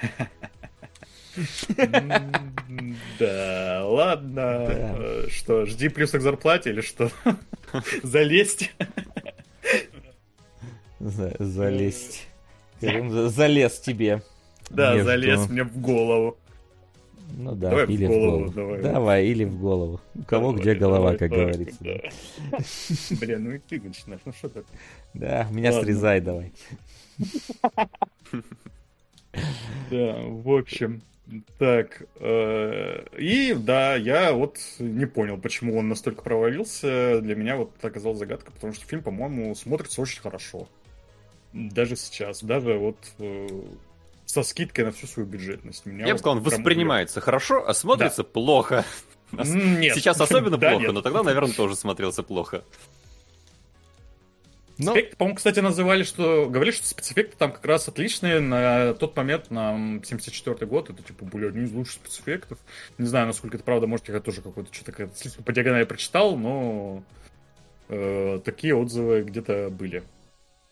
М, Да, ладно. Э, Что, жди плюс к зарплате или что? Залезть? За- залезть. Залез тебе. Да, залез мне в голову. Ну да, Давай в или в голову, голову. давай. Давай, или в голову. У кого Давай, где голова, давай, как давай, говорится. да. Блин, ну и ты начинаешь, ну что ты? Да, меня Ладно. срезай давай. Да, в общем, так, э, и да, я вот не понял, почему он настолько провалился. Для меня вот это оказалась загадка, потому что фильм, по-моему, смотрится очень хорошо. Даже сейчас, даже вот э, со скидкой на всю свою бюджетность. Меня Я бы сказал, он прям воспринимается хорошо, а смотрится плохо. М, Нет. Сейчас особенно Да, плохо, нет. но тогда, наверное, тоже смотрелся плохо. Ну, Спецэффекты, по-моему, кстати, называли, что... Говорили, что спецэффекты там как раз отличные на тот момент, на 74 год. Это, типа, были одни из лучших спецэффектов. Не знаю, насколько это правда. Может, я тоже какой-то что-то слишком по диагонали прочитал, но э, такие отзывы где-то были.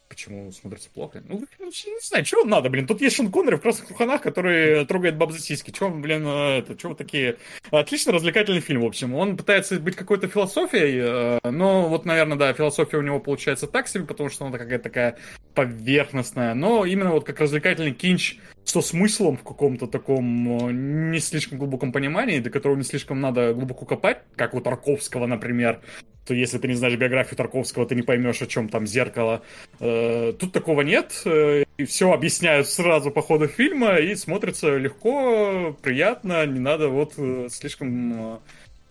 Почему смотрится плохо? Ну, вообще не знаю, чего вам надо, блин. Тут есть Шон Коннери в красных руханах, который трогает баб за сиськи. Чего, блин, э, это, чего такие... Отлично развлекательный фильм, в общем. Он пытается быть какой-то философией, э, но вот, наверное, да, философия у него получается так себе, потому что она какая-то такая поверхностная. Но именно вот как развлекательный кинч со смыслом в каком-то таком э, не слишком глубоком понимании, до которого не слишком надо глубоко копать, как у Тарковского, например, то если ты не знаешь биографию Тарковского, ты не поймешь, о чем там зеркало. Э, Тут такого нет, э, и все объясняют сразу по ходу фильма, и смотрится легко, приятно, не надо вот слишком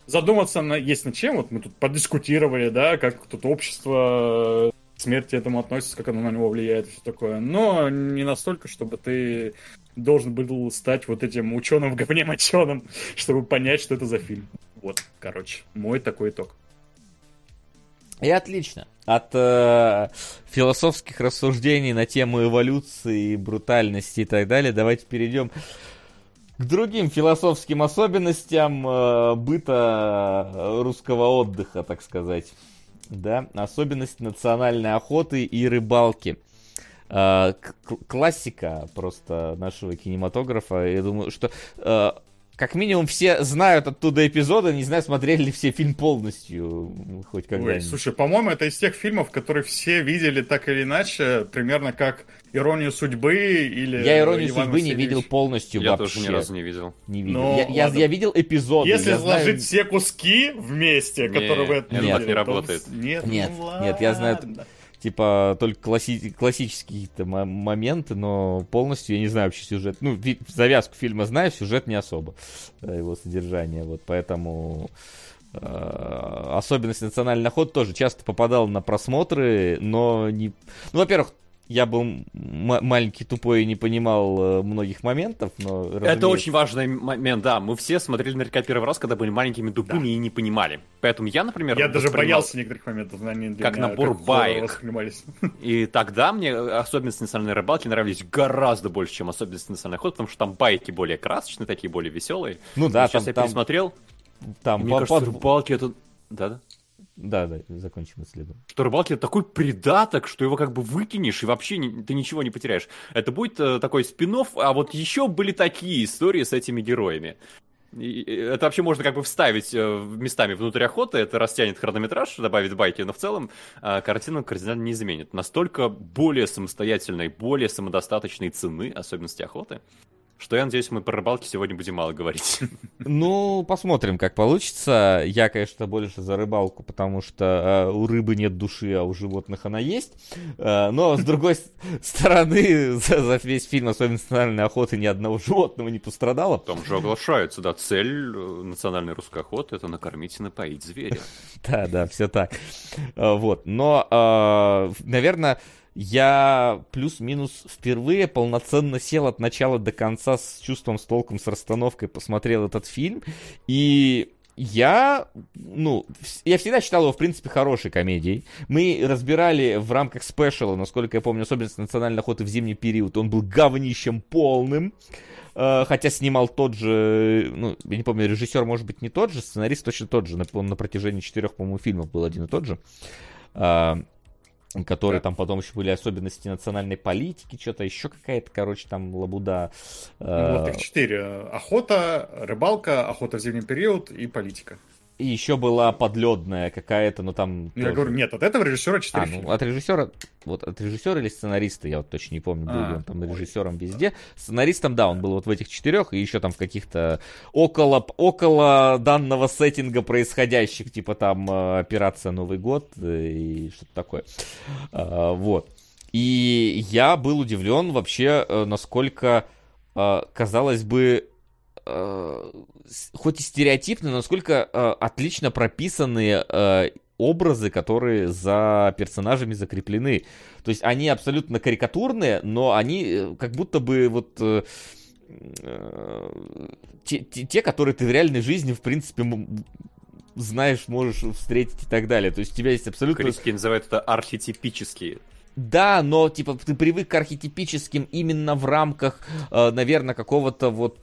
задуматься на, есть над чем. Вот мы тут подискутировали, да, как тут общество смерти этому относится, как оно на него влияет и все такое. Но не настолько, чтобы ты должен был стать вот этим ученым в говне моченым, чтобы понять, что это за фильм. Вот, короче, мой такой итог. И отлично. От э, философских рассуждений на тему эволюции, брутальности и так далее, давайте перейдем к другим философским особенностям э, быта русского отдыха, так сказать. Да, особенность национальной охоты и рыбалки. Э, к- классика просто нашего кинематографа. Я думаю, что э, как минимум все знают оттуда эпизоды, не знаю, смотрели ли все фильм полностью, хоть Ой, когда-нибудь. слушай, по-моему, это из тех фильмов, которые все видели так или иначе, примерно как «Иронию судьбы» или Я иронию «Иван судьбы не Васильевич». видел полностью Я вообще. тоже ни разу не видел. Не видел. Ну, я, я- я видел эпизоды. Если я знаю- сложить все куски вместе, Не, которые вы это это так не то работает. Нет, Нет, ну нет, я знаю. Типа только класси- классические моменты, но полностью я не знаю вообще сюжет. Ну, ви- завязку фильма знаю, сюжет не особо. э, Его содержание. Вот поэтому э, особенность национальный охот тоже часто попадал на просмотры, но не... Ну, во-первых, я был м- маленький, тупой и не понимал э, многих моментов, но... Это разумеется- очень важный момент, да. Мы все смотрели наверняка первый раз, когда были маленькими тупыми и не понимали. Поэтому я, например, Я даже боялся некоторых моментов, они для Как меня набор хоррор баек. И тогда мне особенности национальной рыбалки нравились гораздо больше, чем особенности национальной охоты, потому что там байки более красочные, такие более веселые. Ну да, Сейчас там, я там, пересмотрел, там мне по- кажется, по- рыбалки это... Да-да. Да, да, закончим исследование. Что рыбалки это такой придаток, что его как бы выкинешь и вообще не- ты ничего не потеряешь. Это будет э, такой спин а вот еще были такие истории с этими героями. И, это вообще можно как бы вставить э, местами внутрь охоты, это растянет хронометраж, добавит байки, но в целом э, картину кардинально не изменит. Настолько более самостоятельной, более самодостаточной цены особенности охоты, что я надеюсь, мы про рыбалки сегодня будем мало говорить. Ну, посмотрим, как получится. Я, конечно, больше за рыбалку, потому что э, у рыбы нет души, а у животных она есть. Э, но, с другой стороны, за, за весь фильм, особенно национальной охоты, ни одного животного не пострадало. Там же оглашаются, да, цель э, национальной русской охоты это накормить и напоить зверя. Да, да, все так. Э, Вот. Но, наверное, я плюс-минус впервые полноценно сел от начала до конца с чувством, с толком, с расстановкой, посмотрел этот фильм. И я, ну, я всегда считал его, в принципе, хорошей комедией. Мы разбирали в рамках спешала, насколько я помню, особенность национальной охоты в зимний период. Он был говнищем полным. Э, Хотя снимал тот же, ну, я не помню, режиссер, может быть, не тот же, сценарист точно тот же. Он на протяжении четырех, по-моему, фильмов был один и тот же. Который Да. там потом еще были особенности национальной политики, что-то еще какая-то, короче, там лабуда. Ну, Э, Вот их четыре. Охота, рыбалка, охота в зимний период и политика. И еще была подледная какая-то, но там... Я тоже- говорю, нет, от этого режиссера четыре А, ну фильма. от режиссера, вот от режиссера или сценариста, я вот точно не помню, был ли А, он там режиссером везде. Сценаристом, да, он был вот в этих четырех, и еще там в каких-то около, около данного сеттинга происходящих, типа там э, операция Новый год э, и что-то такое. А, Вот. И я был удивлен вообще, э, насколько, казалось бы, э, хоть и стереотипно, но насколько э, отлично прописаны э, образы, которые за персонажами закреплены. То есть они абсолютно карикатурные, но они э, как будто бы вот э, э, те, те, те, которые ты в реальной жизни, в принципе, знаешь, можешь встретить и так далее. То есть у тебя есть абсолютно... Критики называют это архетипические. Да, но типа ты привык к архетипическим именно в рамках, э, наверное, какого-то вот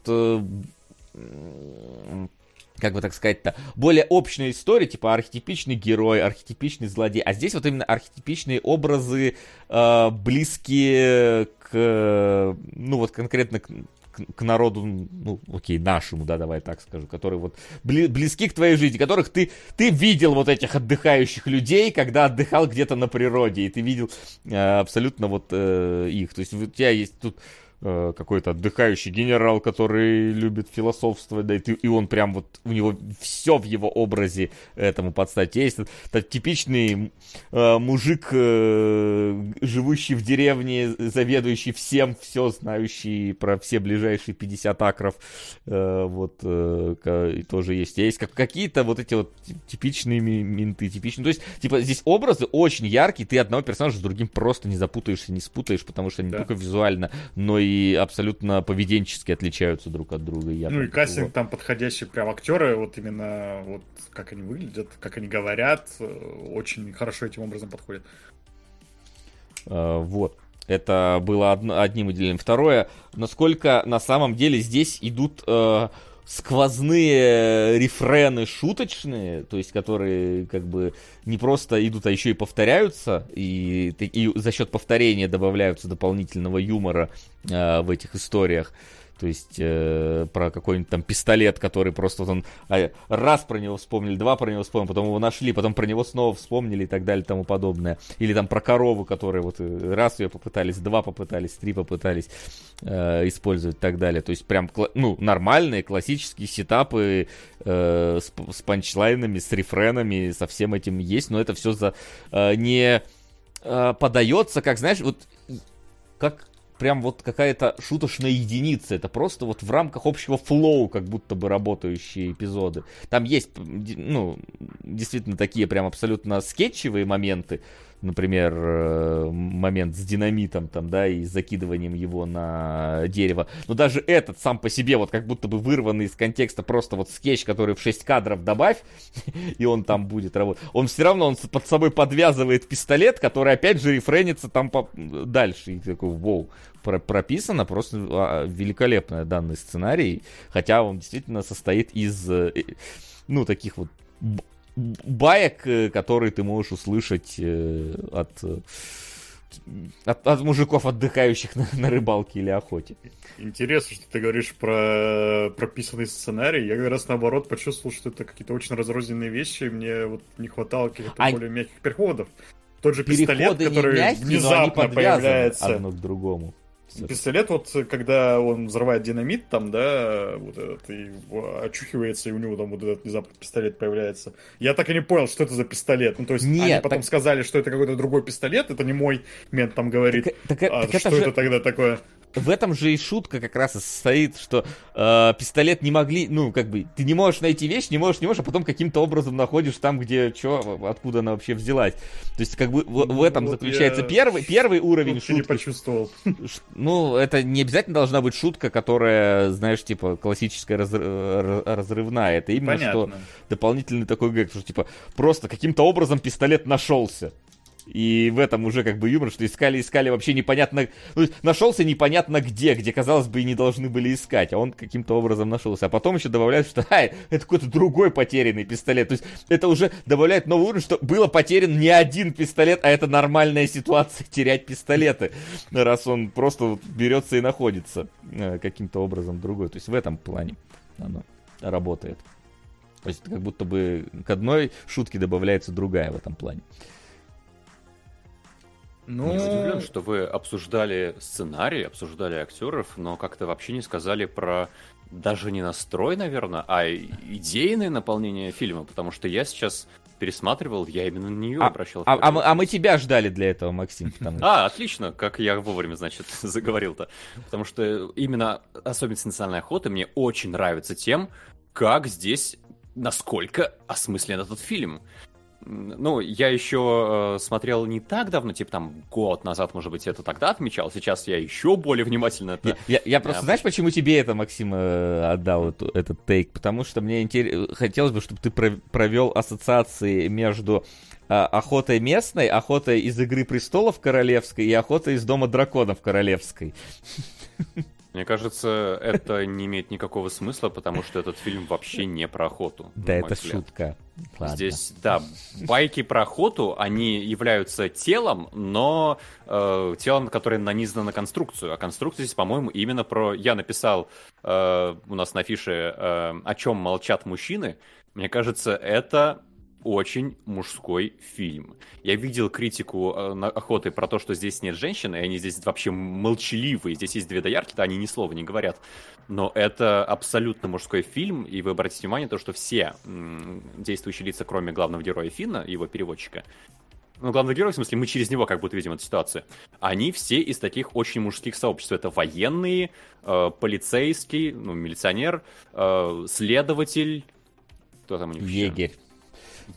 как бы так сказать-то, более общной истории, типа архетипичный герой, архетипичный злодей. А здесь вот именно архетипичные образы, э, близкие к, ну вот конкретно к, к- к народу, ну, окей, нашему, да, давай так скажу, которые вот бли- близки к твоей жизни, которых ты, ты видел вот этих отдыхающих людей, когда отдыхал где-то на природе, и ты видел э, абсолютно вот э, их. То есть у тебя есть тут э, какой-то отдыхающий генерал, который любит философствовать, да, и, ты, и он прям вот, у него все в его образе этому подстать. Есть этот типичный э, мужик, э, живущий в деревне, заведующий всем, все знающий про все ближайшие 50 акров, э, вот, э, тоже есть. Есть как, какие-то вот эти вот ти- типичные менты, типичные. То есть, типа, здесь образы очень яркие, ты одного персонажа с другим просто не запутаешься, не спутаешь, потому что они Да. не только визуально, но и абсолютно поведенчески отличаются друг от друга. Я Ну и кастинг там подходящий прям актеры, вот именно вот как они выглядят, как они говорят, э, очень хорошо этим образом подходит. Э, Вот. Это было одно- одним выделением. Второе, насколько на самом деле здесь идут э, сквозные рефрены шуточные, то есть которые как бы не просто идут, а еще и повторяются, и, и за счет повторения добавляются дополнительного юмора э, в этих историях. То есть э, про какой-нибудь там пистолет, который просто вот он а, раз про него вспомнили, два про него вспомнили, потом его нашли, потом про него снова вспомнили и так далее и тому подобное. Или там про корову, которая вот э, раз ее попытались, два попытались, три попытались э, использовать и так далее. То есть прям ну, нормальные классические сетапы э, с, с панчлайнами, с рефренами, со всем этим есть, но это все за э, не э, подается, как знаешь, вот как прям вот какая-то шуточная единица. Это просто вот в рамках общего флоу, как будто бы работающие эпизоды. Там есть, ну, действительно такие прям абсолютно скетчевые моменты. Например, э, момент с динамитом там, да, и закидыванием его на дерево. Но даже этот сам по себе вот как будто бы вырванный из контекста просто вот скетч, который в 6 кадров добавь, и он там будет работать. Он все равно он под собой подвязывает пистолет, который опять же рефренится там по- дальше. И такой, вау, про- прописано просто а, великолепно данный сценарий, хотя он действительно состоит из, э, ну, таких вот баек, э, которые ты можешь услышать э, от, э, от, от мужиков, отдыхающих на, на рыбалке или охоте. Интересно, что ты говоришь про прописанный сценарий. Я как раз наоборот почувствовал, что это какие-то очень разрозненные вещи. и Мне вот не хватало каких-то А- более мягких переходов. Тот же пистолет, Переходы который мягкие, внезапно появляется. одно к другому. Пистолет, вот когда он взрывает динамит, там, да, вот этот, и очухивается, и у него там вот этот внезапно пистолет появляется. Я так и не понял, что это за пистолет. Ну, то есть, они Нет, потом так- сказали, что это какой-то другой пистолет, это не мой мент там говорит. Так, так- а так это что же- это тогда такое? В этом же и шутка как раз и состоит, что э, пистолет не могли, ну, как бы, ты не можешь найти вещь, не можешь, не можешь, а потом каким-то образом находишь там, где, что, откуда она вообще взялась. То есть, как бы, в, в этом Вот заключается я первый, первый уровень Вообще не шутки. почувствовал. Ш- Ну, это не обязательно должна быть шутка, которая, знаешь, типа, классическая разр- р- разрывная. Это именно что Понятно. дополнительный такой гэг, что, типа, просто каким-то образом пистолет нашелся. И в этом уже как бы юмор, что искали, искали вообще непонятно... Ну, нашелся непонятно где, где, казалось бы, и не должны были искать, а он каким-то образом нашелся. А потом еще добавляют, что ай, это какой-то другой потерянный пистолет. То есть это уже добавляет новый уровень, что было потерян не один пистолет, а это нормальная ситуация терять пистолеты, раз он просто берется и находится э, каким-то образом другой. То есть в этом плане оно работает. То есть как будто бы к одной шутке добавляется другая в этом плане. Ну, Я удивлен, что вы обсуждали сценарий, обсуждали актеров, но как-то вообще не сказали про даже не настрой, наверное, а идейное наполнение фильма, потому что я сейчас пересматривал, я именно на нее А, обращал а- а мы, а мы тебя ждали для этого, Максим. потому А, отлично, как я вовремя, значит, заговорил-то. Потому что именно особенность национальной охоты мне очень нравится тем, как здесь, насколько осмыслен этот фильм. Ну, я еще э, смотрел не так давно, типа там год назад, может быть, это тогда отмечал. Сейчас я еще более внимательно это... Я, я, просто, знаешь, почему тебе это, Максим, э, отдал эту, этот тейк? Потому что мне интерес... хотелось бы, чтобы ты провел ассоциации между охотой местной, охотой из Игры Престолов Королевской и охотой из Дома Драконов Королевской. Мне кажется, это не имеет никакого смысла, потому что этот фильм вообще не про охоту. Да, это взгляд. шутка. Ладно. Здесь, да, байки про охоту, они являются телом, но э, телом, которое нанизано на конструкцию. А конструкция здесь, по-моему, именно про... Я написал э, у нас на фише э, «О чем молчат мужчины». Мне кажется, это очень мужской фильм. Я видел критику э, охоты про то, что здесь нет женщин, и они здесь вообще молчаливые. Здесь есть две доярки, да, они ни слова не говорят. Но это абсолютно мужской фильм, и вы обратите внимание, то, что все м- действующие лица, кроме главного героя Финна, его переводчика, ну, главный герой, в смысле, мы через него как будто видим эту ситуацию. Они все из таких очень мужских сообществ. Это военные, э, полицейский, ну, милиционер, э, следователь, кто там у них Егерь.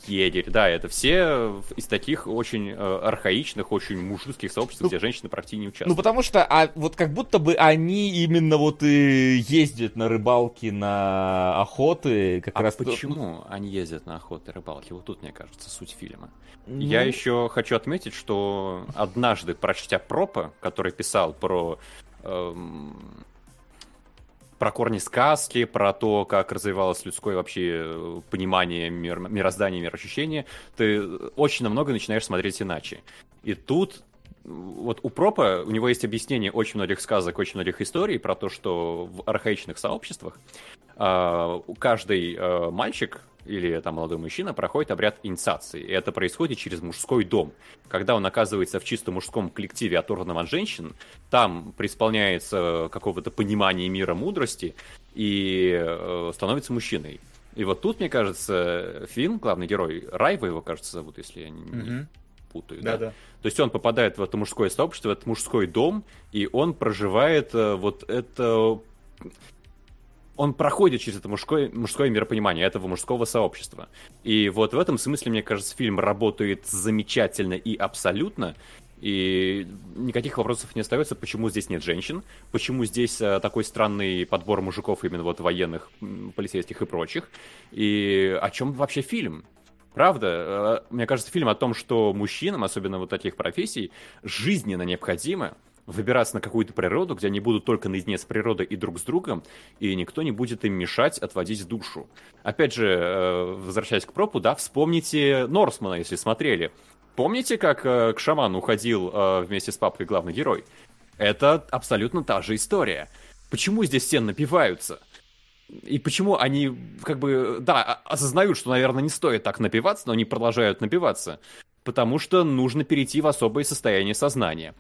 Егерь. Да, это все из таких очень э, архаичных, очень мужских сообществ, ну, где женщины практически не участвуют. Ну, потому что а, вот как будто бы они именно вот и ездят на рыбалки, на охоты. Как а раз почему то... они ездят на охоты, рыбалки? Вот тут, мне кажется, суть фильма. Ну... Я еще хочу отметить, что однажды, прочтя Пропа, который писал про эм, про корни сказки, про то, как развивалось людское вообще э, понимание мир, мироздания, мироощущения, ты очень на много начинаешь смотреть иначе. И тут вот у Пропа, у него есть объяснение очень многих сказок, очень многих историй про то, что в архаичных сообществах каждый э, мальчик или там молодой мужчина проходит обряд инициации. И это происходит через мужской дом. Когда он оказывается в чисто мужском коллективе, оторванном от женщин, там преисполняется какого-то понимания мира, мудрости и э, становится мужчиной. И вот тут, мне кажется, Финн, главный герой, Райва его, кажется, зовут, если я не, mm-hmm. путаю. Да, да. да. То есть он попадает в это мужское сообщество, в этот мужской дом, и он проживает э, вот это он проходит через это мужское, мужское миропонимание этого мужского сообщества. И вот в этом смысле, мне кажется, фильм работает замечательно и абсолютно. И никаких вопросов не остается, почему здесь нет женщин, почему здесь а, такой странный подбор мужиков, именно вот военных, полицейских и прочих, и о чем вообще фильм. Правда, э, мне кажется, фильм о том, что мужчинам, особенно вот таких профессий, жизненно необходимо выбираться на какую-то природу, где они будут только наедине с природой и друг с другом, и никто не будет им мешать отводить душу. Опять же, э, возвращаясь к пропу, да, вспомните Норсмана, если смотрели. Помните, как э, к шаману уходил э, вместе с папкой главный герой? Это абсолютно та же история. Почему здесь все напиваются? И почему они, как бы, да, осознают, что, наверное, не стоит так напиваться, но они продолжают напиваться? Потому что нужно перейти в особое состояние сознания.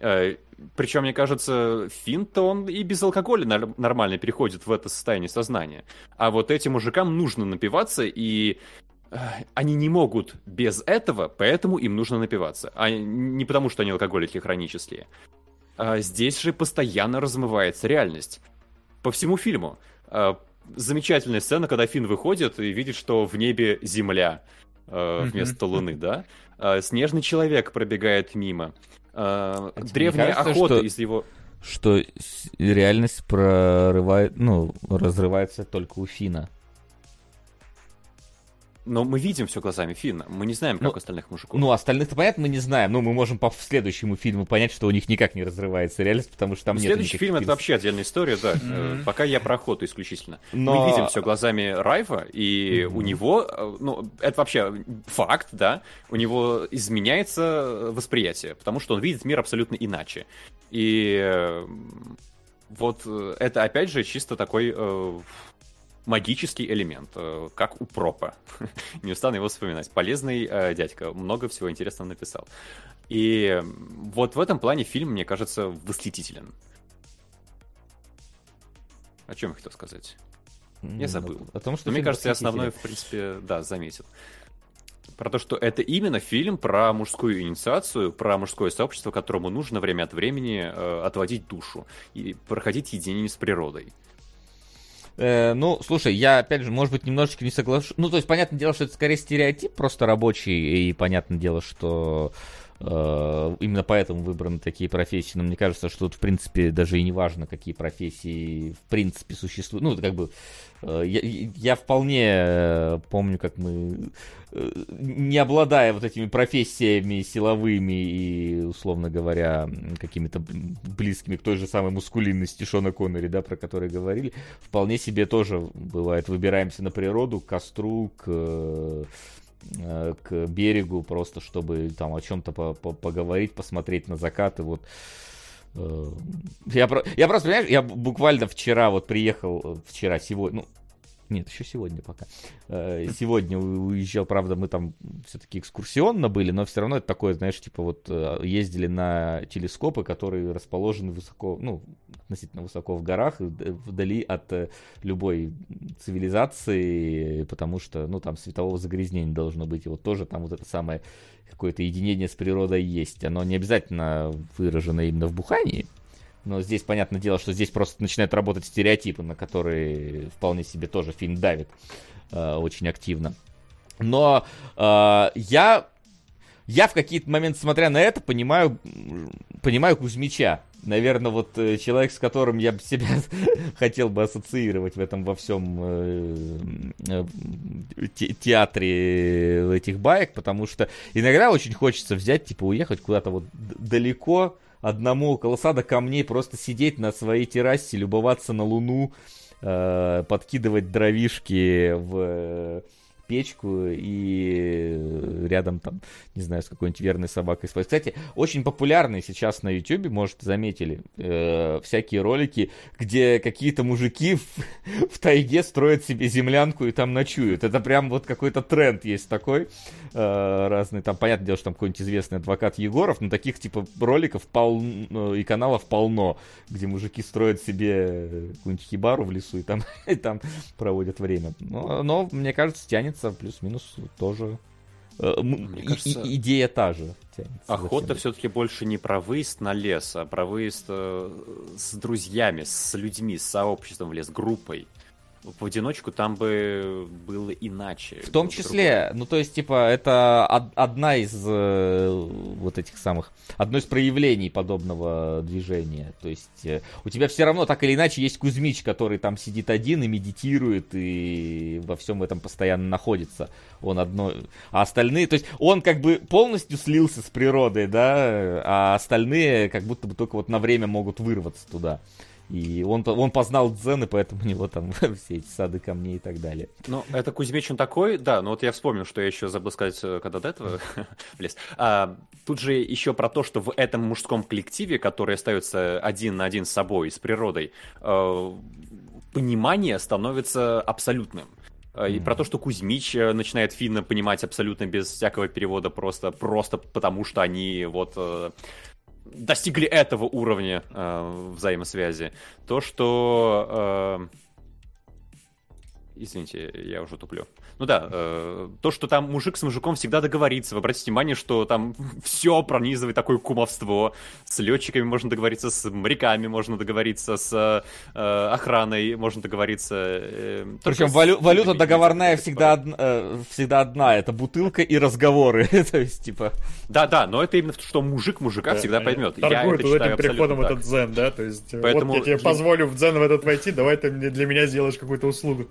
Э, Причем, мне кажется, Финн-то он и без алкоголя нормально переходит в это состояние сознания. А вот этим мужикам нужно напиваться, и э, они не могут без этого, поэтому им нужно напиваться. А не потому, что они алкоголики хронические. А здесь же постоянно размывается реальность. По всему фильму. Э, замечательная сцена, когда Финн выходит и видит, что в небе земля вместо луны, да? Снежный человек пробегает мимо. Э, а древняя кажется, охота что, из его... Что реальность прорывает, ну, разрывается только у Фина. Но мы видим все глазами Финна. Мы не знаем, как ну, остальных мужиков. Ну, остальных-то понятно, мы не знаем. Но мы можем по следующему фильму понять, что у них никак не разрывается реальность, потому что там ну, нет Следующий фильм — это вообще отдельная история, да. Mm-hmm. Пока я про охоту исключительно. Но... Мы видим все глазами Райва, и mm-hmm. у него, э, ну, это вообще факт, да, у него изменяется восприятие, потому что он видит мир абсолютно иначе. И э, вот это, опять же, чисто такой магический элемент, э, как у пропа. Не устану его вспоминать. Полезный э, дядька, много всего интересного написал. И вот в этом плане фильм, мне кажется, восхитителен. О чем я хотел сказать? Я забыл. О том, что Но мне кажется, я основной, в принципе, да, заметил. Про то, что это именно фильм про мужскую инициацию, про мужское сообщество, которому нужно время от времени э, отводить душу и проходить единение с природой. Э, ну, слушай, я, опять же, может быть, немножечко не соглашусь. Ну, то есть, понятное дело, что это скорее стереотип просто рабочий, и понятное дело, что именно поэтому выбраны такие профессии. Но мне кажется, что тут, в принципе, даже и не важно, какие профессии, в принципе, существуют. Ну, как бы, э, я, я вполне э, помню, как мы, э, не обладая вот этими профессиями силовыми и, условно говоря, какими-то близкими к той же самой мускулинности Шона Коннери, да, про который говорили, вполне себе тоже бывает, выбираемся на природу, к костру, к э, э, к берегу, просто чтобы там о чем-то по -по поговорить, посмотреть на закаты, вот. Э, Я, я просто, понимаешь, я буквально вчера вот приехал, э, вчера, сегодня, ну, нет, еще сегодня пока. Э, Сегодня уезжал, правда, мы там все-таки экскурсионно были, но все равно это такое, знаешь, типа вот э, ездили на телескопы, которые расположены высоко, ну, относительно высоко в горах, д- вдали от э, любой цивилизации, потому что, ну, там светового загрязнения должно быть, и вот тоже там вот это самое какое-то единение с природой есть. Оно не обязательно выражено именно в бухании, но здесь, понятное дело, что здесь просто начинают работать стереотипы, на которые вполне себе тоже фильм давит э, очень активно. Но э, я, я в какие-то моменты, смотря на это, понимаю, понимаю Кузьмича. Наверное, вот э, человек, с которым я себя хотел бы ассоциировать в этом во всем э, э, те- театре этих баек, потому что иногда очень хочется взять, типа, уехать куда-то вот далеко, одному около сада камней, просто сидеть на своей террасе, любоваться на луну, э, подкидывать дровишки в э, печку и рядом там, не знаю, с какой-нибудь верной собакой спать. Кстати, очень популярные сейчас на YouTube, может, заметили, э, всякие ролики, где какие-то мужики в, в тайге строят себе землянку и там ночуют. Это прям вот какой-то тренд есть такой э, разный. Там, понятное дело, что там какой-нибудь известный адвокат Егоров, но таких типа роликов полно, и каналов полно, где мужики строят себе какую-нибудь хибару в лесу и там, и там проводят время. Но, но, мне кажется, тянется плюс-минус тоже. э, Мне кажется, и- идея та же. тянется Охота все-таки больше не про выезд на лес, а про выезд э, с друзьями, с людьми, с сообществом в лес, группой. В одиночку там бы было иначе. В том числе, ну то есть, типа, это од- одна из э, вот этих самых, одно из проявлений подобного движения. То есть, э, у тебя все равно так или иначе есть Кузьмич, который там сидит один и медитирует, и во всем этом постоянно находится. Он одно... А остальные, то есть, он как бы полностью слился с природой, да, а остальные как будто бы только вот на время могут вырваться туда. И он, он познал дзен, и поэтому у него там все эти сады камней и так далее. Ну, это Кузьмич, он такой, да, но вот я вспомнил, что я еще забыл сказать, э, когда до этого влез. А, тут же еще про то, что в этом мужском коллективе, который остается один на один с собой, с природой, э, понимание становится абсолютным. Э, И про то, что Кузьмич начинает финна понимать абсолютно без всякого перевода, просто, просто потому что они вот достигли этого уровня э, взаимосвязи. То, что... э, Извините, я уже туплю. Ну да, э, то, что там мужик с мужиком всегда договорится. Вы обратите внимание, что там все пронизывает такое кумовство. С летчиками можно договориться, с моряками можно договориться, с э, охраной можно договориться. э, Причем с валю- валюта договорная всегда, договориться. одна, э, всегда одна, это бутылка и разговоры. То есть, типа, Да, да, но это именно что мужик мужика всегда Да, поймет. Я Торгуют это вот этим переходом в этот дзен, да? То есть, Поэтому вот я тебе позволю в дзен в этот войти, давай ты мне, для меня сделаешь какую-то услугу.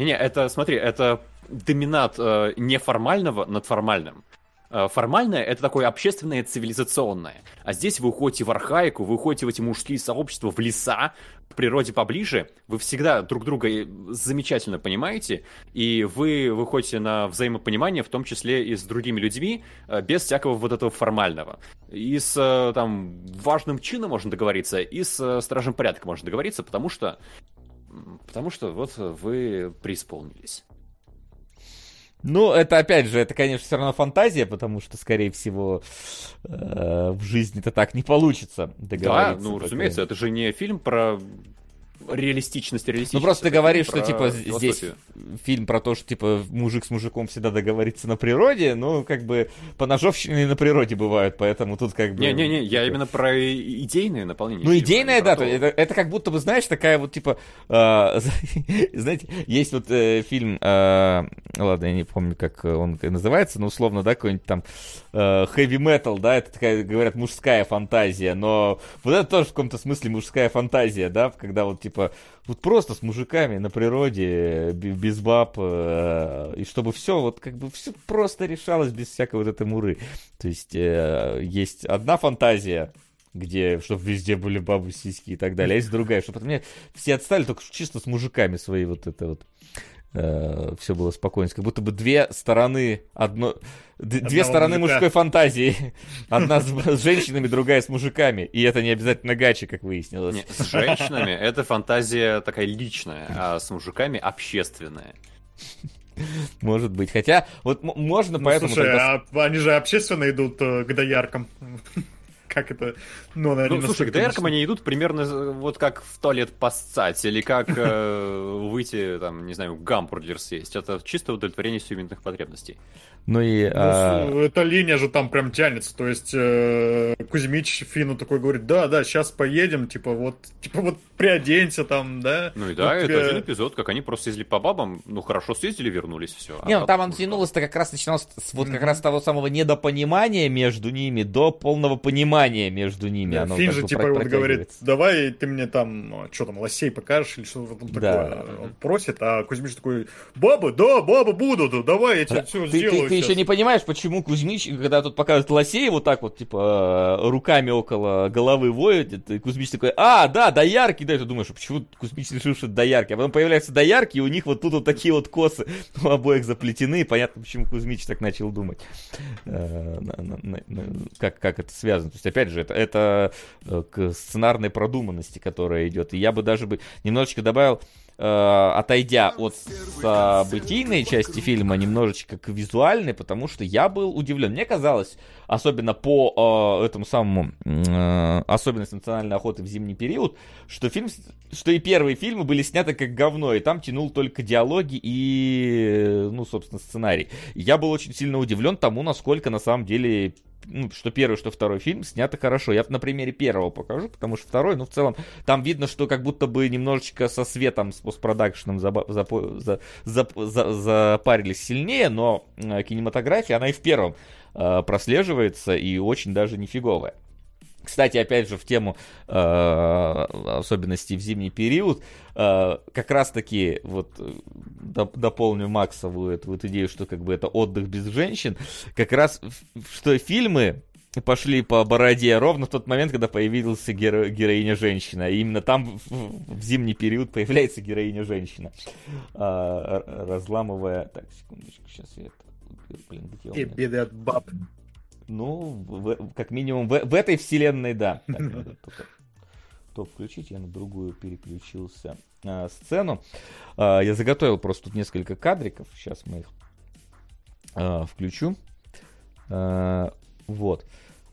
Не-не, это, смотри, это доминат э, неформального над формальным. Э, Формальное — это такое общественное, цивилизационное. А здесь вы уходите в архаику, вы уходите в эти мужские сообщества, в леса, к природе поближе. Вы всегда друг друга э, замечательно понимаете, и вы выходите на взаимопонимание, в том числе и с другими людьми, э, без всякого вот этого формального. И с там важным чином можно договориться, и с стражем порядка можно договориться, потому что Потому что вот вы преисполнились. ну, это опять же, это, конечно, все равно фантазия, потому что, скорее всего, э, в жизни-то так не получится Да, договориться. ну, пока- разумеется, это же не фильм про реалистичность, Ну реалистичность. просто ты говоришь, что типа здесь философию. фильм про то, что типа мужик с мужиком всегда договорится на природе, ну как бы поножовщины и на природе бывают, поэтому тут как бы... Не-не-не, я типа, именно про идейное наполнение. Ну, не да, то- то- это, это как будто бы, знаешь, такая вот, типа, а, знаете, есть вот э, фильм, а, ладно, я не помню, как он называется, но условно, да, какой-нибудь там э, heavy metal, да, это такая, говорят, мужская фантазия, но вот это тоже в каком-то смысле мужская фантазия, да, когда вот, типа, вот просто с мужиками на природе, б- без баб, э, и чтобы все, вот как бы все просто решалось без всякой вот этой муры. То есть э, есть одна фантазия, где, чтобы везде были бабы, сиськи и так далее. А есть другая, чтобы меня все отстали, только чисто с мужиками свои вот это вот. Все было спокойно. Как будто бы две стороны, одно, д- две Одного стороны мужика. мужской фантазии. Одна с, с женщинами, другая с мужиками. И это не обязательно гачи, как выяснилось. Не, с женщинами это фантазия такая личная, а с мужиками общественная. Может быть. Хотя, вот м- можно Ну, поэтому слушай, тогда... а они же общественно идут э, к дояркам. Как это? Ну, наверное, Ну, слушай, к дояркам они идут примерно э, вот как в туалет поссать, или как э, выйти, там, не знаю, гамбургер съесть. Это чисто удовлетворение сиюминутных потребностей. Ну и... а, Ну, эта линия же там прям тянется. То есть э, Кузьмич Фину такой говорит, да, да, сейчас поедем, типа вот, типа вот приоденься там, да. Ну и да, Вот, это э, один эпизод, как они просто съездили по бабам, ну хорошо съездили, вернулись, все. Не, ну там он тянулось-то как раз начиналось с вот как раз того самого недопонимания между ними до полного понимания между ними. Да, Оно Фин как же типа вот говорит, давай ты мне там, что там, лосей покажешь или что-то там Да. такое. Он просит, а Кузьмич такой, бабы, да, бабы будут, давай я тебе все Ты, сделаю. ты- ты еще щас». не понимаешь, почему Кузьмич, когда тут показывают лосей, вот так вот, типа, э, руками около головы воет, и Кузьмич такой, а, да, доярки, да, и ты думаешь, почему Кузьмич решил, что это доярки, а потом появляются доярки, и у них вот тут вот такие вот косы у обоих заплетены, и понятно, почему Кузьмич так начал думать, Э, как, как это связано. То есть, опять же, это, это э, к сценарной продуманности, которая идет. И я бы даже бы немножечко добавил, э, отойдя от событийной части фильма, немножечко к визуальной, потому что я был удивлен. Мне казалось, особенно по э, этому самому э, особенность национальной охоты в зимний период, что фильм, что и первые фильмы были сняты как говно, и там тянул только диалоги и, ну, собственно, сценарий. Я был очень сильно удивлен тому, насколько на самом деле ну, что первый, что второй фильм сняты хорошо. Я на примере первого покажу, потому что второй, ну, в целом, там видно, что как будто бы немножечко со светом, с постпродакшеном запарились сильнее, но э, кинематография, она и в первом э, прослеживается, и очень даже нифиговая. Кстати, опять же, в тему э, особенностей в зимний период, э, как раз-таки, вот, э, доп- дополню Максову эту вот идею, что как бы это отдых без женщин, как раз, что фильмы пошли по бороде ровно в тот момент, когда появилась геро- героиня-женщина. И именно там в, в зимний период появляется героиня-женщина. Р- разламывая... Так, секундочку, сейчас я это... Блин, где у И беды от баб. Ну, в- как минимум в, в этой вселенной, да. Так, надо только топ включить, я на другую переключился а, сцену. А, я заготовил просто тут несколько кадриков, сейчас мы их а, включу. А, вот.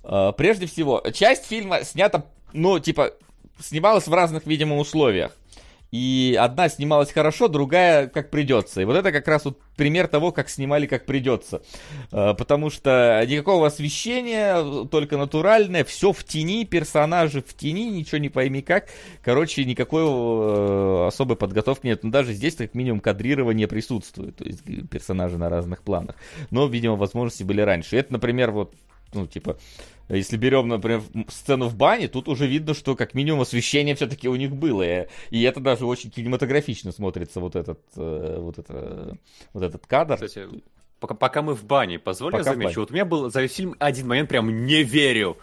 А, прежде всего, часть фильма снята, ну, типа, снималась в разных, видимо, условиях. И одна снималась хорошо, другая как придется. И вот это как раз вот пример того, как снимали как придется. Э, Потому что никакого освещения, только натуральное, все в тени, персонажи в тени, ничего не пойми как. Короче, никакой э, особой подготовки нет. Но даже здесь как минимум кадрирование присутствует. То есть персонажи на разных планах. Но, видимо, возможности были раньше. И это, например, вот, ну, типа, если берем, например, сцену в бане, тут уже видно, что как минимум освещение все-таки у них было. И, и это даже очень кинематографично смотрится, вот этот, э, вот это, вот этот кадр. Кстати, пока, пока мы в бане, позволь Пока я замечу, вот у меня был за весь фильм один момент, прям не верю.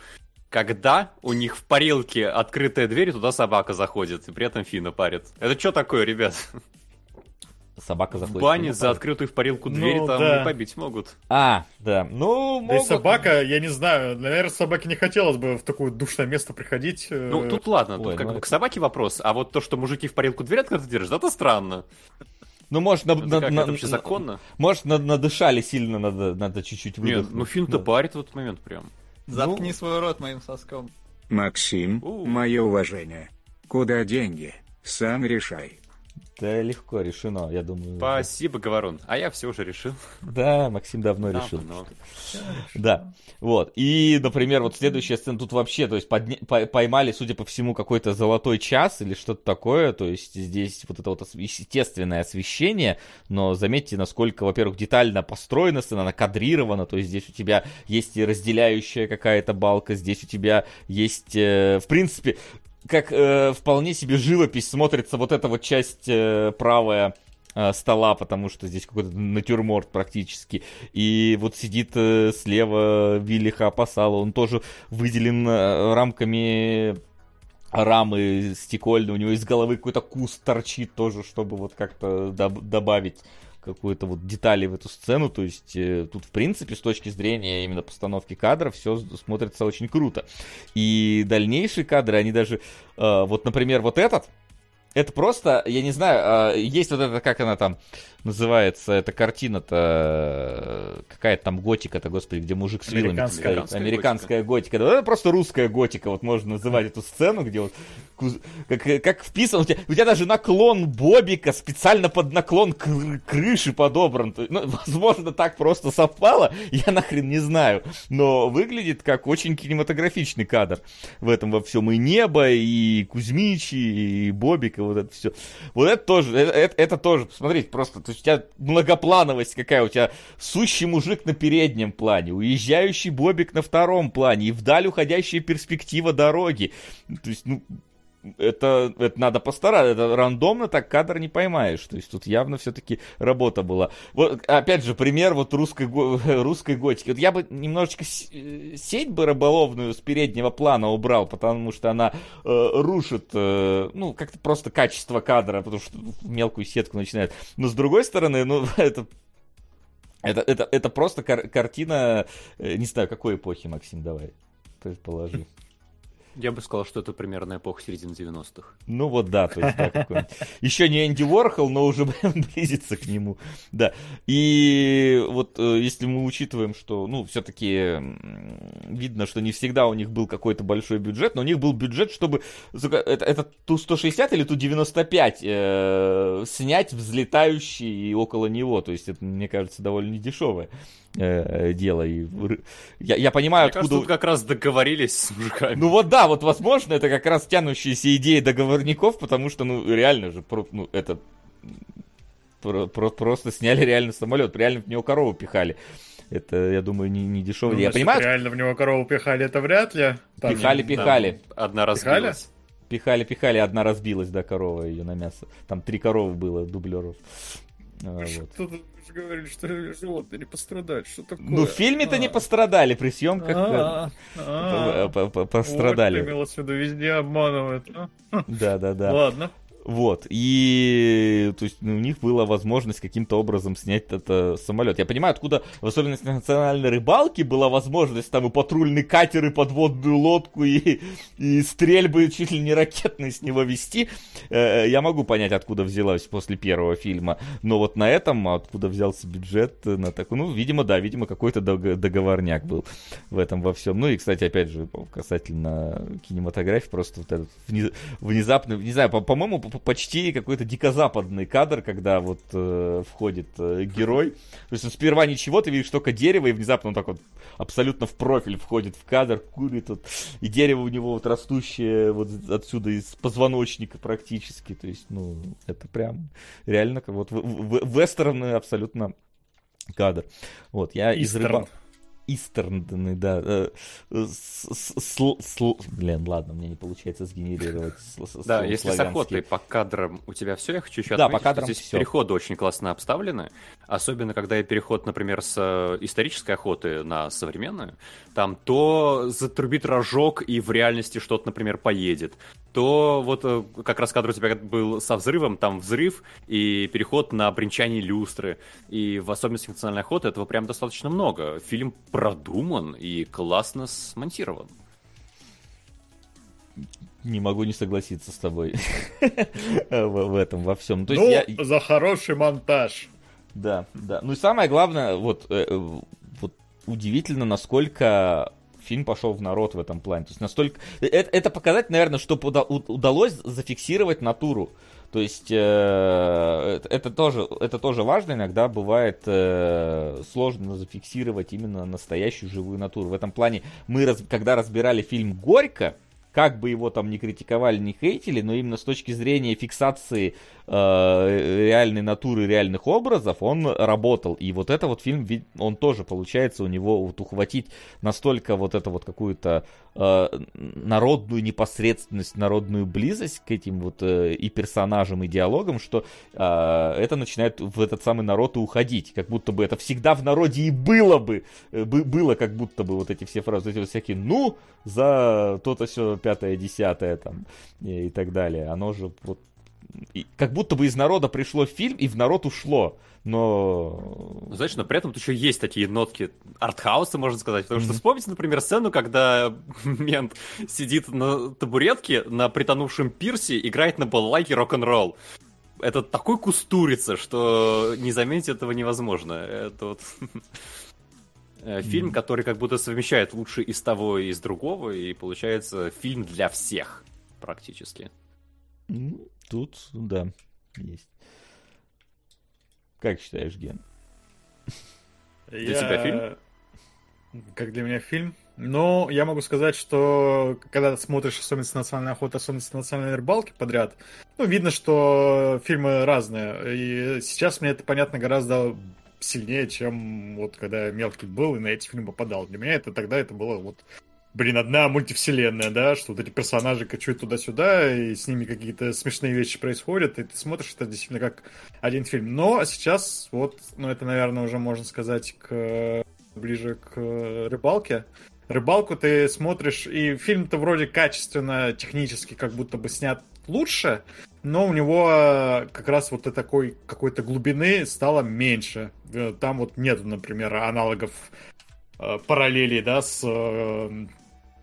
Когда у них в парилке открытая дверь, и туда собака заходит, и при этом Фина парит. Это что такое, ребят? Собака В заходит. бане в за открытую в парилку дверь Ну, там да. и побить могут. А, да. Ну, Да и могут. собака, я не знаю, наверное, собаке не хотелось бы в такое душное место приходить. э, Ну, тут ладно, тут ой, как ну бы это- к собаке вопрос, а вот то, что мужики в парилку дверь открыто держат, это странно. Ну, может, на, Это на- как, на- это вообще законно? может, на- надышали сильно, надо, надо чуть-чуть Нет, выдохнуть. ну Фин-то Да. парит в этот момент прям. Заткни свой рот моим соском. Максим, У. мое уважение. Куда деньги? Сам решай. Да, легко решено, я думаю. Спасибо, Говорун. А я все уже решил. Да, Максим давно решил. Давно. Да, вот. И, например, вот следующая сцена тут вообще, то есть подня- по- поймали, судя по всему, какой-то золотой час или что-то такое, то есть здесь вот это вот естественное освещение, но заметьте, насколько, во-первых, детально построена сцена, она кадрирована, то есть здесь у тебя есть и разделяющая какая-то балка, здесь у тебя есть, э, в принципе, как э, вполне себе живопись смотрится вот эта вот часть э, правая э, стола, потому что здесь какой-то натюрморт практически. И вот сидит э, слева Вилли Хапасала, он тоже выделен э, рамками рамы стекольные, у него из головы какой-то куст торчит тоже, чтобы вот как-то доб- добавить какую-то вот детали в эту сцену, то есть э, тут в принципе с точки зрения именно постановки кадров все смотрится очень круто. И дальнейшие кадры, они даже, э, вот например вот этот, это просто, я не знаю, э, есть вот это, как она там называется, эта картина-то, э, какая-то там готика-то, господи, где мужик с вилами Американская. стоит. Американская готика. Да, это просто русская готика, вот можно называть эту сцену, где вот как, как вписан, у тебя, у тебя даже наклон Бобика специально под наклон кры- крыши подобран. Ну, возможно, так просто совпало, я нахрен не знаю. Но выглядит как очень кинематографичный кадр в этом во всем. И небо, и Кузьмич, и Бобик, и вот это все. Вот это тоже, это, это- это тоже, посмотрите, просто, у тебя многоплановость какая, у тебя сущий мужик на переднем плане, уезжающий Бобик на втором плане, и вдаль уходящая перспектива дороги. То есть, ну, это, это надо постараться, это рандомно так кадр не поймаешь. То есть тут явно все-таки работа была. Вот, опять же, пример вот русской, русской готики. Вот я бы немножечко э, сеть бы рыболовную с переднего плана убрал, потому что она э, рушит, э, ну, как-то просто качество кадра, потому что мелкую сетку начинает. Но с другой стороны, ну, это это, это, это просто кар- картина, э, не знаю, какой эпохи, Максим, давай, предположи. Я бы сказал, что это примерно эпоха середины 90-х. Ну вот да, то есть да, какой-нибудь. Еще не Энди Уорхол, но уже близится к нему. Да. И вот э, если мы учитываем, что, ну, все-таки видно, что не всегда у них был какой-то большой бюджет, но у них был бюджет, чтобы это, это Ту-160 или Ту-95 э, снять взлетающий около него. То есть это, мне кажется, довольно недешевое э, дело. И я, я понимаю, Мне кажется, откуда... тут как раз договорились с мужиками. Ну вот да, вот возможно, это как раз тянущиеся идеи договорников, потому что, ну, реально же, про- ну, это про- про- просто сняли реально самолет, реально в него корову пихали. Это, я думаю, не, не дешево. Ну, я понимаю, реально в него корову пихали, это вряд ли. Там- Пихали, Да, пихали. Одна Пихали? разбилась. пихали, пихали, одна разбилась, да, корова ее на мясо. Там три коровы было, дублеров. А, вот. Вы же говорили, что животные не пострадали? Что такое? Ну, в фильме-то не пострадали, при съемках А, а. э, п- п- Вот пострадали. имелось в виду, везде обманывают. а? Да, да, да. Ладно. Вот, и то есть ну, у них была возможность каким-то образом снять это самолет. Я понимаю, откуда, в особенности на национальной рыбалке, была возможность там и патрульный катер, и подводную лодку, и, и стрельбы чуть ли не ракетные с него вести. Э, Я могу понять, откуда взялась после первого фильма. Но вот на этом, откуда взялся бюджет на такой, ну, видимо, да, видимо, какой-то дог- договорняк был в этом во всем. Ну и, кстати, опять же, касательно кинематографии, просто вот этот внезапный, не знаю, по- по-моему, по- почти какой-то дикозападный кадр, когда вот э, входит э, герой. То есть он сперва ничего, ты видишь только дерево, и внезапно он так вот абсолютно в профиль входит в кадр, курит вот, и дерево у него вот растущее вот отсюда из позвоночника практически. То есть, ну, это прям реально как вот в- в- вестерный абсолютно кадр. Вот, я из Истерн. Истерны, да. э, с- с- сл- Блин, ладно, мне не получается сгенерировать с- Да, если с охотой по кадрам у тебя все, я хочу еще Да, отметить, по кадрам здесь всё. переходы очень классно обставлены, особенно когда я переход, например, с э, исторической охоты на современную, там то затрубит рожок и в реальности что-то, например, поедет, то вот э, как раз кадр у тебя был со взрывом, там взрыв и переход на бренчание люстры, и в особенности национальной охоты этого прям достаточно много. Фильм продуман и классно смонтирован. Не могу не согласиться с тобой в, этом во всем. Ну, за хороший монтаж. Да, да. Ну и самое главное, вот, э, э, вот удивительно, насколько фильм пошел в народ в этом плане. То есть настолько... Это, это показать, наверное, что удалось зафиксировать натуру. То есть э, это, тоже, это тоже важно, иногда бывает э, сложно зафиксировать именно настоящую живую натуру. В этом плане мы, раз, когда разбирали фильм «Горько», как бы его там ни критиковали, ни хейтили, но именно с точки зрения фиксации э, реальной натуры, реальных образов, он работал. И вот это вот фильм, он тоже получается у него вот ухватить настолько вот это вот какую-то э, народную непосредственность, народную близость к этим вот э, и персонажам, и диалогам, что э, это начинает в этот самый народ и уходить. Как будто бы это всегда в народе и было бы, э, было как будто бы вот эти все фразы, эти вот всякие, ну, за то-то все пятое, десятое там и, и так далее. Оно же вот как будто бы из народа пришло фильм и в народ ушло. Но... Знаешь, но при этом тут еще есть такие нотки артхауса, можно сказать. Потому что mm-hmm. вспомните, например, сцену, когда мент сидит на табуретке на притонувшем пирсе, играет на балалайке рок-н-ролл. Это такой кустурица, что не заметить этого невозможно. Это вот... Э, фильм, который как будто совмещает лучшее из того и из другого, и получается фильм для всех практически. Тут, да, есть. Как считаешь, Ген? Для тебя фильм? Как для меня фильм? Ну, я могу сказать, что когда смотришь особенности национальной охоты, особенности национальной рыбалки подряд, ну, видно, что фильмы разные. И сейчас мне это понятно гораздо сильнее, чем вот когда я мелкий был и на эти фильмы попадал. Для меня это тогда это было вот блин, одна мультивселенная, да, что вот эти персонажи кочуют туда-сюда, и с ними какие-то смешные вещи происходят, и ты смотришь это действительно как один фильм. Но сейчас вот, ну это, наверное, уже можно сказать к ближе к рыбалке. Рыбалку ты смотришь, и фильм-то вроде качественно, технически как будто бы снят лучше, но у него как раз вот такой какой-то глубины стало меньше. Там вот нет, например, аналогов э, параллелей, да, с э,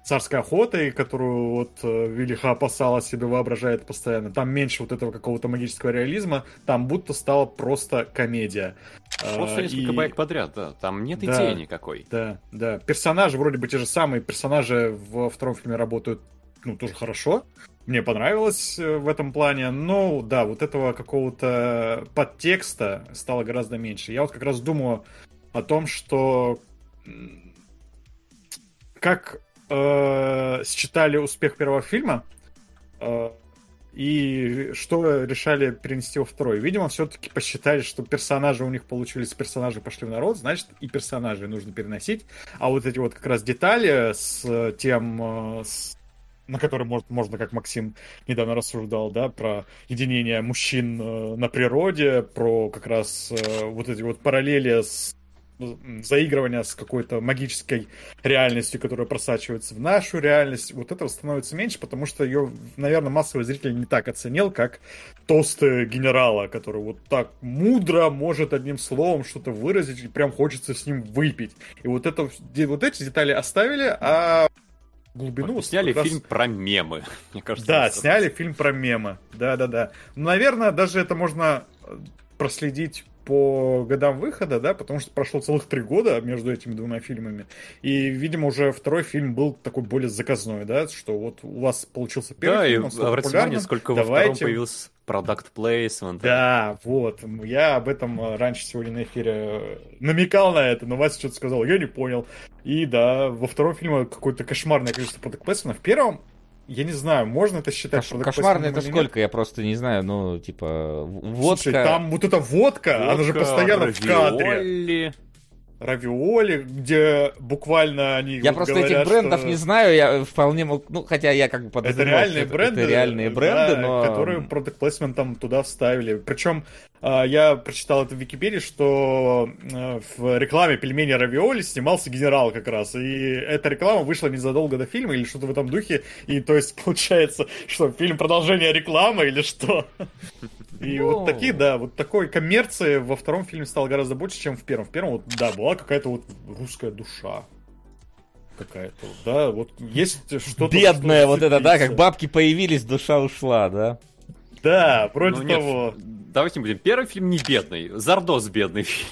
царской охотой, которую вот э, Велиха опасала себе воображает постоянно. Там меньше вот этого какого-то магического реализма, там будто стала просто комедия. Просто а, несколько и... байк подряд, да. Там нет да, идеи никакой. Да, да. Персонажи вроде бы те же самые. Персонажи во втором фильме работают, ну, тоже хорошо. Мне понравилось э, в этом плане. Но, да, вот этого какого-то подтекста стало гораздо меньше. Я вот как раз думаю о том, что как э, считали успех первого фильма э, и что решали перенести во второй. Видимо, все-таки посчитали, что персонажи у них получились, персонажи пошли в народ, значит, и персонажей нужно переносить. А вот эти вот как раз детали с тем, э, с на который может, можно, как Максим недавно рассуждал, да, про единение мужчин э, на природе, про как раз э, вот эти вот параллели с заигрывания с какой-то магической реальностью, которая просачивается в нашу реальность, вот этого становится меньше, потому что ее, наверное, массовый зритель не так оценил, как тост генерала, который вот так мудро может одним словом что-то выразить, и прям хочется с ним выпить. И вот, это, вот эти детали оставили, а глубину... Вот, сняли раз... фильм про мемы, мне кажется. Да, сняли фильм про мемы, да-да-да. Наверное, даже это можно проследить по годам выхода, да, потому что прошло целых три года между этими двумя фильмами. И, видимо, уже второй фильм был такой более заказной, да, что вот у вас получился первый да, фильм, он стал обратите внимание, сколько давайте... во втором появился продукт плейсмент. Да, вот. Я об этом э, раньше сегодня на эфире э, намекал на это, но Вася что-то сказал, я не понял. И да, во втором фильме какое-то кошмарное количество продукт плейсмента. В первом я не знаю, можно это считать? Кош- кошмарно это сколько? Я просто не знаю, ну, типа, водка... Слушай, там вот эта водка, водка она же постоянно в кадре равиоли, где буквально они Я просто говорят, этих брендов что... не знаю, я вполне мог, ну, хотя я как бы подозревал, это реальные это, бренды, это реальные бренды, да, но... которые продукт плейсментом туда вставили. Причем а, я прочитал это в Википедии, что а, в рекламе пельмени равиоли снимался генерал как раз, и эта реклама вышла незадолго до фильма или что-то в этом духе, и то есть получается, что фильм продолжение рекламы или что? И ну... вот такие, да, вот такой коммерции во втором фильме стало гораздо больше, чем в первом. В первом, вот, да, была какая-то вот русская душа какая-то, да, вот есть что-то... Бедная что вот это, да, как бабки появились, душа ушла, да? Да, вроде ну, того. Давайте не будем. Первый фильм не бедный, Зардос бедный фильм.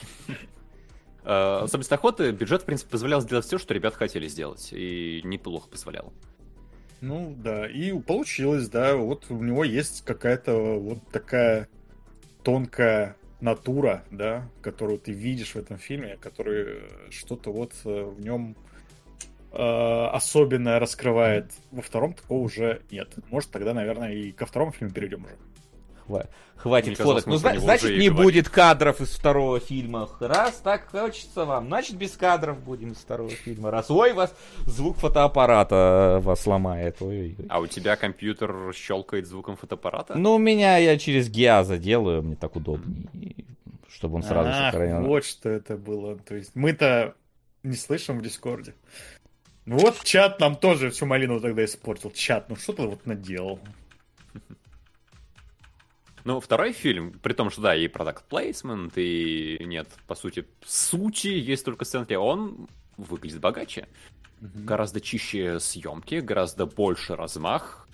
Э, особенность охоты, бюджет, в принципе, позволял сделать все, что ребят хотели сделать. И неплохо позволял. Ну да, и получилось, да, вот у него есть какая-то вот такая тонкая натура, да, которую ты видишь в этом фильме, который что-то вот э, в нем э, особенное раскрывает. Во втором такого уже нет. Может, тогда, наверное, и ко второму фильму перейдем уже. Хва- Хватит Мне казалось, фоток. мы Ну, зна- значит, не будет кадров из второго фильма. Раз так хочется вам, значит, без кадров будем из второго фильма. Раз, ой, вас звук фотоаппарата э, вас ломает. Ой-ой-ой. А у тебя компьютер щелкает звуком фотоаппарата? Ну, у меня я через Гиаза делаю, мне так удобнее. Чтобы он сразу Ах, сохранил. вот что это было. То есть мы-то не слышим в Дискорде. Ну Вот чат нам тоже всю малину тогда испортил. Чат, ну что ты вот наделал? Ну, второй фильм, при том, что да, и продакт плейсмент, и нет, по сути, сути, есть только сценки, он выглядит богаче. Гораздо чище съемки, гораздо больше размах.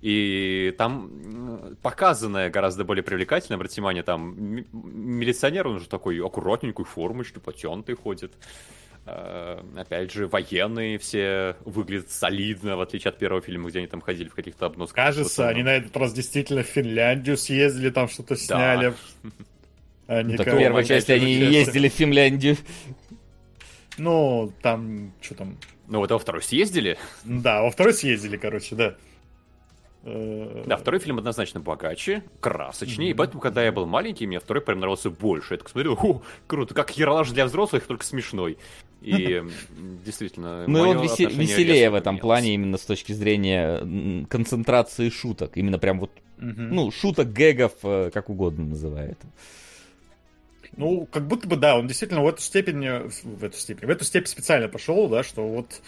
И там показанное гораздо более привлекательно, обратите внимание, там милиционер, он же такой аккуратненькой формочки, потентый ходит. Опять же, военные все выглядят солидно, в отличие от первого фильма, где они там ходили в каких-то обносках. Кажется, они на этот раз действительно в Финляндию съездили, там что-то сняли. Они Ну, так в первой части они честно. ездили в Финляндию. Ну, там, что там... Ну, вот во второй съездили. Да, во второй съездили, короче, да. Э, Да, второй фильм однозначно богаче, красочнее, и поэтому, когда я был маленький, мне второй прям нравился больше. Я так смотрел, о, круто, как Ералаш для взрослых, только смешной. И действительно, Ну, и он весе- веселее в этом поменялось. плане именно с точки зрения концентрации шуток. Именно прям вот, ну, шуток, гэгов, э, как угодно называет. Ну, как будто бы, да, он действительно в эту степень, э, в эту степень, в эту степень специально пошел, да, что вот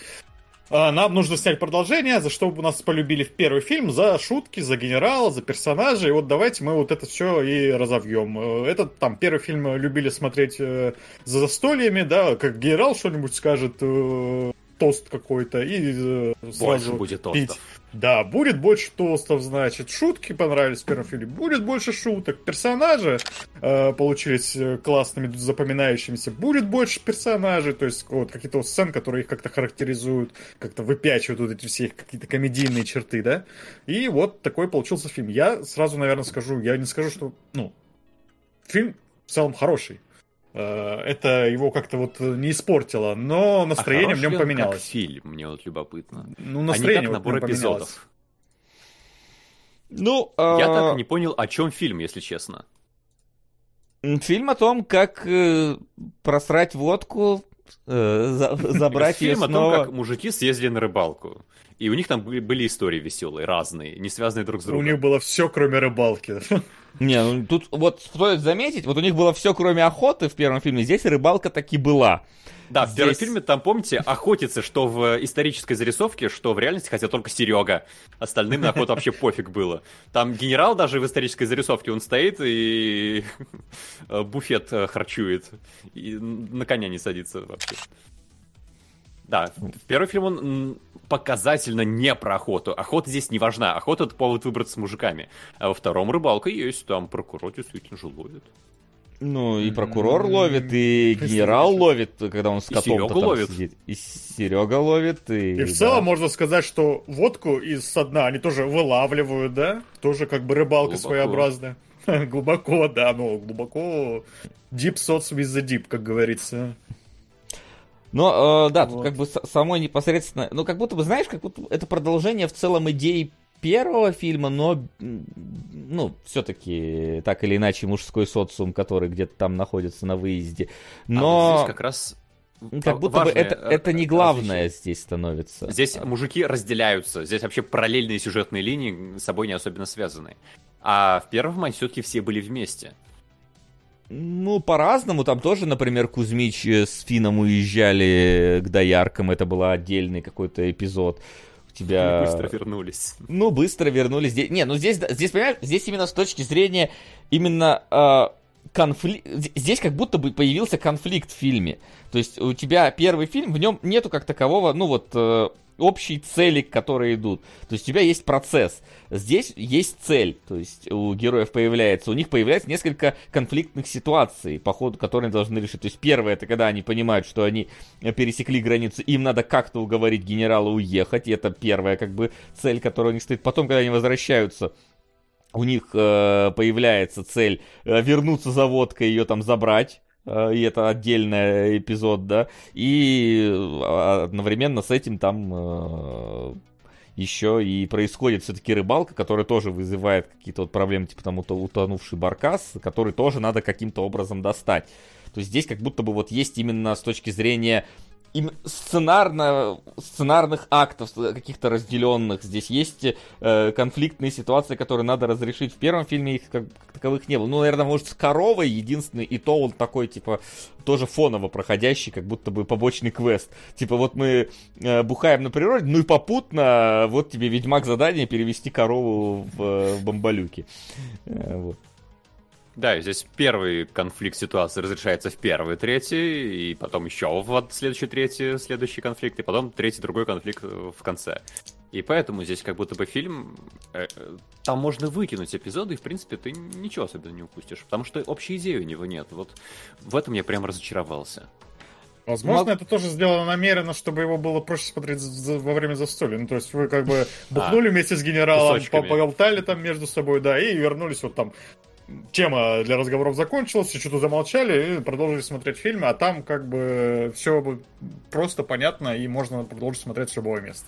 нам нужно снять продолжение, за что нас полюбили в первый фильм, за шутки, за генерала, за персонажей, и вот давайте мы вот это все и разовьем. Э, Этот там первый фильм любили смотреть э, за застольями, да, как генерал что-нибудь скажет, э, тост какой-то, и э, Больше сразу будет пить. тостов. Да, будет больше тостов, значит, шутки понравились в первом фильме, будет больше шуток, персонажи э, получились э, классными, запоминающимися, будет больше персонажей, то есть вот какие-то вот сцен, которые их как-то характеризуют, как-то выпячивают вот эти все их какие-то комедийные черты, да, и вот такой получился фильм. Я сразу, наверное, скажу, я не скажу, что, ну, фильм в целом хороший. Э, Это его как-то вот не испортило, но А настроение хорош в нем поменялось. Как фильм, мне вот любопытно. Ну, А не настроение как набор эпизодов. Ну, Я а, так и не понял, о чем фильм, если честно. фильм о том, как э, просрать водку, э, за- забрать ее Фильм о том, снова. как мужики съездили на рыбалку. И у них там были, были истории веселые, разные, не связанные друг с У другом. них было все, кроме рыбалки. Не, ну тут вот стоит заметить, вот у них было все, кроме охоты в первом фильме, здесь рыбалка таки была. Да, в первом Здесь- фильме там, помните, охотится, что в исторической зарисовке, что в реальности хотел только Серега. Остальным на охоту вообще пофиг было. Там генерал даже в исторической зарисовке, он стоит и буфет э, харчует. И на коня не садится вообще. Да, в первый фильм он показательно не про охоту. Охота здесь не важна. Охота — это повод выбраться с мужиками. А во втором рыбалка есть, там прокурор действительно же ловит. Ну, и прокурор ловит, и генерал ловит, когда он с И котом Серега ловит. сидит. И Серега ловит, и... И в да. целом можно сказать, что водку из со дна они тоже вылавливают, да? Тоже как бы рыбалка Глубоко. своеобразная. Глубоко, да, ну, глубоко. Deep thoughts with the deep, как говорится. Но, э, да, тут Вот. как бы самой непосредственно... Ну, как будто бы, знаешь, как будто это продолжение в целом идей первого фильма, но, ну, все-таки так или иначе мужской социум, который где-то там находится на выезде. А Но вот здесь как раз как будто бы это, э, это не различие. главное здесь становится. Здесь мужики разделяются, здесь вообще параллельные сюжетные линии с собой не особенно связаны. А в первом они все-таки все были вместе. Ну, по-разному. Там тоже, например, Кузьмич э, с Фином уезжали к дояркам. Это был отдельный какой-то эпизод. У тебя... Они быстро вернулись. Ну, быстро вернулись. Не, ну здесь, здесь, понимаешь, здесь именно с точки зрения именно э, конфликт... Здесь как будто бы появился конфликт в фильме. То есть у тебя первый фильм, в нем нету как такового, ну вот, э, общие цели, которые идут. То есть у тебя есть процесс. Здесь есть цель. То есть у героев появляется, у них появляется несколько конфликтных ситуаций, по ходу которые они должны решить. То есть первое, это когда они понимают, что они пересекли границу, им надо как-то уговорить генерала уехать. И это первая как бы цель, которая у них стоит. Потом, когда они возвращаются, у них э, появляется цель э, вернуться за водкой, ее там забрать. Э, и это отдельный эпизод, да. И э, одновременно с этим там э, еще и происходит все-таки рыбалка, которая тоже вызывает какие-то вот проблемы, типа там утонувший баркас, который тоже надо каким-то образом достать. То есть здесь как будто бы вот есть именно с точки зрения им сценарно, сценарных актов каких-то разделенных. Здесь есть э, конфликтные ситуации, которые надо разрешить. В первом фильме их как, как таковых не было. Ну, наверное, может, с коровой единственный, и то он такой, типа, тоже фоново проходящий, как будто бы побочный квест. Типа, вот мы э, бухаем на природе, ну и попутно вот тебе Ведьмак задание перевести корову в, в бомбалюки. Э, вот. Да, здесь первый конфликт ситуации разрешается в первый, третий, и потом еще в следующий третий, следующий конфликт, и потом третий, другой конфликт э, в конце. И поэтому здесь как будто бы фильм, э, э, там можно выкинуть эпизоды, и в принципе ты ничего особенно не упустишь, потому что общей идеи у него нет. Вот в этом я прям разочаровался. Возможно, Но... это тоже сделано намеренно, чтобы его было проще смотреть во время застолья. Ну, то есть вы как бы бухнули а, вместе с генералом, поболтали там между собой, да, и вернулись вот там тема для разговоров закончилась, что-то замолчали и продолжили смотреть фильм, а там как бы все просто понятно и можно продолжить смотреть с любого места.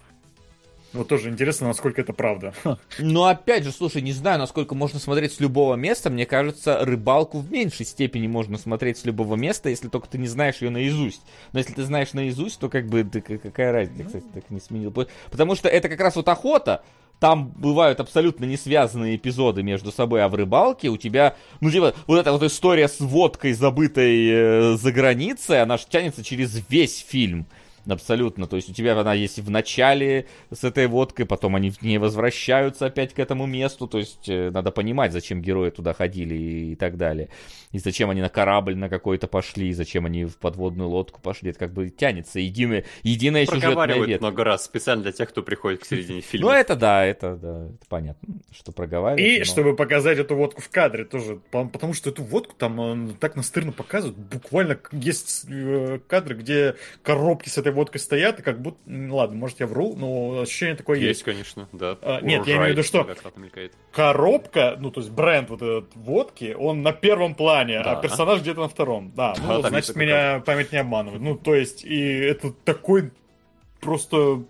Вот тоже интересно, насколько это правда. Ну, опять же, слушай, не знаю, насколько можно смотреть с любого места. Мне кажется, рыбалку в меньшей степени можно смотреть с любого места, если только ты не знаешь ее наизусть. Но если ты знаешь наизусть, то как бы, да, какая разница, кстати, так не сменил. Потому что это как раз вот охота, там бывают абсолютно не связанные эпизоды между собой, а в рыбалке у тебя, ну, типа, вот эта вот история с водкой, забытой э, за границей, она же тянется через весь фильм. Абсолютно. То есть у тебя она есть в начале с этой водкой, потом они не возвращаются опять к этому месту. То есть э, надо понимать, зачем герои туда ходили и так далее. И зачем они на корабль на какой-то пошли, и зачем они в подводную лодку пошли. Это как бы тянется единое, единая сюжетная ветка. много раз, специально для тех, кто приходит к середине фильма. Ну это да, это, да, это понятно, что проговаривают. И но... чтобы показать эту водку в кадре тоже, потому что эту водку там э, так настырно показывают. Буквально есть э, кадры, где коробки с этой водкой стоят, и как будто... Ладно, может, я вру, но ощущение такое есть. Есть, конечно, да. А, нет, я имею в виду, что коробка, ну, то есть бренд вот этот водки, он на первом плане, а да. а персонаж где-то на втором. Да, ну, да, значит, меня как... память не обманывает. Ну, то есть, и это такой просто...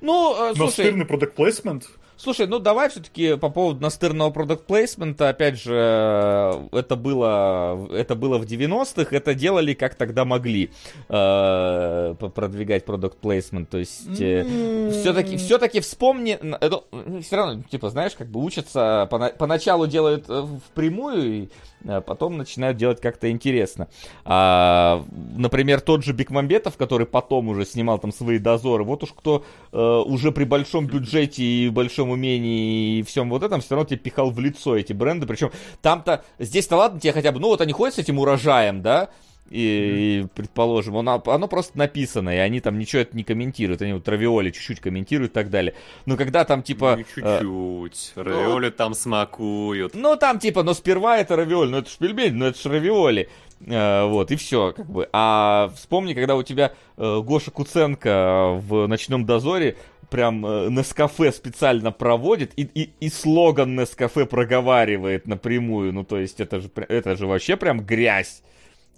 Ну, э, слушай... Настырный продукт плейсмент. Слушай, ну давай все-таки по поводу настырного продукт плейсмента, опять же, это было, это было в 90-х, это делали как тогда могли э, продвигать продукт плейсмент, то есть э, mm-hmm. все-таки, все-таки вспомни, это, все равно, типа, знаешь, как бы учатся, поначалу делают э, впрямую, потом начинают делать как-то интересно. А, например, тот же Бекмамбетов, который потом уже снимал там свои дозоры, вот уж кто э, уже при большом бюджете и большом умении и всем вот этом все равно тебе пихал в лицо эти бренды. Причем там-то, здесь-то ладно тебе хотя бы, ну вот они ходят с этим урожаем, да, и, и предположим, оно, оно просто написано, и они там ничего это не комментируют, они вот равиоли чуть-чуть комментируют и так далее. Но когда там типа... Не чуть-чуть, э, равиоли ну, там смакуют. Ну там типа, но сперва это равиоли, ну это ж пельмень, ну это ж равиоли. Э, вот, и все, как бы. А вспомни, когда у тебя э, Гоша Куценко в «Ночном дозоре» прям э, Нескафе специально проводит и, и, и слоган Нескафе проговаривает напрямую. Ну, то есть это же, это же вообще прям грязь.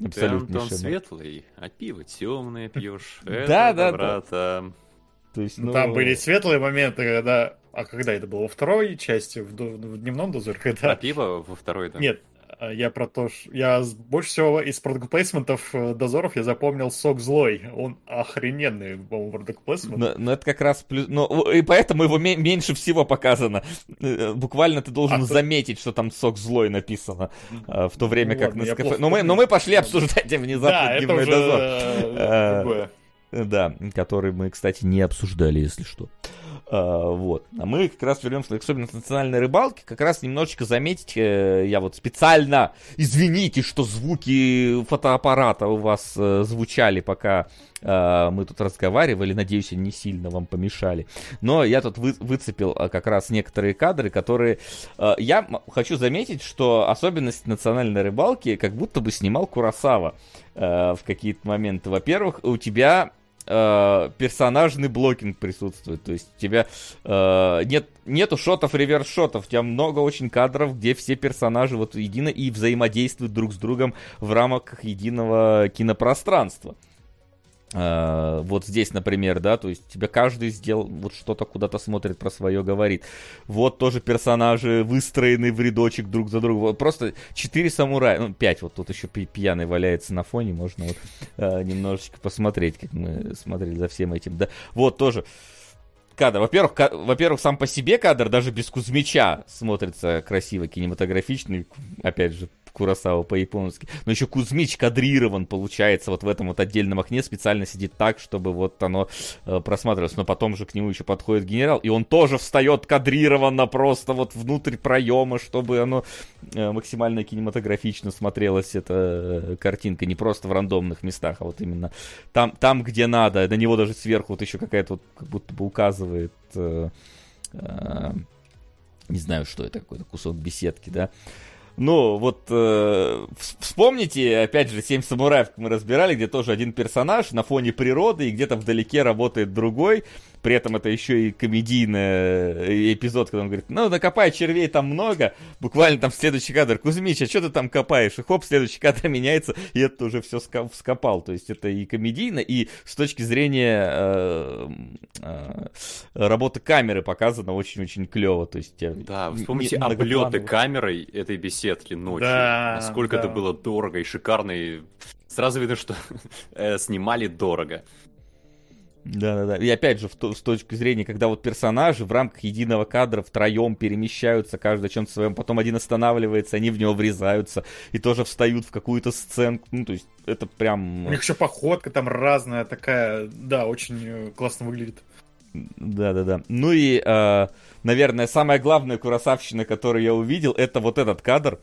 Абсолютно. Ты, светлый, а пиво темное пьешь. Да, да, да. То есть, ну... Там были светлые моменты, когда... А когда это было? Во второй части, в, в дневном дозоре? Когда... А пиво во второй, да? Нет, я про то, что я больше всего из продукт плейсментов э, дозоров я запомнил сок злой. Он охрененный, по-моему, продукт плейсмент. Но, но это как раз плюс. Ну, и поэтому его меньше всего показано. Э, буквально ты должен а заметить, то... что там сок злой написано. В то время ну, как ладно, на скафе. Но мы, но мы пошли обсуждать внезапно да, дневной дозор. Другое. Да, который мы, кстати, не обсуждали, если что. А, вот. А мы как раз вернемся к особенности национальной рыбалки. Как раз немножечко заметить, э, я вот специально, извините, что звуки фотоаппарата у вас э, звучали, пока э, мы тут разговаривали. Надеюсь, они не сильно вам помешали. Но я тут вы, выцепил э, как раз некоторые кадры, которые... Я хочу заметить, что особенность национальной рыбалки как будто бы снимал Курасава в какие-то моменты. Во-первых, у тебя э, персонажный блокинг присутствует. То есть у тебя э, нет, нету шотов, реверс-шотов. У тебя много очень кадров, где все персонажи вот едино и взаимодействуют друг с другом в рамках единого кинопространства. Uh, вот здесь, например, да, то есть тебя каждый сделал, вот что-то куда-то смотрит, про свое говорит. Вот тоже персонажи выстроены в рядочек друг за другом. Вот просто четыре самурая, ну, пять, вот тут еще пьяный валяется на фоне, можно вот uh, немножечко посмотреть, как мы смотрели за всем этим, да. Вот тоже кадр. Во-первых, ка- во-первых, сам по себе кадр даже без Кузьмича смотрится красиво, кинематографичный. Опять же, Курасава по-японски. Но еще Кузьмич кадрирован, получается, вот в этом вот отдельном окне специально сидит так, чтобы вот оно э, просматривалось. Но потом же к нему еще подходит генерал, и он тоже встает кадрированно просто вот внутрь проема, чтобы оно э, максимально кинематографично смотрелась эта э, картинка. Не просто в рандомных местах, а вот именно там, там где надо. На него даже сверху вот еще какая-то вот как будто бы указывает... Э, э, не знаю, что это, какой-то кусок беседки, да. Ну, вот э, вспомните, опять же, «Семь самураев» мы разбирали, где тоже один персонаж на фоне природы, и где-то вдалеке работает другой. При этом это еще и комедийный эпизод, когда он говорит, ну, накопай червей там много. Буквально там следующий кадр, Кузьмич, а что ты там копаешь? И хоп, следующий кадр меняется, и это уже все вскопал. То есть это и комедийно, и с точки зрения э, э, работы камеры показано очень-очень клево. То есть, да, вспомните облеты камерой этой беседки ночью. Да, Насколько да. это было дорого и шикарно. И сразу видно, что э, снимали дорого. Да-да-да. И опять же, то, с точки зрения, когда вот персонажи в рамках единого кадра втроем перемещаются, каждый о чем-то своем, потом один останавливается, они в него врезаются и тоже встают в какую-то сценку. Ну, то есть, это прям... У них еще походка там разная такая, да, очень э, классно выглядит. Да-да-да. Ну и, э, наверное, самая главная курасавщина, которую я увидел, это вот этот кадр э,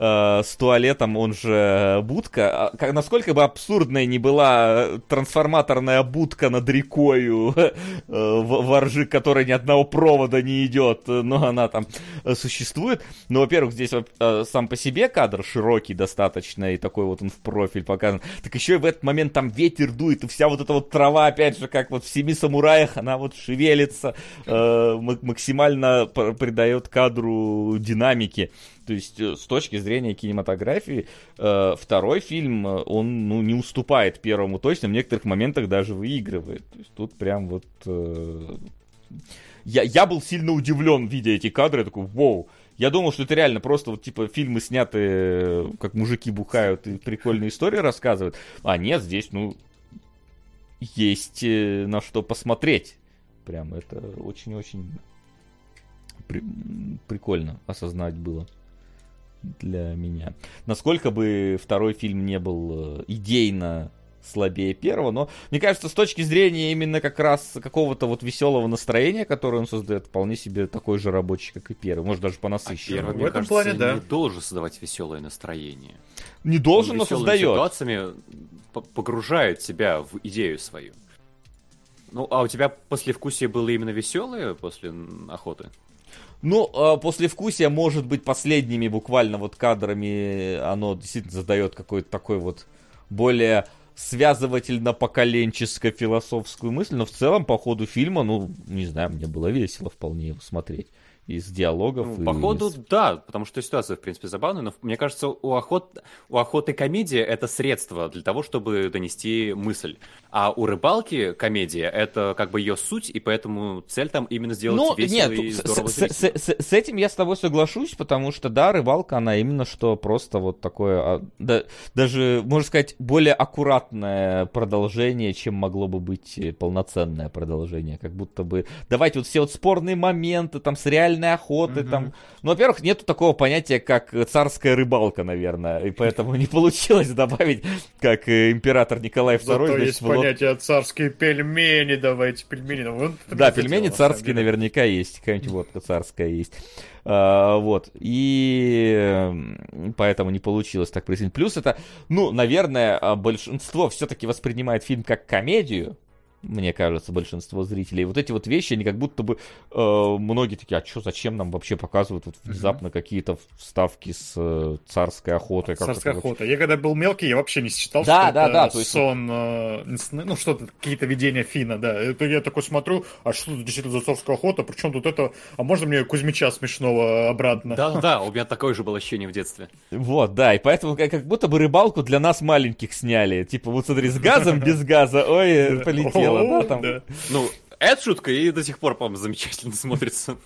с туалетом, он же будка. А, как, насколько бы абсурдной не была трансформаторная будка над рекою э, во ржи, которой ни одного провода не идет, но она там существует. Ну, во-первых, здесь э, сам по себе кадр широкий достаточно, и такой вот он в профиль показан. Так еще и в этот момент там ветер дует, и вся вот эта вот трава, опять же, как вот в «Семи самураях», она вот шевелится, э, максимально придает кадру динамики. То есть, с точки зрения кинематографии, э, второй фильм, он ну, не уступает первому точно, в некоторых моментах даже выигрывает. То есть, тут прям вот... Э, я, я был сильно удивлен, видя эти кадры, я такой, вау, я думал, что это реально просто вот типа фильмы сняты, как мужики бухают и прикольные истории рассказывают. А нет, здесь, ну, есть э, на что посмотреть. Прям это очень-очень при- прикольно осознать было для меня. Насколько бы второй фильм не был идейно слабее первого, но мне кажется, с точки зрения именно как раз какого-то вот веселого настроения, которое он создает, вполне себе такой же рабочий, как и первый, может даже по насыщенному. А первый, В этом кажется, плане, да. не должен создавать веселое настроение. Не должен, Он но создает. ситуациями погружает тебя в идею свою. Ну, а у тебя послевкусие было именно веселое после охоты? Ну, а, послевкусие может быть последними буквально вот кадрами, оно действительно задает какой-то такой вот более связывательно-поколенческую философскую мысль, но в целом по ходу фильма, ну, не знаю, мне было весело вполне его смотреть. Из диалогов. Ну, походу, из- да, потому что ситуация, в принципе, забавная, но мне кажется, у, охот... у охоты комедия это средство для того, чтобы донести мысль. А у рыбалки комедия это как бы ее суть, и поэтому цель там именно сделать Ну, весело нет, и здорово с- с- с- с этим я с тобой соглашусь, потому что, да, рыбалка, она именно что просто вот такое, а, да, даже, можно сказать, более аккуратное продолжение, чем могло бы быть э, полноценное продолжение. Как будто бы, давайте вот все вот спорные моменты там с реальными реальной охоты Мгм. там. Ну, во-первых, нету такого понятия, как царская рыбалка, наверное, и поэтому не получилось добавить, как э, император Николай II, Зато значит, есть в лод- понятие царские пельмени, давайте пельмени. Вот Да, пельмени самом царские наверняка есть, какая-нибудь водка царская есть. А, вот, и поэтому не получилось так присоединить. Плюс это, ну, наверное, а, большинство все-таки воспринимает фильм как комедию, мне кажется, большинство зрителей. Вот эти вот вещи, они как будто бы э, многие такие, а что, зачем нам вообще показывают вот внезапно какие-то вставки с э, царской охотой? как Царская это вообще? охота. Я когда был мелкий, я вообще не считал, Да, что да, это да, то есть сон, э, ну что-то, какие-то видения Фина, да. Это я такой смотрю, а что тут действительно за царская охота, причем тут это, а можно мне Кузьмича смешного обратно? Да-да, у меня такое же было ощущение в детстве. Вот, да, и поэтому как, как будто бы рыбалку для нас маленьких сняли. Типа, вот смотри, с газом, без газа, ой, полетело, да, там. да. Ну, это шутка и до сих пор, по-моему, замечательно смотрится.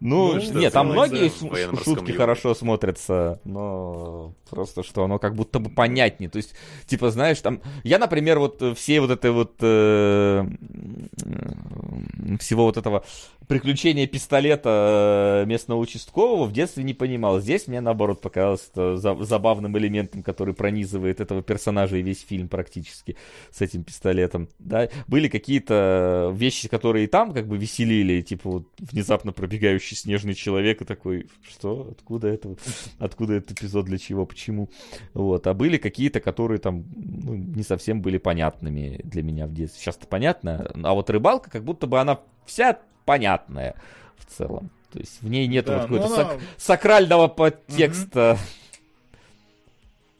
Ну, Ну, нет, там многие шутки юге. хорошо смотрятся, но просто что оно как будто бы понятнее. То есть, типа, знаешь, там... Я, например, вот э, все вот это вот... э, всего вот этого приключения пистолета э, местного участкового в детстве не понимал. Здесь мне, наоборот, показалось это за- забавным элементом, который пронизывает этого персонажа и весь фильм практически с этим пистолетом. Да? Были какие-то вещи, которые и там как бы веселили, типа вот внезапно пробегающий снежный человек и такой, что, откуда это, откуда этот эпизод, для чего, почему. Вот. А были какие-то, которые там ну, не совсем были понятными для меня в детстве. Сейчас-то понятно, а вот рыбалка, как будто бы она вся понятная в целом. То есть в ней нет Да, вот ну какого-то она- сак- сакрального подтекста.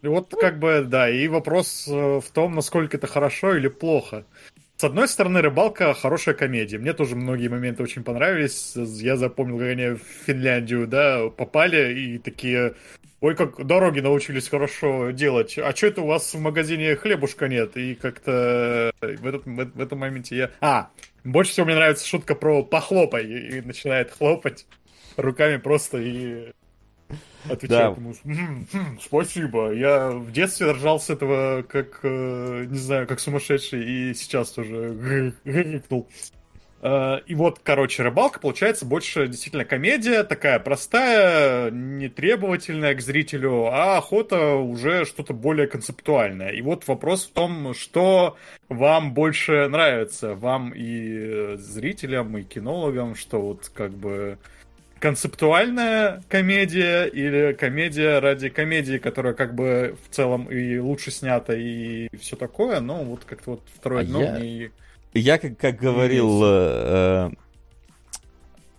И вот как бы, да, и вопрос э, в том, насколько это хорошо или плохо. С одной стороны, рыбалка хорошая комедия. Мне тоже многие моменты очень понравились. Я запомнил, как они в Финляндию, да, попали и такие, ой, как дороги научились хорошо делать. А что это у вас в магазине хлебушка нет? И как-то в, этот, в, этом моменте я... А, больше всего мне нравится шутка про похлопай. И начинает хлопать руками просто и отвечает Да. ему, «М, хм, спасибо. Я в детстве ржал с этого, как, э, не знаю, как сумасшедший, и сейчас тоже гыкнул. Э, И вот, короче, рыбалка получается больше действительно комедия, такая простая, нетребовательная к зрителю, а охота уже что-то более концептуальное. И вот вопрос в том, что вам больше нравится, вам и зрителям, и кинологам, что вот как бы концептуальная комедия или комедия ради комедии, которая как бы в целом и лучше снята и все такое, но вот как-то вот второе А дно я- мне... Я, как, как говорил э,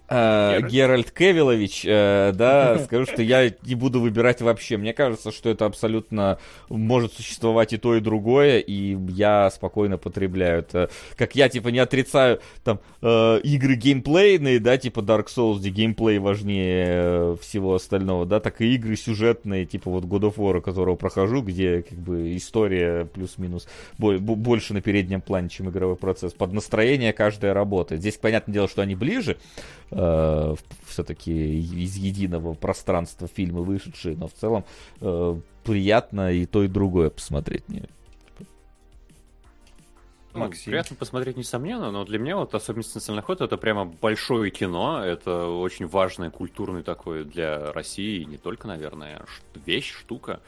э, Геральт? Кевилович, э, да, скажу, что я не буду выбирать вообще. Мне кажется, что это абсолютно может существовать и то, и другое, и я спокойно потребляю это. Как я, типа, не отрицаю там э, игры геймплейные, да, типа Dark Souls, где геймплей важнее э, всего остального, да, так и игры сюжетные, типа вот God of War, которого прохожу, где как бы история плюс-минус бо- бо- больше на переднем плане, чем игровой процесс. Под настроение каждая работает. Здесь, понятное дело, что они ближе, э, все-таки из единого пространства фильмы вышедшие, но в целом э, приятно и то, и другое посмотреть мне. Ну, Максим. приятно посмотреть, несомненно, но для меня вот особенность национальной охоты это прямо большое кино, это очень важное культурный такой для России, и не только, наверное, вещь, штука.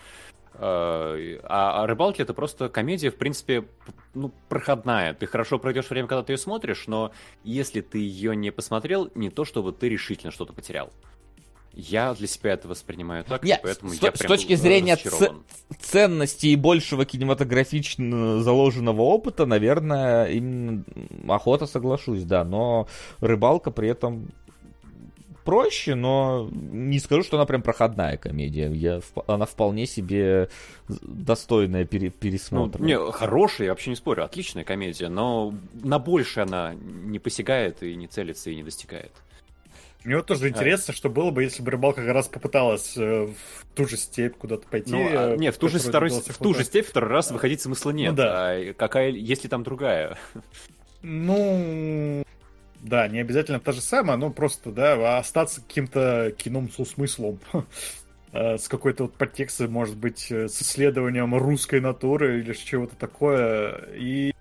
А а рыбалки это просто комедия, в принципе, ну, проходная. Ты хорошо пройдешь время, когда ты ее смотришь, но если ты ее не посмотрел, не то чтобы ты решительно что-то потерял. Я для себя это воспринимаю так, и Нет, поэтому с, я то- с прям точки зрения ц- ценности и большего кинематографично заложенного опыта, наверное, именно охота соглашусь, да, но рыбалка при этом проще, но не скажу, что она прям проходная комедия. Я, она вполне себе достойная пере- Ну, пересмотра. не, хорошая, я вообще не спорю, отличная комедия, но на больше она не посягает и не целится и не достигает. Мне вот тоже интересно, что было бы, если бы рыбалка как раз попыталась э, в ту же степь куда-то пойти. Ну, а, э, не, в ту, же второй, в ту же степь второй раз выходить смысла нет. Ну да. А какая, есть ли там другая? Ну, да, не обязательно та же самая, но просто, да, остаться каким-то кином со смыслом. Э, С какой-то вот подтекстом, может быть, э, с исследованием русской натуры или чего-то такое. И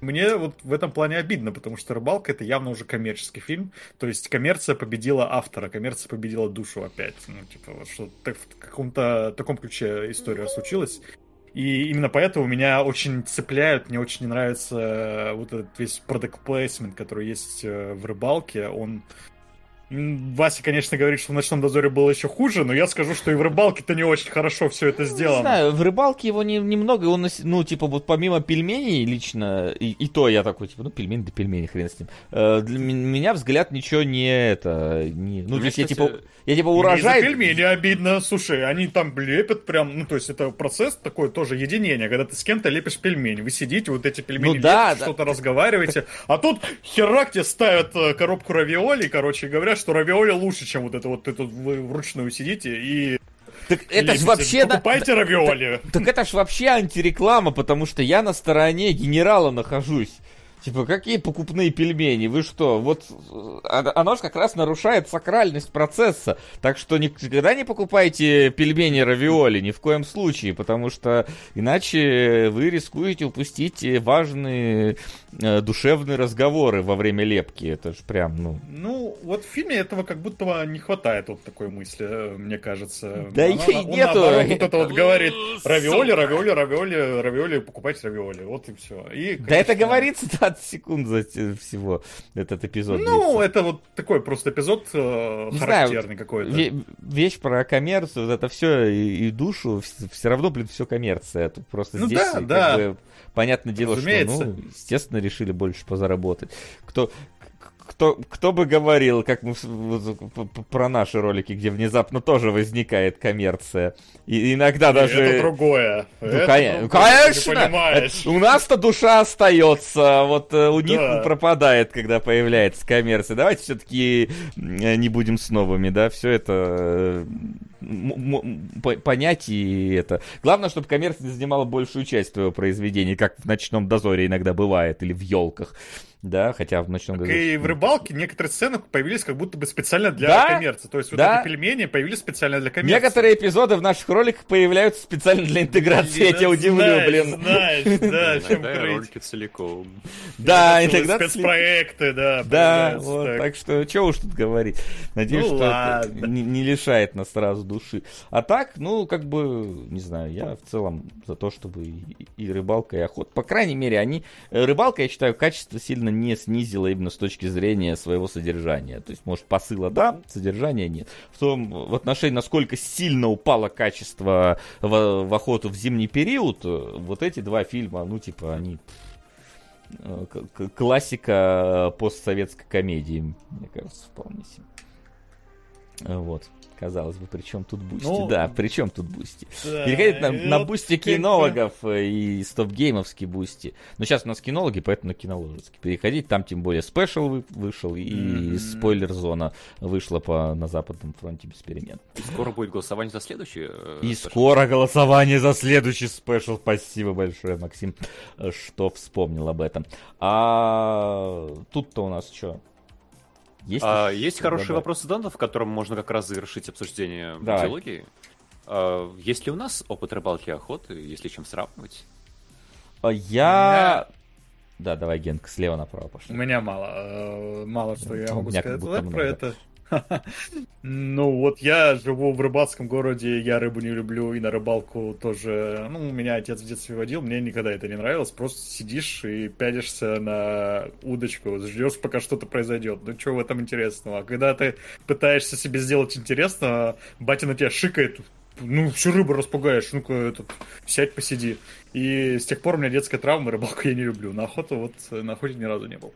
мне вот в этом плане обидно, потому что «Рыбалка» — это явно уже коммерческий фильм. То есть коммерция победила автора, коммерция победила душу опять. Ну, типа, вот что в каком-то таком ключе история случилась. И именно поэтому меня очень цепляют, мне очень нравится э, вот этот весь product placement, который есть э, в «Рыбалке». Он Вася, конечно, говорит, что в «Ночном дозоре» было еще хуже, но я скажу, что и в «Рыбалке»-то не очень хорошо все это Не сделано. знаю, в рыбалке его не- немного, он, ну, типа, вот помимо пельменей лично, и, и то я такой, типа, ну, пельмени да пельмени, хрен с ним. Э, для меня взгляд ничего не это, не, ну, то Мне, есть я, типа, я, типа, Мне урожай... за пельмени обидно. Слушай, они там лепят прям, ну, то есть это процесс такой тоже единения, когда ты с кем-то лепишь пельмени. Вы сидите, вот эти пельмени Ну да, лепите, да. что-то разговариваете, а тут херак тебе ставят э, коробку равиоли, короче, и говорят, что равиоли лучше, чем вот это вот, ты тут вы вручную сидите и Так это ж вообще... Покупайте равиоли. Так это ж вообще антиреклама, потому что я на стороне генерала нахожусь. Типа, какие покупные пельмени? Вы что? Вот э, оно же как раз нарушает сакральность процесса. Так что никогда не покупайте пельмени равиоли, ни в коем случае, потому что иначе вы рискуете упустить важные душевные разговоры во время лепки. Это же прям, ну... Ну, вот в фильме этого как будто бы не хватает вот такой мысли, э, мне кажется. Да Она- и он нету. наоборот вот это вот говорит, равиоли, равиоли, равиоли, равиоли, покупайте равиоли, вот и все. И, Да это конечно, говорится 20 секунд за всего этот эпизод. Ну, длится. это вот такой просто эпизод э, Не знаю, характерный какой-то. Ве- вещь про коммерцию, вот это все и, и душу, все равно, блин, все коммерция. Тут просто Ну здесь, да, как да. бы, понятное дело, Разумеется. что, ну, естественно, решили больше позаработать. Кто, кто, кто бы говорил, как мы про наши ролики, где внезапно тоже возникает коммерция. И иногда даже... Это другое. Ну, Это коне- другое, конечно! У нас-то душа остается, вот э, у них Да. пропадает, когда появляется коммерция. Давайте все-таки не будем с новыми, да, все это э, понять и это. Главное, чтобы коммерция занимала большую часть твоего произведения, как в «Ночном дозоре» иногда бывает, или в «Елках». Да, хотя в «Ночном Так дозоре». и в рыбалке некоторые сцены появились как будто бы специально для Да, коммерции. То есть вот да. эти пельмени появились специально для коммерции. Некоторые эпизоды в наших роликах появляются специально для интеграции, я тебя удивлю, Знаешь, блин. Знаешь, да, чем ролики целиком. Да, иногда... Спецпроекты, да. Да, вот, так. что, что уж тут говорить. Надеюсь, Ну что это не, лишает нас сразу души. А так, ну, как бы, не знаю, я в целом за то, чтобы и, и рыбалка, и охота. По крайней мере, они... э, Рыбалка, я считаю, качество сильно не снизила именно с точки зрения своего содержания. То есть, может, посыла да, содержания нет. В том, в отношении, насколько сильно упало качество в, в охоту в зимний период, вот эти два фильма, ну, типа, они э, классика постсоветской комедии, мне кажется, вполне себе. Вот. Казалось бы, при чем тут Бусти? Ну, да, при чем тут Бусти? Да, Переходить на, на вот Бусти кинологов э, и стоп-геймовский Бусти. Но сейчас у нас кинологи, поэтому на киноложеский. Переходить, там тем более special вы- вышел, и Мгм. спойлер-зона вышла по, на Западном фронте без перемен. И скоро будет голосование за следующий. э, И special. скоро голосование за следующий special. Спасибо большое, Максим, э, что вспомнил об этом. А тут-то у нас что? Есть, А, есть хороший добавить? вопрос Дантов, в котором можно как раз завершить обсуждение Давай. диалогии. А, есть ли у нас опыт рыбалки и охоты, если чем сравнивать? А, Я... Да, давай, Генка, слева направо У пошли. меня мало, э, мало что я У могу сказать да, про много. это. Ну, вот я живу в рыбацком городе, я рыбу не люблю, и на рыбалку тоже. Ну, меня отец в детстве водил, мне никогда это не нравилось. Просто сидишь и пялишься на удочку, ждешь, пока что-то произойдет. Ну, что в этом интересного? А когда ты пытаешься себе сделать интересно, батя на тебя шикает, ну, всю рыбу распугаешь, ну-ка, этот, сядь, посиди. И с тех пор у меня детская травма, рыбалку я не люблю. На охоту вот, на охоте ни разу не был.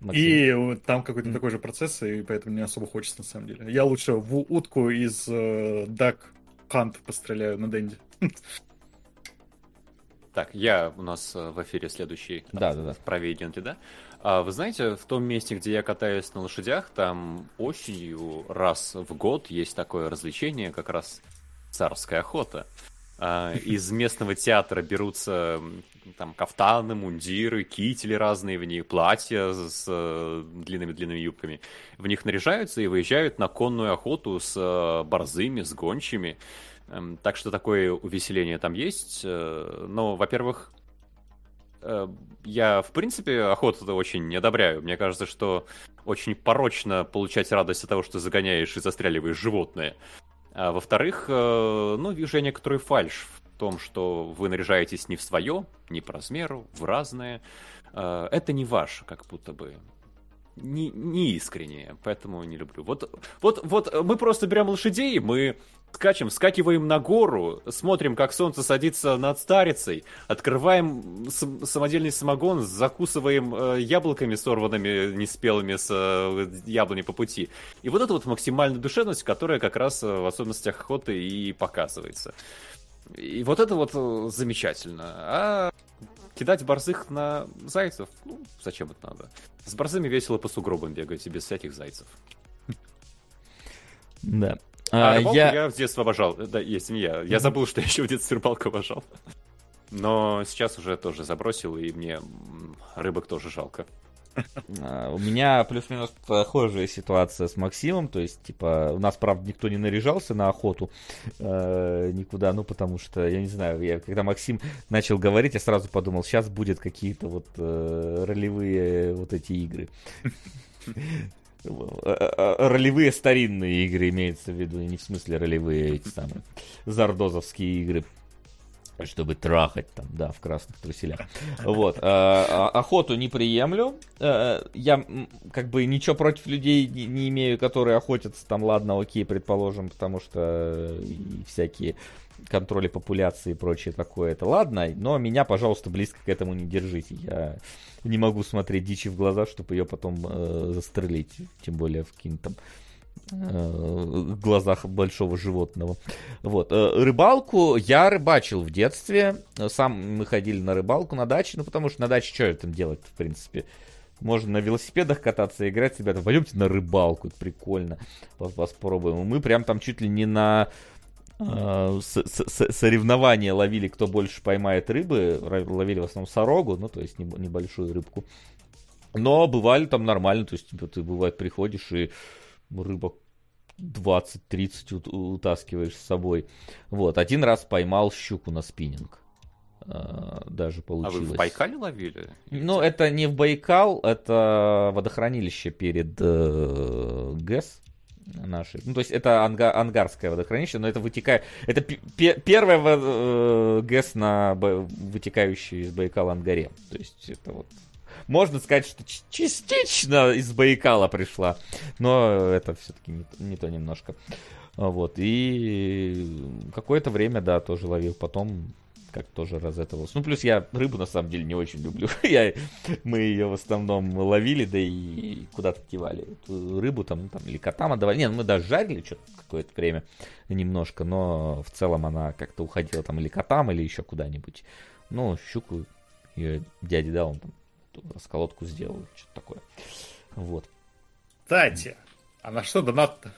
Максим. И вот там какой-то Мгм. такой же процесс, и поэтому не особо хочется на самом деле. Я лучше в утку из э, Duck Hunt постреляю на Дэнди. Так, я у нас э, в эфире следующий. Да, да, да. Правее идете, да? А, вы знаете, в том месте, где я катаюсь на лошадях, там осенью раз в год есть такое развлечение, как раз царская охота. А, из местного театра берутся там кафтаны, мундиры, кители разные в них, платья с э, длинными-длинными юбками. В них наряжаются и выезжают на конную охоту с э, борзыми, с гончими. Эм, Так что такое увеселение там есть. Э, Но, во-первых, Э, Я, в принципе, охоту-то очень не одобряю. Мне кажется, что очень порочно получать радость от того, что загоняешь и застреливаешь животное. А во-вторых, э, ну, вижу я некоторую фальш в том, что вы наряжаетесь не в свое, не по размеру, в разное. Э, Это не ваше, как будто бы. Не, не искренне, поэтому не люблю. Вот, вот, вот мы просто берем лошадей, мы скачем, скакиваем на гору, смотрим, как солнце садится над старицей, открываем сам- самодельный самогон, закусываем э, яблоками сорванными, неспелыми с э, яблони по пути. И вот это вот максимальная душевность, которая как раз э, в особенностях охоты и показывается. И вот это вот э, замечательно. А кидать борзых на зайцев, ну, зачем это надо? С борзыми весело по сугробам бегать и без всяких зайцев. Да. А, А, рыбалку я... я... в детстве обожал. Да, есть не я. Я забыл, что я еще в детстве рыбалку обожал. Но сейчас уже тоже забросил, и мне рыбок тоже жалко. А, У меня плюс-минус похожая ситуация с Максимом, то есть, типа, у нас, правда, никто не наряжался на охоту э, никуда, ну, потому что, я не знаю, я, когда Максим начал говорить, я сразу подумал, сейчас будет какие-то вот э, ролевые вот эти игры. Э, Ролевые старинные игры имеется в виду, не в смысле ролевые эти самые зардозовские игры чтобы трахать там, да, в красных труселях. Вот. э, а- Охоту не приемлю. Э, Я м, как бы ничего против людей не имею, которые охотятся там, ладно, окей, предположим, потому что э, всякие контроли популяции и прочее такое, это ладно, но меня, пожалуйста, близко к этому не держите. Я не могу смотреть дичи в глаза, чтобы ее потом э, застрелить, тем более в каких-то там э, глазах большого животного. Вот. э, Рыбалку я рыбачил в детстве. Сам мы ходили на рыбалку на даче, ну потому что на даче что там делать, в принципе? Можно на велосипедах кататься, играть, ребята, пойдемте на рыбалку, это прикольно, попробуем. И Мы прям там чуть ли не на э, соревнования ловили, кто больше поймает рыбы, ловили в основном сорогу, ну то есть неб- небольшую рыбку. Но бывали там нормально, то есть типа, ты бывает приходишь и рыбок 20-30 ут- утаскиваешь с собой. Вот, один раз поймал щуку на спиннинг. А, Даже А получилось. вы в Байкале ловили? Ну, это не в Байкал, это водохранилище перед э, ГЭС нашей. Ну, то есть это анга- ангарское водохранилище, но это вытекает... Это пе- пе- первое во- э, ГЭС на вытекающей из Байкала ангаре. То есть это вот... Можно сказать, что частично из Байкала пришла, но это все-таки не, не то немножко. Вот, и какое-то время, да, тоже ловил. Потом как тоже разэтовался. Ну, плюс я рыбу, на самом деле, не очень люблю. я, мы ее в основном ловили, да и куда-то кивали. Рыбу там, ну, там или котам отдавали. Не, ну, мы даже жарили что-то какое-то время немножко, но в целом она как-то уходила там или котам, или еще куда-нибудь. Ну, щуку ее дяде дал, он там расколотку сделал, что-то такое. Вот. Кстати, а на что донат-то?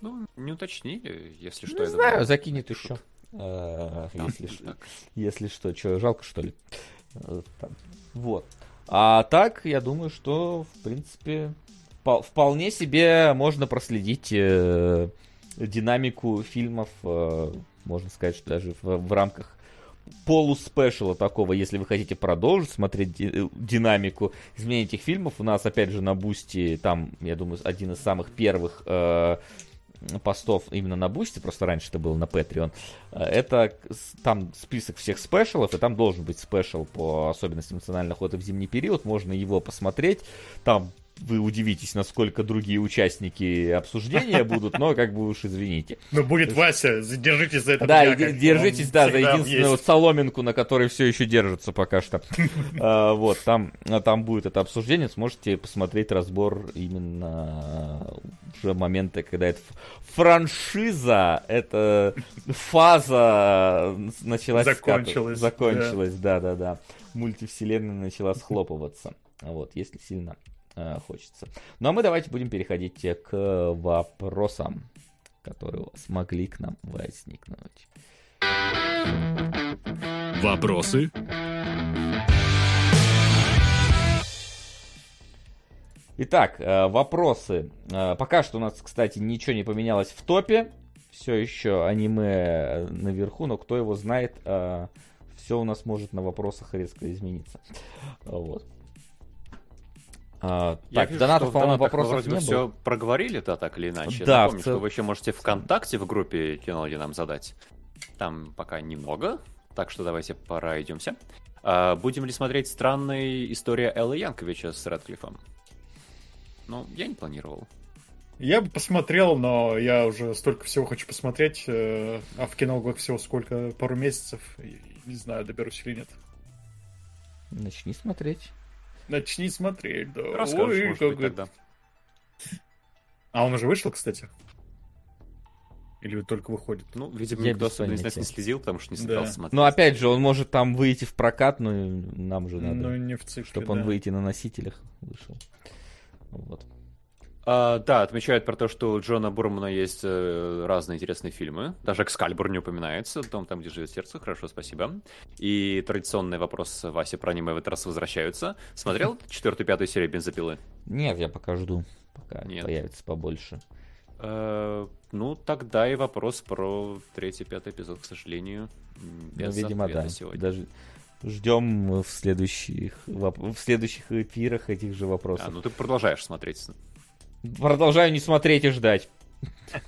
Ну, не уточнили, если что. Не я знаю, думаю. закинет еще. Э, Если что. Если что, что, жалко, что ли? Э, там. Вот. А так, я думаю, что, в принципе, впол- вполне себе можно проследить э, динамику фильмов, э, можно сказать, что даже в, в рамках полу special а такого, если вы хотите продолжить смотреть э, динамику изменения этих фильмов, у нас опять же на Boosty, там, я думаю, один из самых первых э, постов именно на Boosty, просто раньше это было на Patreon, э, это там список всех special ов, и там должен быть special по особенностям национальной охоты в зимний период, можно его посмотреть, там вы удивитесь, насколько другие участники обсуждения будут, но как бы уж извините. Ну, будет Вася, задержитесь за это. Да, и держитесь, да, за единственную вот соломинку, на которой все еще держится пока что. А, Вот, там, а, там будет это обсуждение, сможете посмотреть разбор именно уже момента, когда это франшиза, это фаза началась Закончилась. Закончилась, да-да-да. Мультивселенная начала схлопываться. Вот, если сильно хочется. Ну а мы давайте будем переходить э, к вопросам, которые смогли к нам возникнуть. Вопросы? Итак, э, вопросы. Э, Пока что у нас, кстати, ничего не поменялось в топе. Все еще аниме наверху, но кто его знает, все у нас может на вопросах резко измениться. Вот. А, Я так, вижу, донатов, что по-моему, мы вопросов вроде бы не все было. проговорили, да, так или иначе. Да, Напомню, в цел- что вы еще можете ВКонтакте в группе кинологи нам задать. Там пока немного, так что давайте пройдемся. А, будем ли смотреть странная история Эллы Янковича с Рэдклиффом? Ну, я не планировал. Я бы посмотрел, но я уже столько всего хочу посмотреть, э, а в кинологах всего сколько, пару месяцев, не знаю, доберусь или нет. Начни смотреть. Начни смотреть, да. Расскажешь, Ой, может как быть, это- тогда. А он уже вышел, кстати? Или только выходит? Ну, видимо, Я никто особенно из нас не следил, потому что не Да. собирался смотреть. Но опять же, он может там выйти в прокат, но нам же надо, Ну, не в цикле, чтобы он да. выйти на носителях вышел. Вот. А, да, отмечают про то, что у Джона Бурмана есть э, разные интересные фильмы. Даже Экскальбур не упоминается. Дом там, где живет сердце. Хорошо, спасибо. И традиционный вопрос Вася про аниме в этот раз возвращаются. Смотрел четвертую, пятую серию Бензопилы? Нет, я пока жду, пока Нет. появится побольше. Э, ну, тогда и вопрос про третий, пятый эпизод, к сожалению, Ну, без видимо, ответа да. сегодня. Даже ждем в следующих, в следующих эфирах этих же вопросов. А, ну ты продолжаешь смотреть. Продолжаю не смотреть и ждать.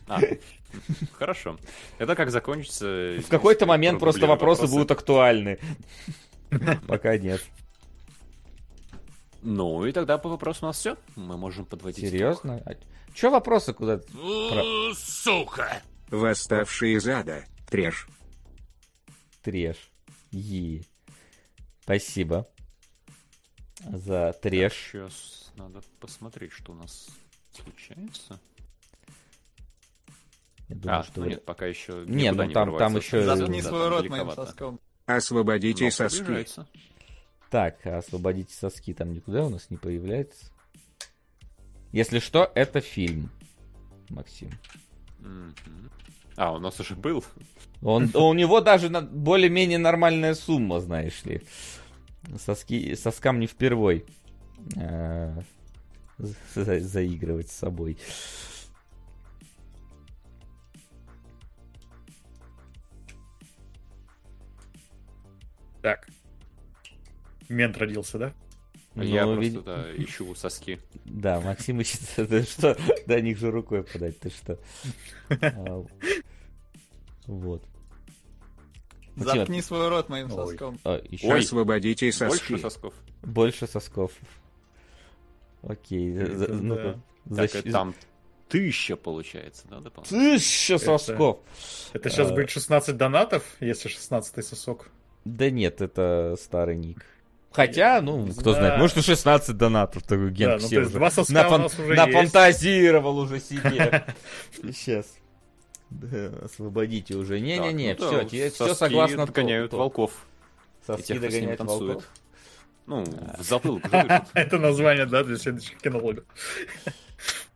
А, хорошо. Это как закончится... В какой-то момент просто Проблемы, вопросы будут актуальны. Пока нет. Ну и тогда по вопросу у нас все. Мы можем подводить. Серьезно? А Че вопросы куда? У, Сука! Восставшие из ада. Треш. Треш. Е. Спасибо. За треш. Сейчас надо посмотреть, что у нас случается. Я думаю, а, что ну нет, пока еще Не, никуда ну там- там еще- Заткни да, свой рот моим соском. Освободите Но соски. приближается. Так, освободите соски там никуда у нас не появляется. Если что, это фильм. Максим. Мгм. А, у нас уже был. Он, у него даже на- более-менее нормальная сумма, знаешь ли. Соски, соскам не впервой э, за- заигрывать с собой. Так. Мент родился, да? Я Ну, просто вид- да, ищу соски. Да, Максим ищет, что, до них же рукой подать, ты что? А, Вот. Заткни свой рот моим соском. а. Освободите соски. Больше сосков. больше сосков. Окей, за- за- Это ну-ка, да. Так, защ- и там тысяча получается, да, дополнительно? Тысяча Это- сосков! Это сейчас А. будет 16 донатов, если 16 сосок. Да нет, это старый ник. Хотя, ну, кто знаю. знает, может и 16 донатов, такой ген Да, ну, все то есть уже два соска у нафан- нас уже нафантазировал уже себе. Сейчас. Да, освободите уже. Не-не-не, Так, ну все, да, все согласно догоняют волков. Соски догоняют волков. Ну, в затылок. Это название, да, для следующих кинологов.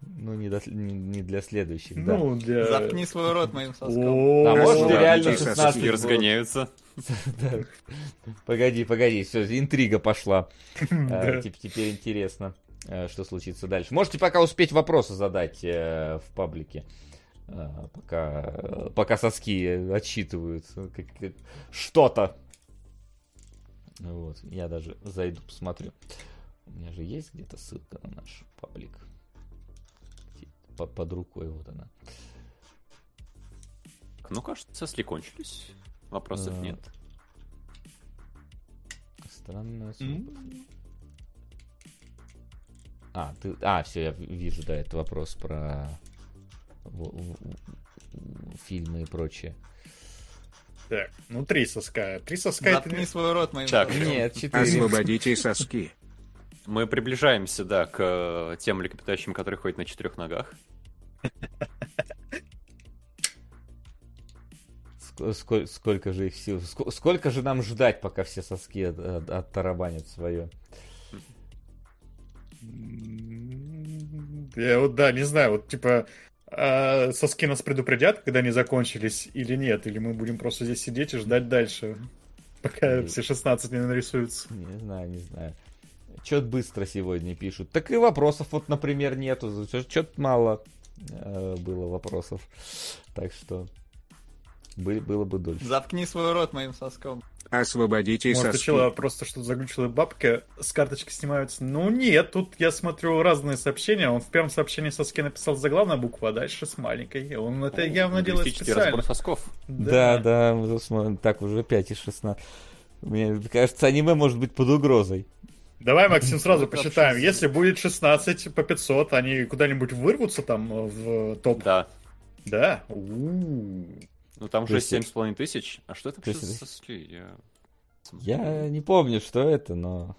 Ну, не, до- не- не для следующих, да. Ну, для... Заткни свой рот моим соском. А может, реально соски. 16 И было? разгоняются. Да. Погоди, погоди, все, интрига пошла. Да. теп- Теперь интересно, э, что случится дальше. Можете пока успеть вопросы задать э, в паблике. э, Пока, пока соски отсчитывают э, как- как что-то. Вот, я даже зайду, посмотрю. У меня же есть где-то ссылка на наш паблик. Под рукой вот она. Ну, кажется, соски кончились. Вопросов А, нет. Странная судьба. А, ты... а, все, я вижу, да, это вопрос про в- в- в- фильмы и прочее. Так, ну три соска. Три соска это Заткни не... свой рот моим Так. соском. Нет, четыре. Освободите соски. Мы приближаемся, да, к э, тем млекопитающим, которые ходят на четырех ногах. Ск- сколь- Сколько же их сил? ск- Сколько же нам ждать, пока все соски от- от- оттарабанят свое? Я вот, да, не знаю, вот типа а, соски нас предупредят, когда они закончились или нет, или мы будем просто здесь сидеть и ждать дальше, пока все 16 не нарисуются. Не знаю, не знаю. Чё-то быстро сегодня пишут. Так и вопросов вот, например, нету. Чё-то мало э, было вопросов. Так что были, было бы дольше. Заткни свой рот моим соском. Освободите Может, у соски. чела просто что-то заглючила бабка, с карточки снимаются. Ну нет, тут я смотрю разные сообщения. Он в первом сообщении соски написал заглавная буква, а дальше с маленькой. Он это явно делает Лингвистический разбор специально. сосков. Да, да, смотрим, так, уже 5 из 16. Мне кажется, аниме может быть под угрозой. Давай, Максим, сразу посчитаем. Если будет 16 по 500, они куда-нибудь вырвутся там э, в топ? Да. Да? У-у-у. Ну там уже семь с половиной тысяч. А что это То вообще за соски? Я... Я не помню, что это, но...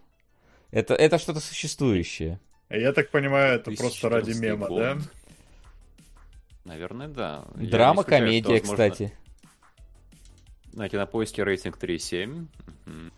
Это, это что-то существующее. Я так понимаю, это просто ради 2014 мема, год. да? Наверное, да. Исключаю, Драма-комедия, возможно, кстати. На кинопоиске рейтинг 3,7. Мгм.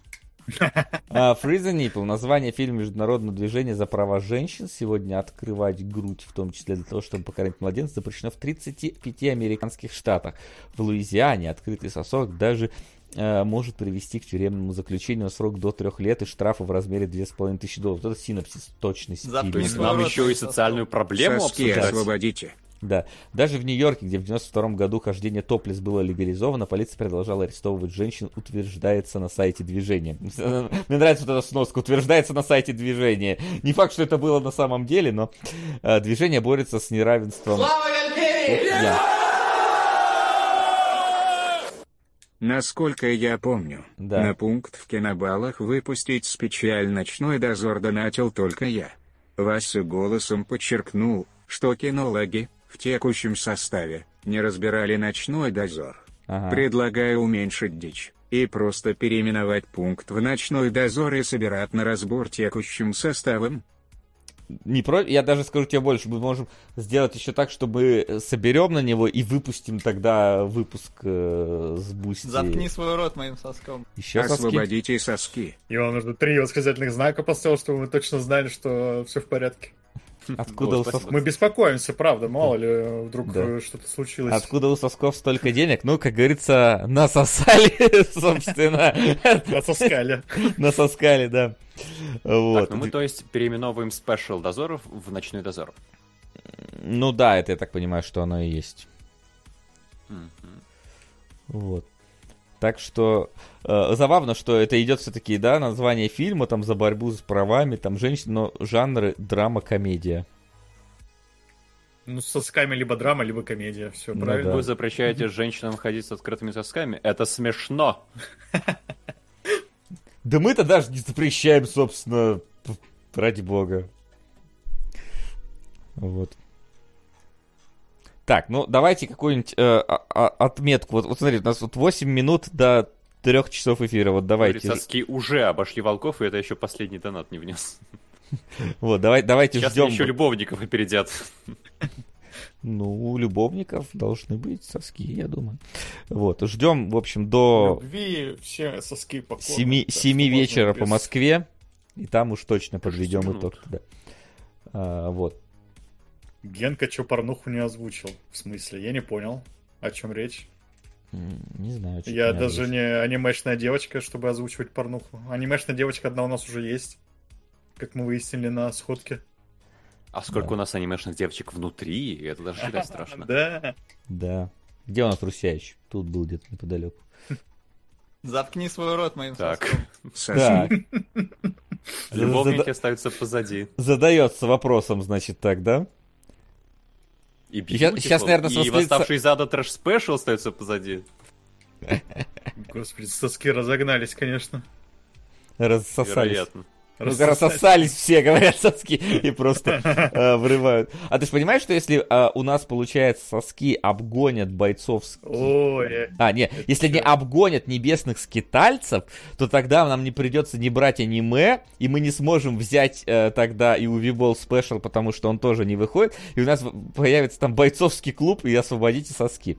А, the Nipple. Название фильма Международное движение за права женщин. Сегодня открывать грудь, в том числе для того, чтобы покорить младенца, запрещено в 35 американских штатах. В Луизиане открытый сосок даже э, может привести к тюремному заключению на срок до трех лет и штрафа в размере 2500 долларов. Вот это синопсис точности нам еще и социальную проблему Соски обсуждать. освободите. Да. Даже в Нью-Йорке, где в 92 году хождение топлес было легализовано, полиция продолжала арестовывать женщин, утверждается на сайте движения. Мне нравится вот эта сноска, утверждается на сайте движения. Не факт, что это было на самом деле, но э, движение борется с неравенством. Я. Насколько я помню, Да. на пункт в кинобалах выпустить специаль «Ночной дозор» донатил только я. Вася голосом подчеркнул, что кинологи, в текущем составе, не разбирали «Ночной дозор». Ага. Предлагаю уменьшить дичь и просто переименовать пункт в «Ночной дозор» и собирать на разбор текущим составом. Не про... Я даже скажу тебе больше, мы можем сделать еще так, чтобы соберем на него и выпустим тогда выпуск э, с Boosty. Заткни свой рот моим соском. Еще соски. Освободите соски. И он уже три восклицательных знака поставил, чтобы мы точно знали, что все в порядке. Откуда О, у сосков? Мы беспокоимся, правда, мало ли э, вдруг Да. э, что-то случилось. Откуда у сосков столько денег? Ну, как говорится, насосали, собственно. Отсоскали. Насоскали, да. Вот. Так, ну мы, то есть, переименовываем спешл дозоров в ночной дозор. Ну да, это я так понимаю, что оно и есть. Вот. Так что э, забавно, что это идет все-таки, да, название фильма там за борьбу с правами, там женщин, но жанры драма-комедия. Ну, с сосками либо драма, либо комедия. Все Ну правильно. да. Вы запрещаете женщинам ходить с открытыми сосками? Это смешно. Да мы-то даже не запрещаем, собственно, ради бога. Вот. Так, ну давайте какую-нибудь э, а- а- отметку. Вот, вот смотрите, у нас вот 8 минут до 3 часов эфира. Вот давайте. соски уже обошли волков, и это еще последний донат не внес. Вот, давай, давайте Сейчас ждем. еще любовников опередят. Ну, у любовников должны быть соски, я думаю. Вот, ждем, в общем, до Любви все соски по 7, вечера по Москве. И там уж точно подведем итог. Да. А, вот. Генка чё порнуху не озвучил? В смысле? Я не понял. О чем речь? Не знаю. Я даже не анимешная девочка, чтобы озвучивать порнуху. Анимешная девочка одна у нас уже есть. Как мы выяснили на сходке. А сколько Да. у нас анимешных девочек внутри, это даже считать страшно. Да. Да. Где у нас Русяич? Тут был где-то неподалеку. Заткни свой рот моим Так. Так. любовники остаются позади. Задается вопросом, значит, так, да? И Beautiful, щас, наверное, и состоится- восставший из ада трэш спешл остается позади. Господи, соски разогнались, конечно. Рассосались. Вероятно. Рассосались все, говорят, соски, и просто э, врывают. А ты же понимаешь, что если э, у нас, получается, соски обгонят бойцовские... Ой, А, не, если не обгонят небесных скитальцев, то тогда нам не придется не брать аниме, и мы не сможем взять э, тогда и Уве Болл special, потому что он тоже не выходит, и у нас появится там бойцовский клуб, и освободите соски.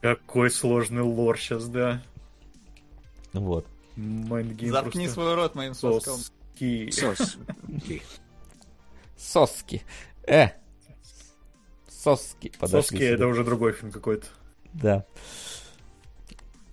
какой сложный лор сейчас, да. Вот. Mind Game Заткни просто. свой рот моим соском. Соски. Соски. Соски. Э. Соски. Подошли Соски это сюда. уже другой фильм какой-то. Да.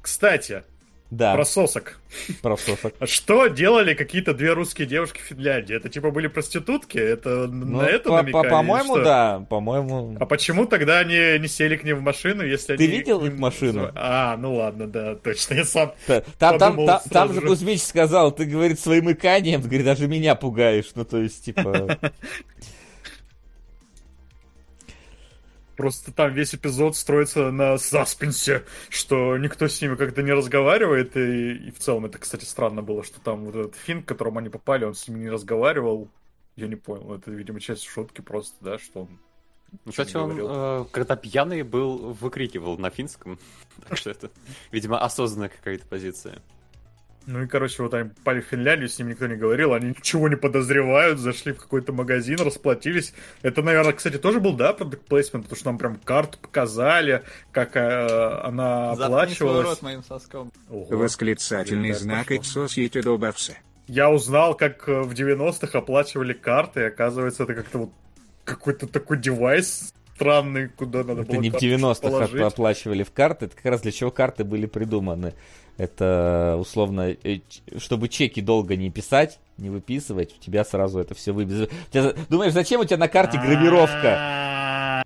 Кстати, Да, Про сосок. про сосок. Что делали какие-то две русские девушки в Финляндии? Это типа были проститутки? Это Ну, на это по- намекали по- По-моему, что? да, по-моему... А почему тогда они не сели к ним в машину, если Ты они... видел их машину? А, ну ладно, да, точно, я сам... Та- Там, там, там, там же. Кузьмич сказал, ты, говорит, своим иканием, говорит, даже меня пугаешь. Ну, то есть, типа... Просто там весь эпизод строится на саспенсе, что никто с ними как-то не разговаривает, и, и в целом это, кстати, странно было, что там вот этот фин, к которому они попали, он с ними не разговаривал. Я не понял, это, видимо, часть шутки просто, да, что он... Ну, Кстати, он, э, когда пьяный был, выкрикивал на финском. Так что это, видимо, осознанная какая-то позиция. Ну и, короче, вот они попали в Финляндию, с ним никто не говорил, они ничего не подозревают, зашли в какой-то магазин, расплатились. Это, наверное, кстати, тоже был, да, продукт плейсмент, потому что нам прям карту показали, как э, она оплачивалась. рот моим соском. Ого. Восклицательный знак пошло. «Иксос Ютубовса». Я узнал, как э, в 90-х оплачивали карты, и оказывается, это как-то вот какой-то такой девайс странный, куда надо Это было не в карточку 90-х положить. оплачивали в карты, это как раз для чего карты были придуманы. Это условно, чтобы чеки долго не писать, не выписывать, у тебя сразу это все выбежит. Думаешь, зачем у тебя на карте гравировка?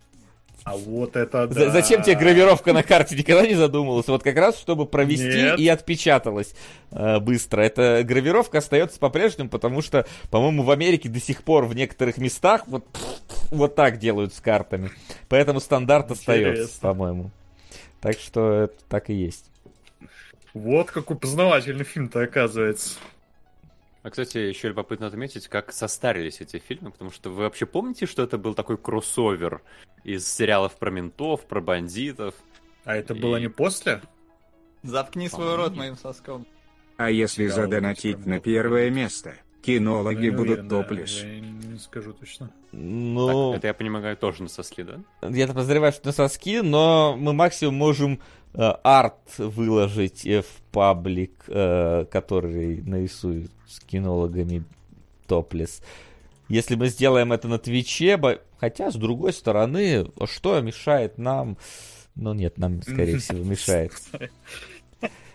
А вот это да. Зачем тебе гравировка на карте? Никогда не задумывался. Вот как раз, чтобы провести Нет. и отпечаталось э, быстро. Эта гравировка остается по-прежнему, потому что, по-моему, в Америке до сих пор в некоторых местах вот, вот так делают с картами. Поэтому стандарт остается, Интересно. по-моему. Так что это так и есть. Вот какой познавательный фильм-то оказывается. А, кстати, еще любопытно отметить, как состарились эти фильмы, потому что вы вообще помните, что это был такой кроссовер из сериалов про ментов, про бандитов? А это И- было не после? Заткни свой рот моим соском. А если Да, задонатить на первое место, кинологи Ну, я будут уверен, да. Я не скажу точно. Ну, Так, это я понимаю тоже на соски, да? я-то подозреваю, что на соски, но мы максимум можем арт выложить э, в паблик, э, который нарисует с кинологами топлес. Если мы сделаем это на Твиче, хотя, с другой стороны, что мешает нам... Ну нет, нам, скорее всего, мешает.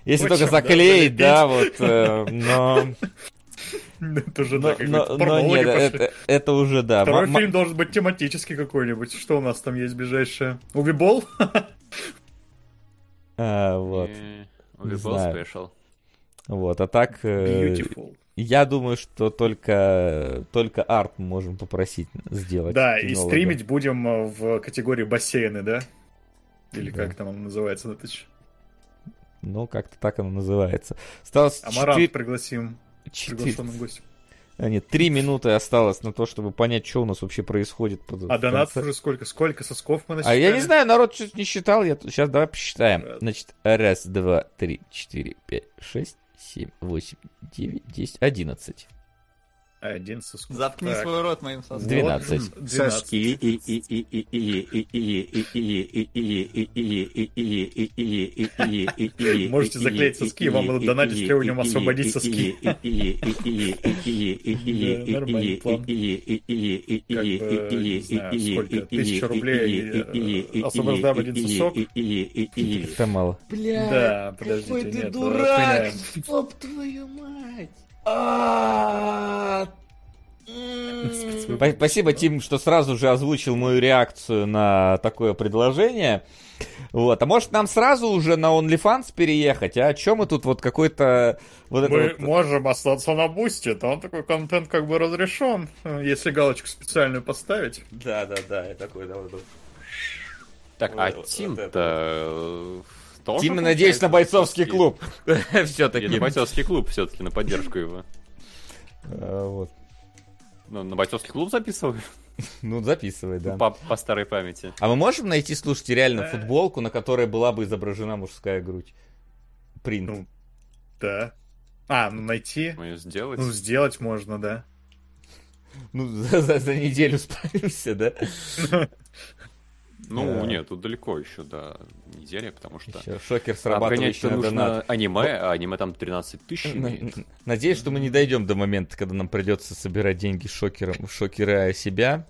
Если только заклеить, да, вот, э, но... Это уже, да, но- но нет, это, это уже, да. Второй фильм должен быть тематический какой-нибудь. Что у нас там есть ближайшее? Увибол? А, вот, И- Не знаю. спешл. вот, а так... э, Beautiful. Я думаю, что только, только арт мы можем попросить сделать. Да, и кинолога. стримить будем э, в категории бассейны, да? Или Да. как там оно называется, Натыч? Ну, как-то так оно называется. Осталось Амарант четыре- пригласим четыре- приглашенным гостем. А, нет, три минуты осталось на то, чтобы понять, что у нас вообще происходит. под- А в донат конце. уже сколько? Сколько сосков мы А насчитали? я не знаю, народ что-то не считал. Я... Сейчас давай посчитаем. Значит, раз, два, три, четыре, пять, шесть, семь, восемь, девять, десять, одиннадцать. Один соску. Заткни так. свой рот моим соском. 12. 12. Соски. Можете заклеить соски, вам надо донатить него освободить соски. Да, нормальный план. Как бы, не знаю, сколько, тысяча рублей, освобождаем один сосок. Это мало. Бля, да, подождите, какой ты нет, дурак, поп твою мать. Спа- Спасибо, Тим, что сразу же озвучил мою реакцию на такое предложение. Вот, а может нам сразу уже на OnlyFans переехать? А о чем мы тут вот какой-то вот Мы вот- можем остаться на бусте, там такой контент как бы разрешен, если галочку специальную поставить. Да, да, да, я такой, да, вот, вот. Так, а Вот- вот Тим-то... это. Тоже Тим, надеюсь, на бойцовский клуб. Все-таки. на бойцовский клуб все-таки, на поддержку его. Вот. Ну, на бойцовский клуб записываю? Ну, записывай, да. По, по старой памяти. А мы можем найти, слушайте, реально Э. футболку, на которой была бы изображена мужская грудь? Принт. Ну, Да. А, ну найти. Мы ее сделать. Ну, сделать можно, да. Ну, за, за- за неделю справимся, да? Ну, Да. нет, тут далеко еще до недели, потому что... Еще шокер Обгонять-то срабатывающий на нужно донат. аниме, а аниме там 13 тысяч имеет. Надеюсь, что мы не дойдем до момента, когда нам придется собирать деньги шокером, шокера себя.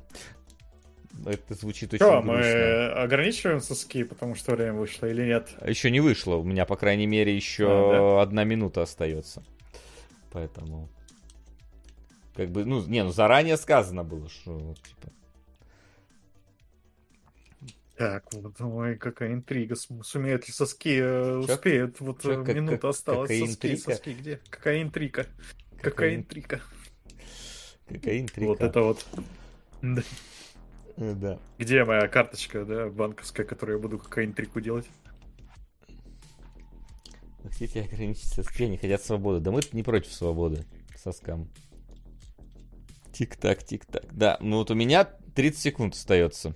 Это звучит очень Что, грустно. мы ограничиваем соски, потому что время вышло или нет? Еще не вышло. У меня, по крайней мере, еще А, одна минута остается. Поэтому... Как бы, ну, не, ну заранее сказано было, что, типа, Так, вот, ой, какая интрига. Сумеют ли соски, э, Чё? успеют? Вот Чё, э, как- минута как- осталась. какая соски, интрига? соски, где? Какая интрига? Какая Какая ин- интрига? какая интрига. Вот это вот. Да. Э, Да. Где моя карточка, да, банковская, которую я буду какая интригу делать? Хотите ограничить соски, они хотят свободы. Да мы не против свободы соскам. Тик-так, тик-так. Да, ну вот у меня 30 секунд остается.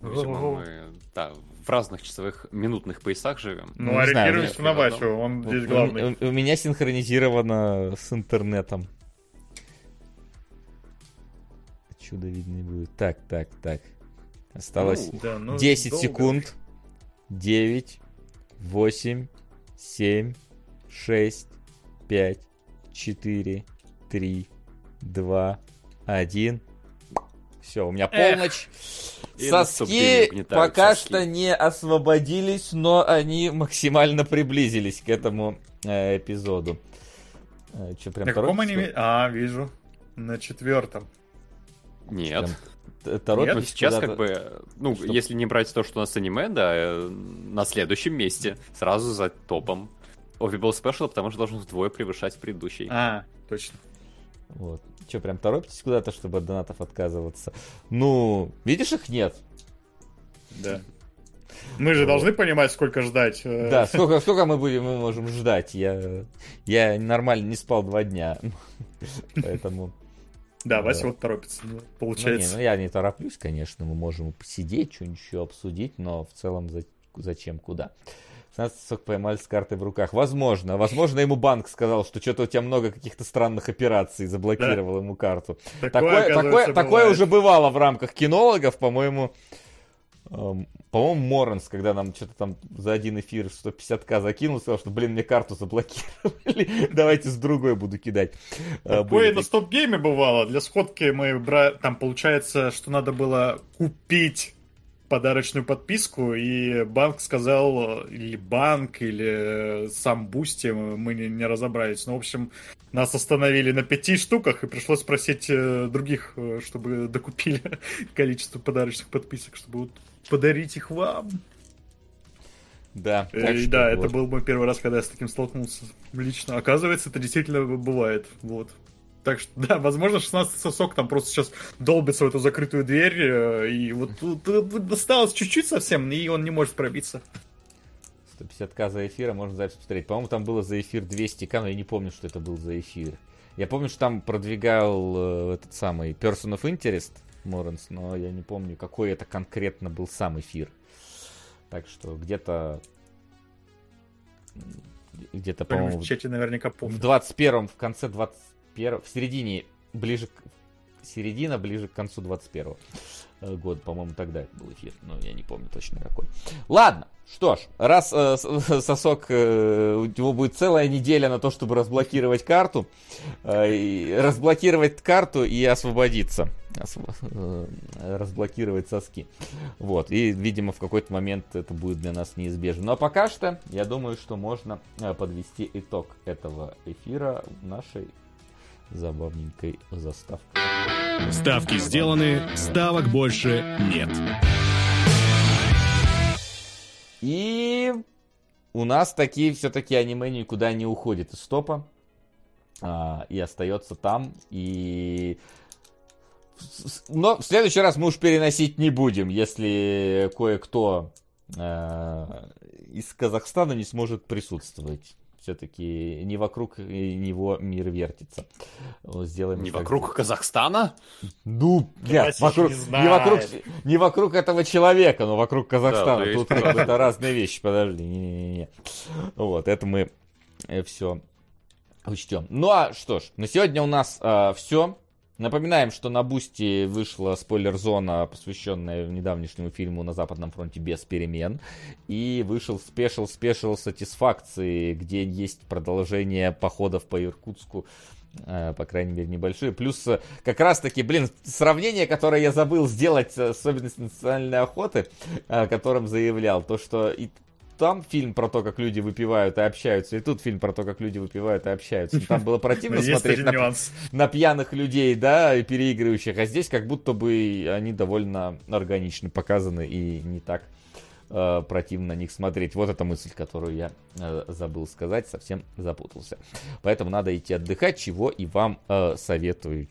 Видимо, Ого. мы да, в разных часовых минутных поясах живем. Ну, не знаю, ориентируемся у на Васю, он У- здесь у- главный. У, у меня синхронизировано с интернетом. Чудо видно будет. Так, так, так. Осталось Ну, Да, ну, 10 долго. секунд. 9, 8, 7, 6, 5, 4, 3, 2, 1. Все, у меня Эх. полночь. На Соски пока соски. что не освободились, но они максимально приблизились к этому э, эпизоду. Че, прям На каком аниме? А, вижу. На четвертом. Нет. Прям т- торопитесь Ну, сейчас как бы, ну, Чтоб- если не брать то, что у нас аниме, да, э, на следующем месте, сразу за топом. Ovable Special, потому что должен вдвое превышать предыдущий. А, точно. Вот. Че, прям торопитесь куда-то, чтобы от донатов отказываться? Ну, видишь, их нет. Да. Мы же Вот. должны понимать, сколько ждать. э, Да, сколько, сколько мы будем, мы можем ждать? Я, я нормально не спал два дня. Поэтому... Да, Вася вот торопится, ну, Ну, не, получается. ну я не тороплюсь, конечно, мы можем посидеть, что-нибудь еще обсудить, но в целом за- зачем, куда. 16 сок поймали с картой в руках. Возможно, возможно, ему банк сказал, что что-то у тебя много каких-то странных операций, заблокировал ему карту. Такое, такое, такое бывает. уже бывало в рамках кинологов, по-моему. эм, по-моему, Моренс, когда нам что-то там за один эфир 150к закинул, сказал, что, блин, мне карту заблокировали, давайте с другой буду кидать. Э, Такое на StopGame е бывало. Для сходки мы там получается, что надо было купить подарочную подписку, и банк сказал, или банк, или сам Boosty, мы не, не разобрались. Ну, в общем, нас остановили на пяти штуках, и пришлось спросить э, других, э, чтобы докупили количество подарочных подписок, чтобы вот подарить их вам. Да, Э, так и что да, вот. это был мой первый раз, когда я с таким столкнулся лично. Оказывается, это действительно бывает. Вот. Так что, да, возможно, 16 сосок там просто сейчас долбится в эту закрытую дверь, э, и вот тут э, осталось чуть-чуть совсем, и он не может пробиться. 150к за эфир, а можно запись посмотреть. По-моему, там было за эфир 200к, но я не помню, что это был за эфир. Я помню, что там продвигал э, этот самый Person of Interest Моренс, но я не помню, какой это конкретно был сам эфир. Так что где-то... Где-то, по-моему, в чате наверняка в помнит. 21 в конце 21 в середине, ближе к... Середина, ближе к концу 21 года, по-моему, тогда это был эфир, но я не помню точно какой. Ладно, что ж, раз э, с- сосок, э, у него будет целая неделя на то, чтобы разблокировать карту, э, и разблокировать карту и освободиться, Осво- э, разблокировать соски. Вот, и, видимо, в какой-то момент это будет для нас неизбежно. Но пока что, я думаю, что можно э, подвести итог этого эфира нашей забавненькой заставкой. Ставки сделаны, ставок больше нет. И у нас такие все-таки аниме никуда не уходит из стопа. а, и остается там. И... Но в следующий раз мы уж переносить не будем, если кое-кто а, из Казахстана не сможет присутствовать. Все-таки не вокруг него мир вертится. Сделаем Не вокруг Казахстана? Ну, нет, вокруг, не не, вокруг, не вокруг этого человека, но вокруг Казахстана. Да, Тут это разные вещи, подожди. Не-не-не. Вот, это мы все учтем. Ну а что ж, на сегодня у нас все. Напоминаем, что на Boosty вышла спойлер-зона, посвященная недавнешнему фильму «На Западном фронте без перемен». И вышел special-special сатисфакции, где есть продолжение походов по Иркутску э, по крайней мере, небольшие. Плюс э, как раз-таки, блин, сравнение, которое я забыл сделать с особенностью национальной охоты, о котором заявлял, то, что и там фильм про то, как люди выпивают и общаются, и тут фильм про то, как люди выпивают и общаются. Там было противно смотреть на, на пьяных людей, да, и переигрывающих, а здесь как будто бы они довольно органично показаны и не так э, противно на них смотреть. Вот эта мысль, которую я э, забыл сказать, совсем запутался. Поэтому надо идти отдыхать, чего и вам э, советую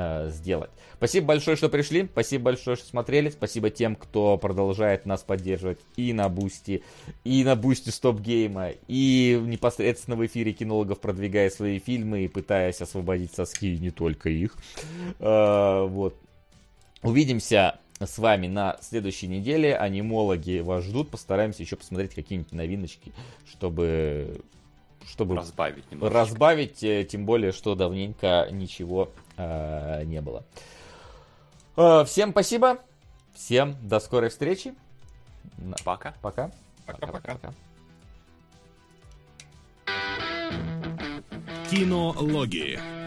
э, сделать. Спасибо большое, что пришли. Спасибо большое, что смотрели. Спасибо тем, кто продолжает нас поддерживать и на Boosty, и на Boosty StopGame а, и непосредственно в эфире кинологов, продвигая свои фильмы и пытаясь освободить соски, и не только их. Э, Вот. Увидимся с вами на следующей неделе. Анимологи вас ждут. Постараемся еще посмотреть какие-нибудь новиночки, чтобы чтобы Разбавить немножко. разбавить, э, тем более, что давненько ничего э, не было. Э, всем спасибо, всем до скорой встречи. Пока. Пока. Пока-пока. Кинологии.